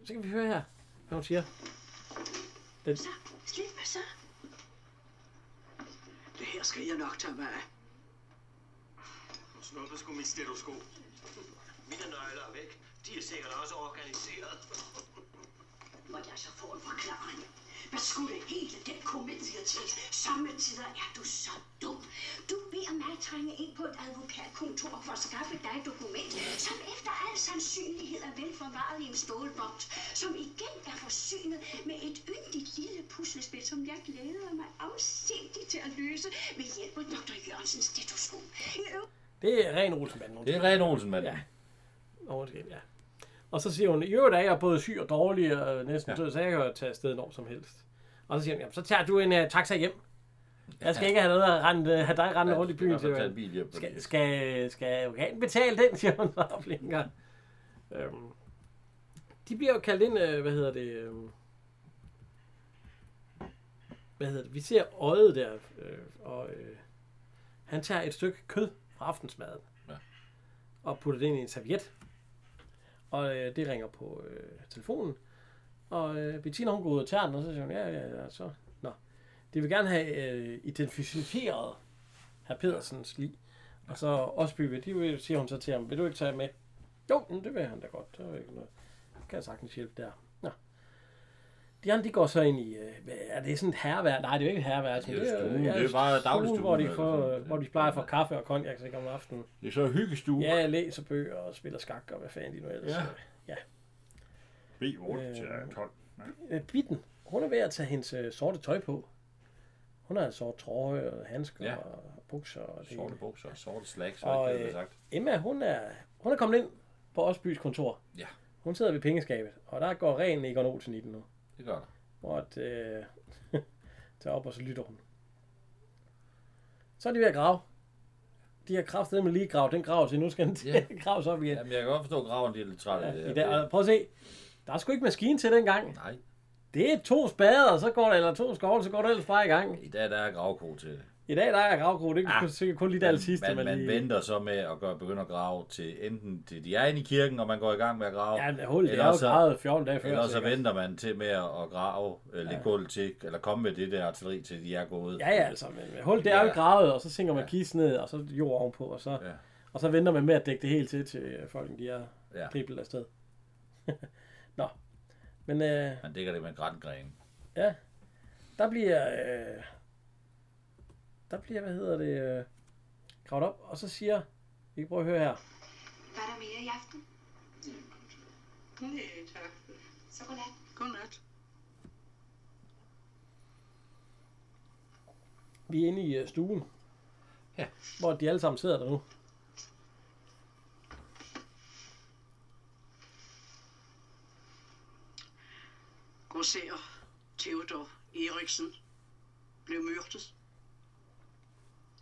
så kan vi høre her, hvad hun siger. Den, Så, slip mig så. Det her skal jeg nok tage mig af. Du snuppede sgu mit stetoskop. Mine nøgler er væk. De er sikkert også organiseret. Må jeg så få en forklaring? Hvad skulle hele den komedie til? Sommetider er du så dum. Du beder mig trænge ind på et advokatkontor for at skaffe dig et dokument, som efter al sandsynlighed er velforvaret i en stålboks, som igen er forsynet med et yndigt lille puslespil, som jeg glæder mig afsindigt til at løse ved hjælp af Dr. Jørgensens stetoskop. Det er ren Olsenbanden. hun Det er. Ren Olsen, mand. Ja. Siger, ja. Og så siger hun, i øvrigt er jeg både syg og dårlig og næsten Ja. død, så jeg kan tage afsted når som helst. Og så siger hun, jamen, så tager du en uh, taxa hjem. Jeg skal ikke have, noget at rende, have dig rende rundt i byen. Tage en bil skal, skal, skal advokaten betale den, [laughs] siger hun og blinker. Øhm, de bliver jo kaldt ind, øh, hvad hedder det, øhm, hvad hedder det, vi ser øjet der, øh, og øh, han tager et stykke kød fra aftensmaden, Ja. og putter det ind i en serviet, og øh, det ringer på øh, telefonen, og øh, Bettina hun går ud og tager den, og så siger hun, ja, ja, ja, så, nå. De vil gerne have øh, identificeret herr Pedersens lig. Og så Osby, vil- de vil, siger hun så til ham, vil du ikke tage med? Jo, men det vil han da godt. Der er ikke noget. Kan jeg sagtens hjælpe der. De andre, de går så ind i, øh, er det sådan et herværd? Nej, det er jo ikke et herværd. Det er jo stuen. Det er bare stuen, dagligstuen, Hvor de, får, sådan. hvor de plejer at få kaffe og konjak ikke om aftenen. Det er så hyggestue. Ja, læser bøger og spiller skak og hvad fanden de nu ellers. Ja. ja. B8 Øh, til 12. Øh, Bitten, hun er ved at tage hendes øh, sorte tøj på. Hun har en sort trøje og handsker Ja. og bukser. Og det Sorte bukser, sorte slacks, Og, og, det øh, sagt. Emma, hun er, hun er kommet ind på Osbys kontor. Ja. Hun sidder ved pengeskabet, og der går ren Egon Olsen i den nu. Det gør der. Hvor at, øh, [laughs] tager op, og så lytter hun. Så er de ved at grave. De har kraftet med lige gravet den grav til, nu skal den til Ja. [laughs] graves op igen. Jamen, jeg kan godt forstå, at graven de er lidt træt. Ja, i dag, og prøv at se, der er sgu ikke maskine til dengang. Nej, Det er to spader, så går det, eller to skovle, så går det ellers bare i gang. i dag der er gravko til det. I dag der er gravkro, det er Ah, sikkert kun lige det sidste. man, man lige... venter så med at gøre, begynde at grave til enten til de er inde i kirken, og man går i gang med at grave. Ja, hullet, det er jo gravet 14 dage før. Eller så venter man til med at grave øh, lidt gulv til, eller komme med det der artilleri til, de er gået. Ja, ja, altså, men hul, det er jo Ja. gravet, og så sænker man Ja. ja. kisten ned, og så jord ovenpå, og så, Ja. ja. og så venter man med at dække det helt til, til øh, folk, de er Ja. ja. griblet afsted. [laughs] Nå, men øh, Man dækker det med en grængren. ja, der bliver, øh, der bliver, hvad hedder det, øh, gravet op, og så siger, vi kan prøve at høre her, Hvad er der mere i aften? Nej, tak. Så godnat. Godnat. vi er inde i øh, stuen, Ja. hvor de alle sammen sidder der nu. Grosserer Theodor Eriksen blev myrdet.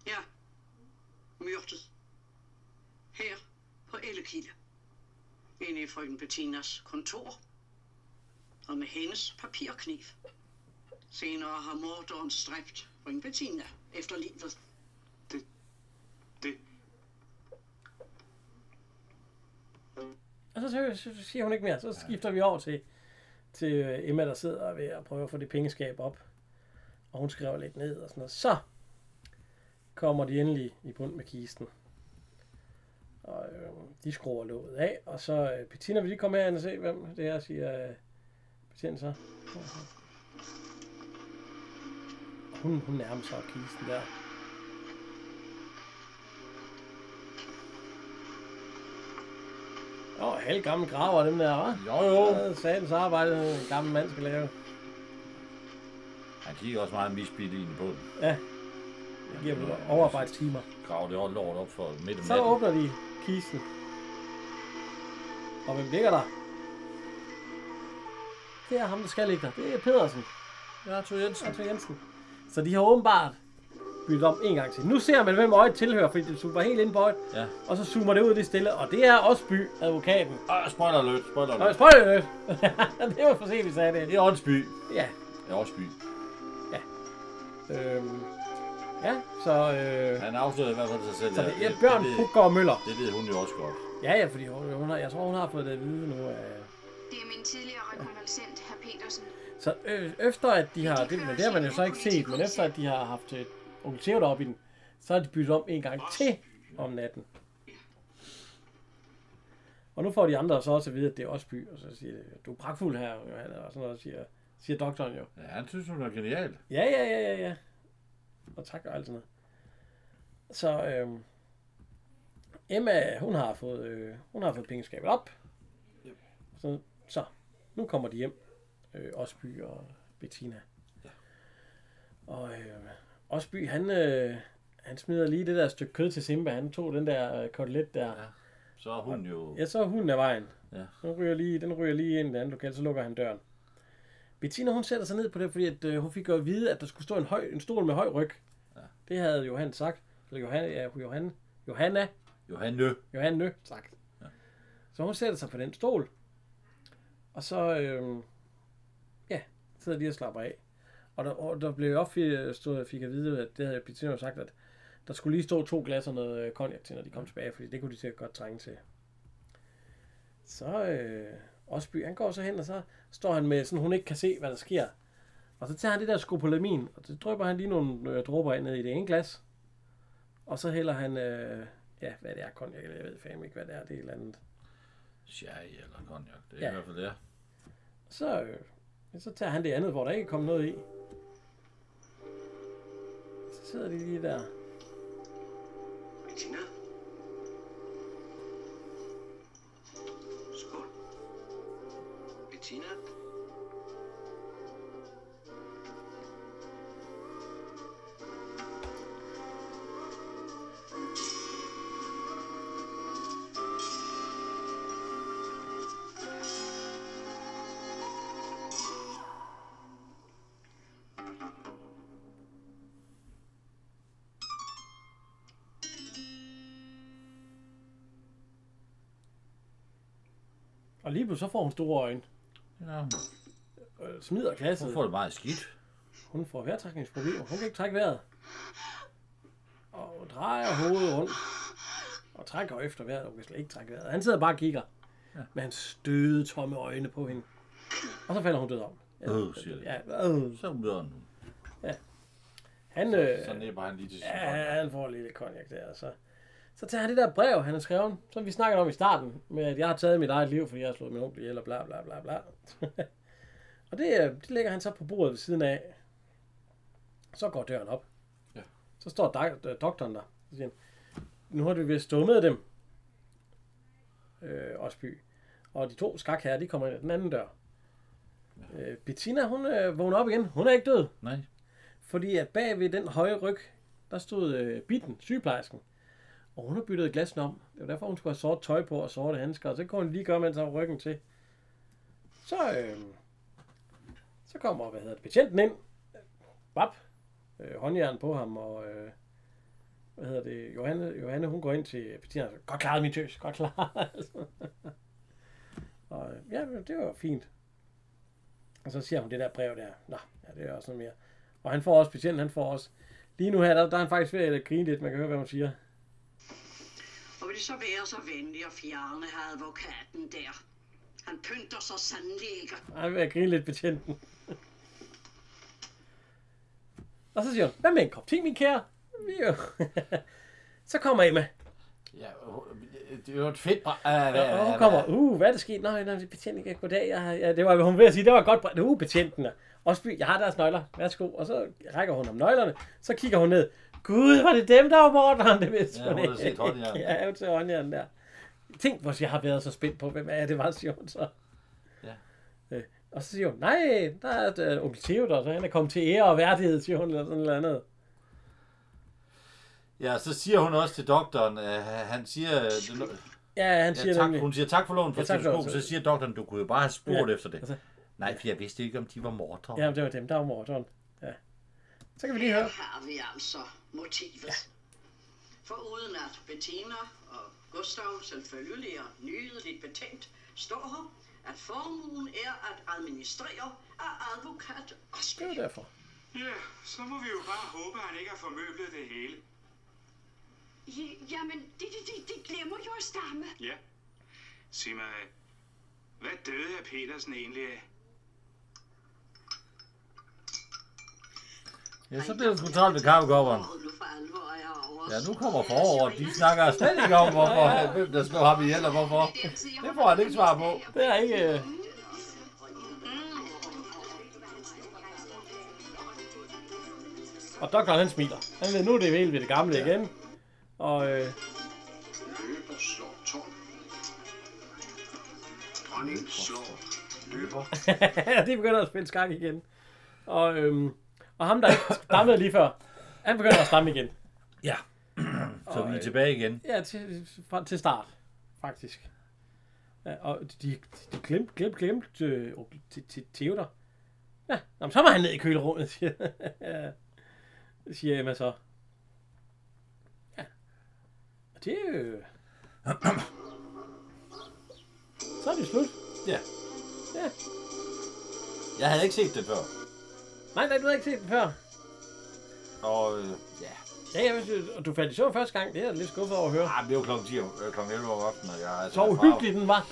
Ja, myrdet. Her på Ellekilde. Inde i frøken Bettinas kontor. Og med hendes papirkniv. Senere har morderen stræbt frøken Bettina efter livet. Det... Det... Og så, så, siger hun ikke mere. Så skifter vi over til, til øh, Emma, der sidder og er ved at prøve at få det pengeskab op. Og hun skriver lidt ned og sådan noget. Så kommer de endelig i bund med kisten. Og øh, de skruer låget af. Og så øh, Bettina, vil lige komme her og se, hvem det er, siger øh, Bettina så. Hun, hun nærmer sig kisten der. Oh, halv gammel graver dem der, hva'? Jo, jo. Satans arbejde, en gammel mand skal lave. Han kigger også meget misbilligende på den. Ja. Det giver dem overarbejdstimer. Graver det også lort op for midt om Så natten. åbner de kisten. Og hvem ligger der? det er ham, der skal ligge der. Det er Pedersen. Ja, Arthur Jensen. Arthur Jensen. Så de har åbenbart byttet om en gang til. Nu ser man, hvem øjet tilhører, fordi det zoomer helt ind på øjet. Ja. Og så zoomer det ud det stille, og det er Osby, advokaten. Ah, spoiler alert, spoiler Nå, alert. spoiler lidt. [laughs] det var for sent, vi sagde det. Det er Åndsby. Ja. Ja, Åndsby. Øhm, ja, så... Øh, Han afslørede i hvert fald sig selv. så det, ja, Bjørn det, Puggaard Møller. det, ved hun jo også godt. Ja, ja, fordi hun, hun har, jeg tror, hun har fået det at vide nu. Øh. Det er min tidligere rekonvalescent, herr Petersen. Så øh, efter at de har, det, men det har man jo så ikke set, men efter at de har haft øh, onkel Theodor op i den, så har de byttet om en gang til om natten. Og nu får de andre så også at vide, at det er Osby, og så siger de, du er pragtfuld her, og sådan noget, siger, siger doktoren jo. Ja, han synes, hun er genial. Ja, ja, ja, ja, ja. Og tak og alt sådan noget. Så øhm, Emma, hun har fået, øh, hun har fået pengeskabet op. Så, så, nu kommer de hjem. Øh, Osby og Bettina. Og øh, Osby, han, øh, han smider lige det der stykke kød til Simba. Han tog den der øh, kotelet der. Ja. Så er hun jo... Ja, så er hunden af vejen. Ja. Den ryger lige, den ryger lige ind i det andet lokal, så lukker han døren. Bettina, hun sætter sig ned på det, fordi at, øh, hun fik at vide, at der skulle stå en, høj, en stol med høj ryg. Ja. Det havde Johan sagt. Eller Johan, ja, Johan, Johanna, Johanne. Johanne sagt. Ja. Så hun sætter sig på den stol. Og så, øh, ja, sidder de og slapper af. Og der, og der blev opstået, fik jeg at vide, at det havde Bettina jo sagt, at der skulle lige stå to glas og noget øh, cognac til, når de kom tilbage, fordi det kunne de sikkert godt trænge til. Så øh, Osby, han går så hen, og så står han med, sådan hun ikke kan se, hvad der sker. Og så tager han det der skopolamin, og så drypper han lige nogle øh, dråber ned i det ene glas. Og så hælder han, øh, ja, hvad det er, cognac, eller jeg ved fandme ikke, hvad det er, det er et eller andet. Sherry eller cognac. Det er Ja. i hvert fald det. Så, øh, så tager han det andet, hvor der ikke kommer noget i. Så sidder de lige der. Bettina? Pludselig så får hun store øjne. Ja. Øh, smider glasset. Hun får det meget skidt. Hun får vejrtrækningsproblemer. Hun kan ikke trække vejret. Og drejer hovedet rundt. Og trækker efter vejret. Hun kan slet ikke trække vejret. Han sidder bare og kigger. Ja. Med hans støde, tomme øjne på hende. Og så falder hun død om. Ja, Øh, siger det. ja, øh. Så møder hun. Han, øh, Så næber han lige til sin ja, han får lidt cognac der. Så, så tager han det der brev, han har skrevet, som vi snakkede om i starten, med at jeg har taget mit eget liv, fordi jeg har slået min onkel ihjel, og bla bla bla bla. [laughs] og det, øh, det lægger han så på bordet ved siden af. Så går døren op. Ja. Så står dok- øh, doktoren der. Så siger han, nu har du vist stået med dem. Øh, Osby. Og de to skakherrer, de kommer ind ad den anden dør. Øh, Bettina, hun øh, vågner op igen. Hun er ikke død. Nej. Fordi at bag ved den høje ryg, der stod øh, Bitten, sygeplejersken. Og hun har byttet glasen om. Det var derfor, hun skulle have sort tøj på og sorte handsker. Og så kunne hun lige gøre, mens hun ryggen til. Så, øh, så kommer, hvad hedder det, patienten ind. Bap. Øh, håndjern på ham, og øh, hvad hedder det, Johanne, Johanne, hun går ind til patienten og siger, godt klaret, min tøs, godt klaret. [laughs] og øh, ja, det var fint. Og så siger hun det der brev der. Nå, ja, det er også noget mere. Og han får også, patienten han får også, lige nu her, der, der er han faktisk ved at grine lidt, man kan høre, hvad hun siger. Og vil det så være så venlig at fjerne her advokaten der? Han pynter sig sandelig ikke. Han er ved at grine lidt, betjenten. og så siger hun, hvad med en kop te, min kære? [laughs] Så kommer Emma. Ja, det er jo et fedt... Ah, Ja, og hun kommer, uh, hvad er der sket? Nej, nej, betjenten ikke goddag. Jeg, ja, det var hun ved at sige, det var godt. bra- Uh, betjenten. Osby, jeg har deres nøgler. Værsgo. Og så rækker hun om nøglerne. Så kigger hun ned. Gud, var det dem, der var morderen? Det vidste Ja, hun ikke. set håndjern. ja, hun ser håndjern der. Tænk, hvor jeg har været så spændt på, hvem er det var, hun så. Ja. Øh, og så siger hun, nej, der er et, uh, onkel Theodor, så han er kommet til ære og værdighed, siger hun, eller sådan noget andet. Ja, så siger hun også til doktoren, at han siger... Ja, han Ja, siger tak, nemlig, hun siger tak for loven for Ja, tak loven. så siger doktoren, du kunne jo bare have spurgt Ja, efter det. altså- Nej, for jeg vidste ikke, om de var mordere. Ja, det var dem, der var morderen. Så kan vi lige høre. Her har vi altså motivet. Ja. For uden at Bettina og Gustav selvfølgelig er nydeligt betænkt, står her, at formuen er at administrere af advokat Det Asbæk. var derfor. Ja, så må vi jo bare håbe, at han ikke har formøblet det hele. Ja, jamen, det, det, det, det glemmer jo at stamme. Ja. Sig mig, hvad døde af Petersen egentlig af? Ja, så bliver det sgu travlt ved kaffekopperen. Er. Ja, nu kommer forår, og de snakker slet ikke om, hvorfor, hvem der slår ham ihjel, og hvorfor. Det får han ikke svar på. Det er ikke... Og doktoren han smiler. Han ved, nu er det vel ved det gamle ja. igen. Og øh, Løber slår tårn. Dronning slår løber. [laughs] de begynder at spille skak igen. Og, øhm, og ham, der ikke stammede lige før, han begynder at stamme igen. Ja, [clears throat] så vi er tilbage igen. Ja, til, fra, til start, faktisk. Ja, og de, de glemte, glemte, glemte øh, til, til Theodor. Ja, nå, men så må han ned i kølerummet, [laughs] siger, siger Emma så. Ja. Og det er [clears throat] jo... Så er det slut. Ja. Ja. Jeg havde ikke set det før. Nej, nej, du har ikke set den før. Og øh, ja, Ja, jeg vidste, og du faldt i søvn første gang. Det er jeg lidt skuffet over at høre. ah, det var klokken 10, øh, klokken 11 om aftenen, og jeg altså Så uhyggelig den var.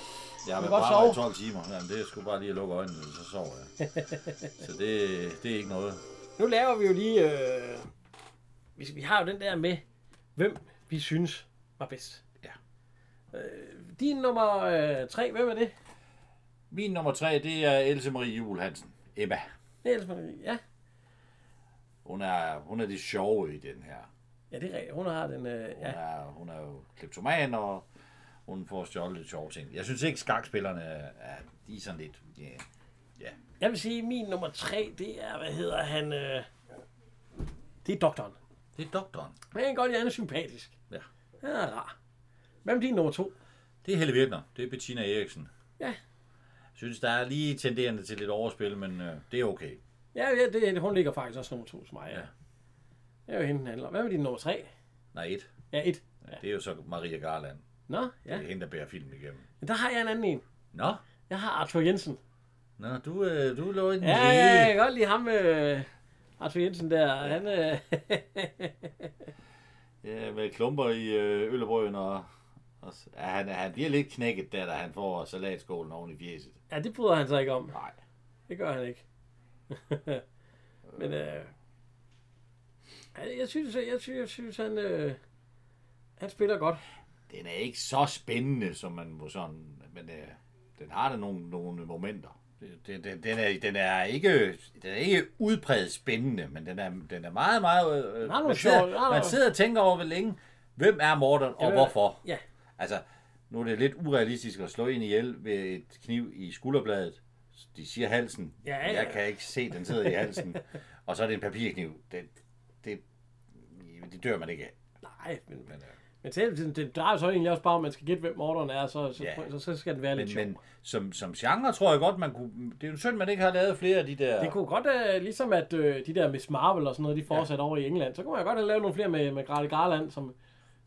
Jeg har været arbejde i sove. 12 timer. Jamen, det er sgu bare lige at lukke øjnene, så sover jeg. [laughs] så det, det er ikke noget. Nu laver vi jo lige... Øh, vi, vi har jo den der med, hvem vi synes var bedst. Ja. Øh, din nummer øh, tre, hvem er det? Min nummer tre, det er Else Marie Juhl Hansen. Emma. Else Marie. Ja. Hun er, hun er det sjove i den her. ja, det er rigtigt. Hun har den... Øh, Hun, ja. er, hun er jo kleptoman, og hun får stjålet lidt sjove ting. Jeg synes ikke, skakspillerne er, de er sådan lidt... Yeah. Ja, Jeg vil sige, min nummer tre, det er, hvad hedder han... Øh, det er doktoren. det er doktoren. Men jeg kan godt at han er sympatisk. Ja. Han er rar. Hvem er din nummer to? Det er Helle Virkner. Det er Bettina Eriksen. Ja. Synes, der er lige tenderende til lidt overspil, men øh, det er okay. Ja, ja det, hun ligger faktisk også nummer to hos mig. Ja. Ja. Det er jo hende, den handler. Hvad er din nummer tre? Nej, et. Ja, et. Ja. Det er jo så Maria Garland. Nå, Ja. ja. Det er hende, der bærer film igennem. Men der har jeg en anden en. Nå, Jeg har Arthur Jensen. Nå du, øh, du lå i den Ja, lille. ja, jeg kan godt lide ham, øh, Arthur Jensen der. Han, øh, [laughs] Ja, med klumper i øh, øllebrøden, og, og s- ja, han, han bliver lidt knækket der, da han får salatskålen oven i fjeset. ja, det bryder han sig ikke om. Nej. Det gør han ikke. [laughs] Men øh, jeg synes, jeg synes, jeg synes han, øh, han spiller godt. Den er ikke så spændende, som man må sådan... Men øh, den har da nogle, nogle momenter. Det- Den, den, den, er, den, er ikke, den er ikke udpræget spændende, men den er, den er meget, meget... Øh, man, sidder, der er man sidder og tænker over, hvor længe... Hvem er morderen, og hvorfor? Ja, Altså, nu er det lidt urealistisk at slå en ihjel ved et kniv i skulderbladet. De siger halsen. Ja, ja. Jeg kan ikke se, den sidder i halsen. og så er det en papirkniv. Det, det, det dør man ikke af. nej, men, Men, øh, men selv, det, det drejer sig egentlig også bare om, man skal gætte, hvem morderen er, så, så, Ja. så, så skal den være lidt men, sjov. men som, som genre tror jeg godt, man kunne... Det er jo synd, man ikke har lavet flere af de der... Det kunne godt, øh, ligesom at øh, de der Miss Marvel og sådan noget, de fortsatte ja. over i England, så kunne man godt have lavet nogle flere med, med Grete Garland, som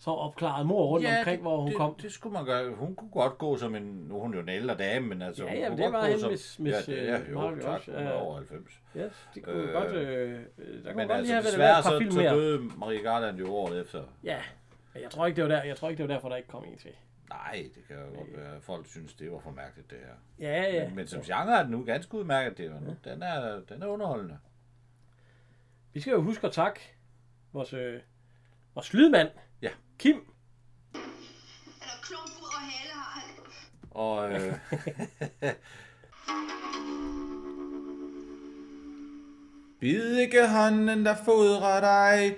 så opklarede mor rundt ja, omkring, det, hvor hun det, kom. Det skulle man gøre. Hun kunne godt gå som en... Nu er hun jo en ældre dame, men altså... Ja, hun ja, kunne det godt var gå hende, som, Miss- Miss, Ja, det, ja, øh, jo, Marvel tak. også, Hun er ja. over 90. Ja, det kunne øh, Øh, godt... Øh, øh, der kunne Men godt lige altså, have været et par så, film så mere. døde Marie Garland jo året efter. Ja, jeg tror ikke, det var der, jeg tror ikke, det var derfor, der ikke kom en til. Nej, det kan jo godt være, at folk synes, det var for mærkeligt, det her. Ja, ja. Men, men som genre er den nu ganske udmærket. Det er, jo- den, er, den er underholdende. Vi skal jo huske at takke vores, øh, vores lydmand, Ja. Kim. Eller klump ud og hale har han. Og øh, [laughs] Bid ikke hånden, der fodrer dig.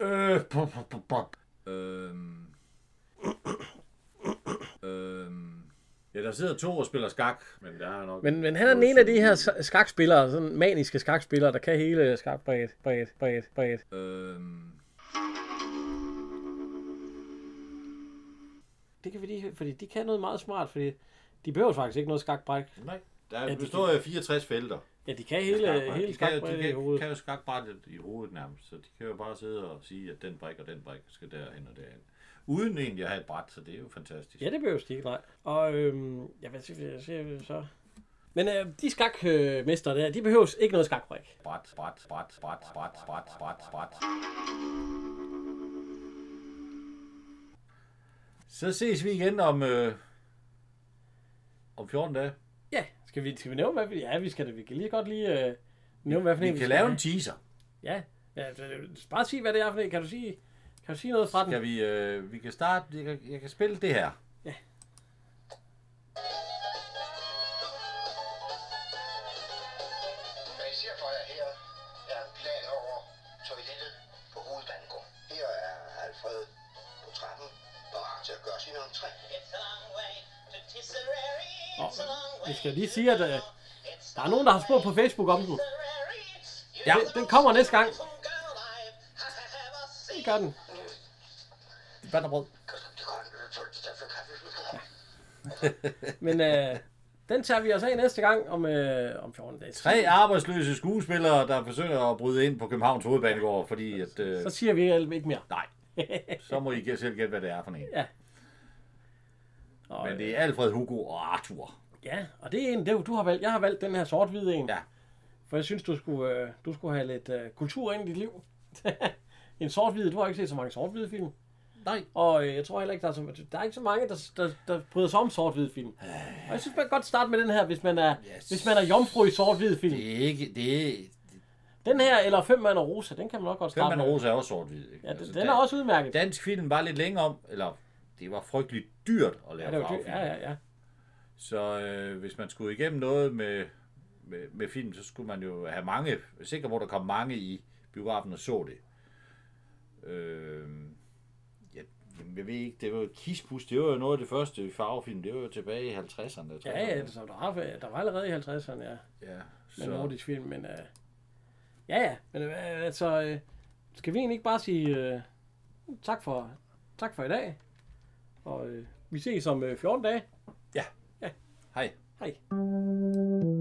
øh, pop, pop, pop, pop. Øhm, ja, der sidder to og spiller skak, men der er nok... Men, men han er den ene af de her skakspillere, sådan maniske skakspillere, der kan hele skakbræt, bræt, bræt, bræt. Øhm, det kan vi lige, fordi de kan noget meget smart, fordi de behøver faktisk ikke noget skakbræk. Nej. Der Ja, er de består af 64 felter. Ja, de kan hele, Skakbræt. hele kan, jo- skakbrækket de i kan, hovedet. kan jo skakbrættet i hovedet nærmest, så de kan jo bare sidde og sige, at den brik og den brik skal derhen og derhen. Uden egentlig at have et bræt, så det er jo fantastisk. Ja, det behøver ikke, nej. Og øhm, jeg vil sige, jeg siger så... Men øh, de skakmester der, de behøver ikke noget skakbræk. Bræt, bræt, bræt, bræt, bræt, bræt, bræt, bræt. Så ses vi igen om, øh, om 14 dage. Ja, skal vi, skal vi nævne, hvad vi... Ja, vi skal det. Vi kan lige godt lige øh, nævne, hvad for en Vi kan skal lave have. en teaser. Ja, ja så, bare sig, hvad det er for en. Kan du sige, kan du sige noget fra den? Skal vi, øh, vi kan starte, jeg kan, jeg kan spille det her. Hvad I ser for jer her, er en plan over toilettet på Hovedbanegård. Her er Alfred på trappen, parat til at gøre sin entré. Nå, vi skal lige sige, at øh, der er nogen, der har spurgt på Facebook om den. Ja. Den, den kommer næste gang. Det gør den. Vand og brød. [laughs] Men øh, den tager vi os af næste gang om, øh, om 14 dage. Tre arbejdsløse skuespillere, der forsøger at bryde ind på Københavns Hovedbanegård, fordi at... Øh, Så siger vi ikke mere. nej, [laughs] så må I selv gætte, hvad det er for en. Ja. Og, Men det er Alfred, Hugo og Arthur. Ja, og det er en, det, jo- du har valgt. Jeg har valgt den her sort-hvide en. Ja. For jeg synes, du skulle, øh, du skulle have lidt øh, kultur ind i dit liv. [laughs] en sort-hvide, du har ikke set så mange sort-hvide film. Nej. Og øh, jeg tror heller ikke, der er, så, der er ikke så mange, der, der, der bryder sig om sort-hvide film. Og jeg synes, man kan godt starte med den her, hvis man er, Yes. hvis man er jomfru i sort-hvide film. Det er ikke... Det er, Den her, eller Fem mand og Rosa, den kan man nok godt Fem starte med. Rosa er også sort-hvid. ikke? Ja, den, Altså, den da- er også udmærket. Dansk film var lidt længere om, eller det var frygteligt dyrt at lave Ja, det var dyrt. Ja, ja, ja. Så øh, hvis man skulle igennem noget med, med, med film, så skulle man jo have mange, sikker på, at der kom mange i biografen og så det. Øh, jamen, jeg ved ikke, det var Kispus, det var jo noget af det første farvefilm, det var jo tilbage i 50'erne. tror Ja, ja, så der var, der var allerede i 50'erne, ja. ja med så, nordisk film, men øh, ja, ja, men øh, altså, øh, skal vi egentlig ikke bare sige øh, tak for tak for i dag, og øh, vi ses om øh, 14 dage. hej. Hej.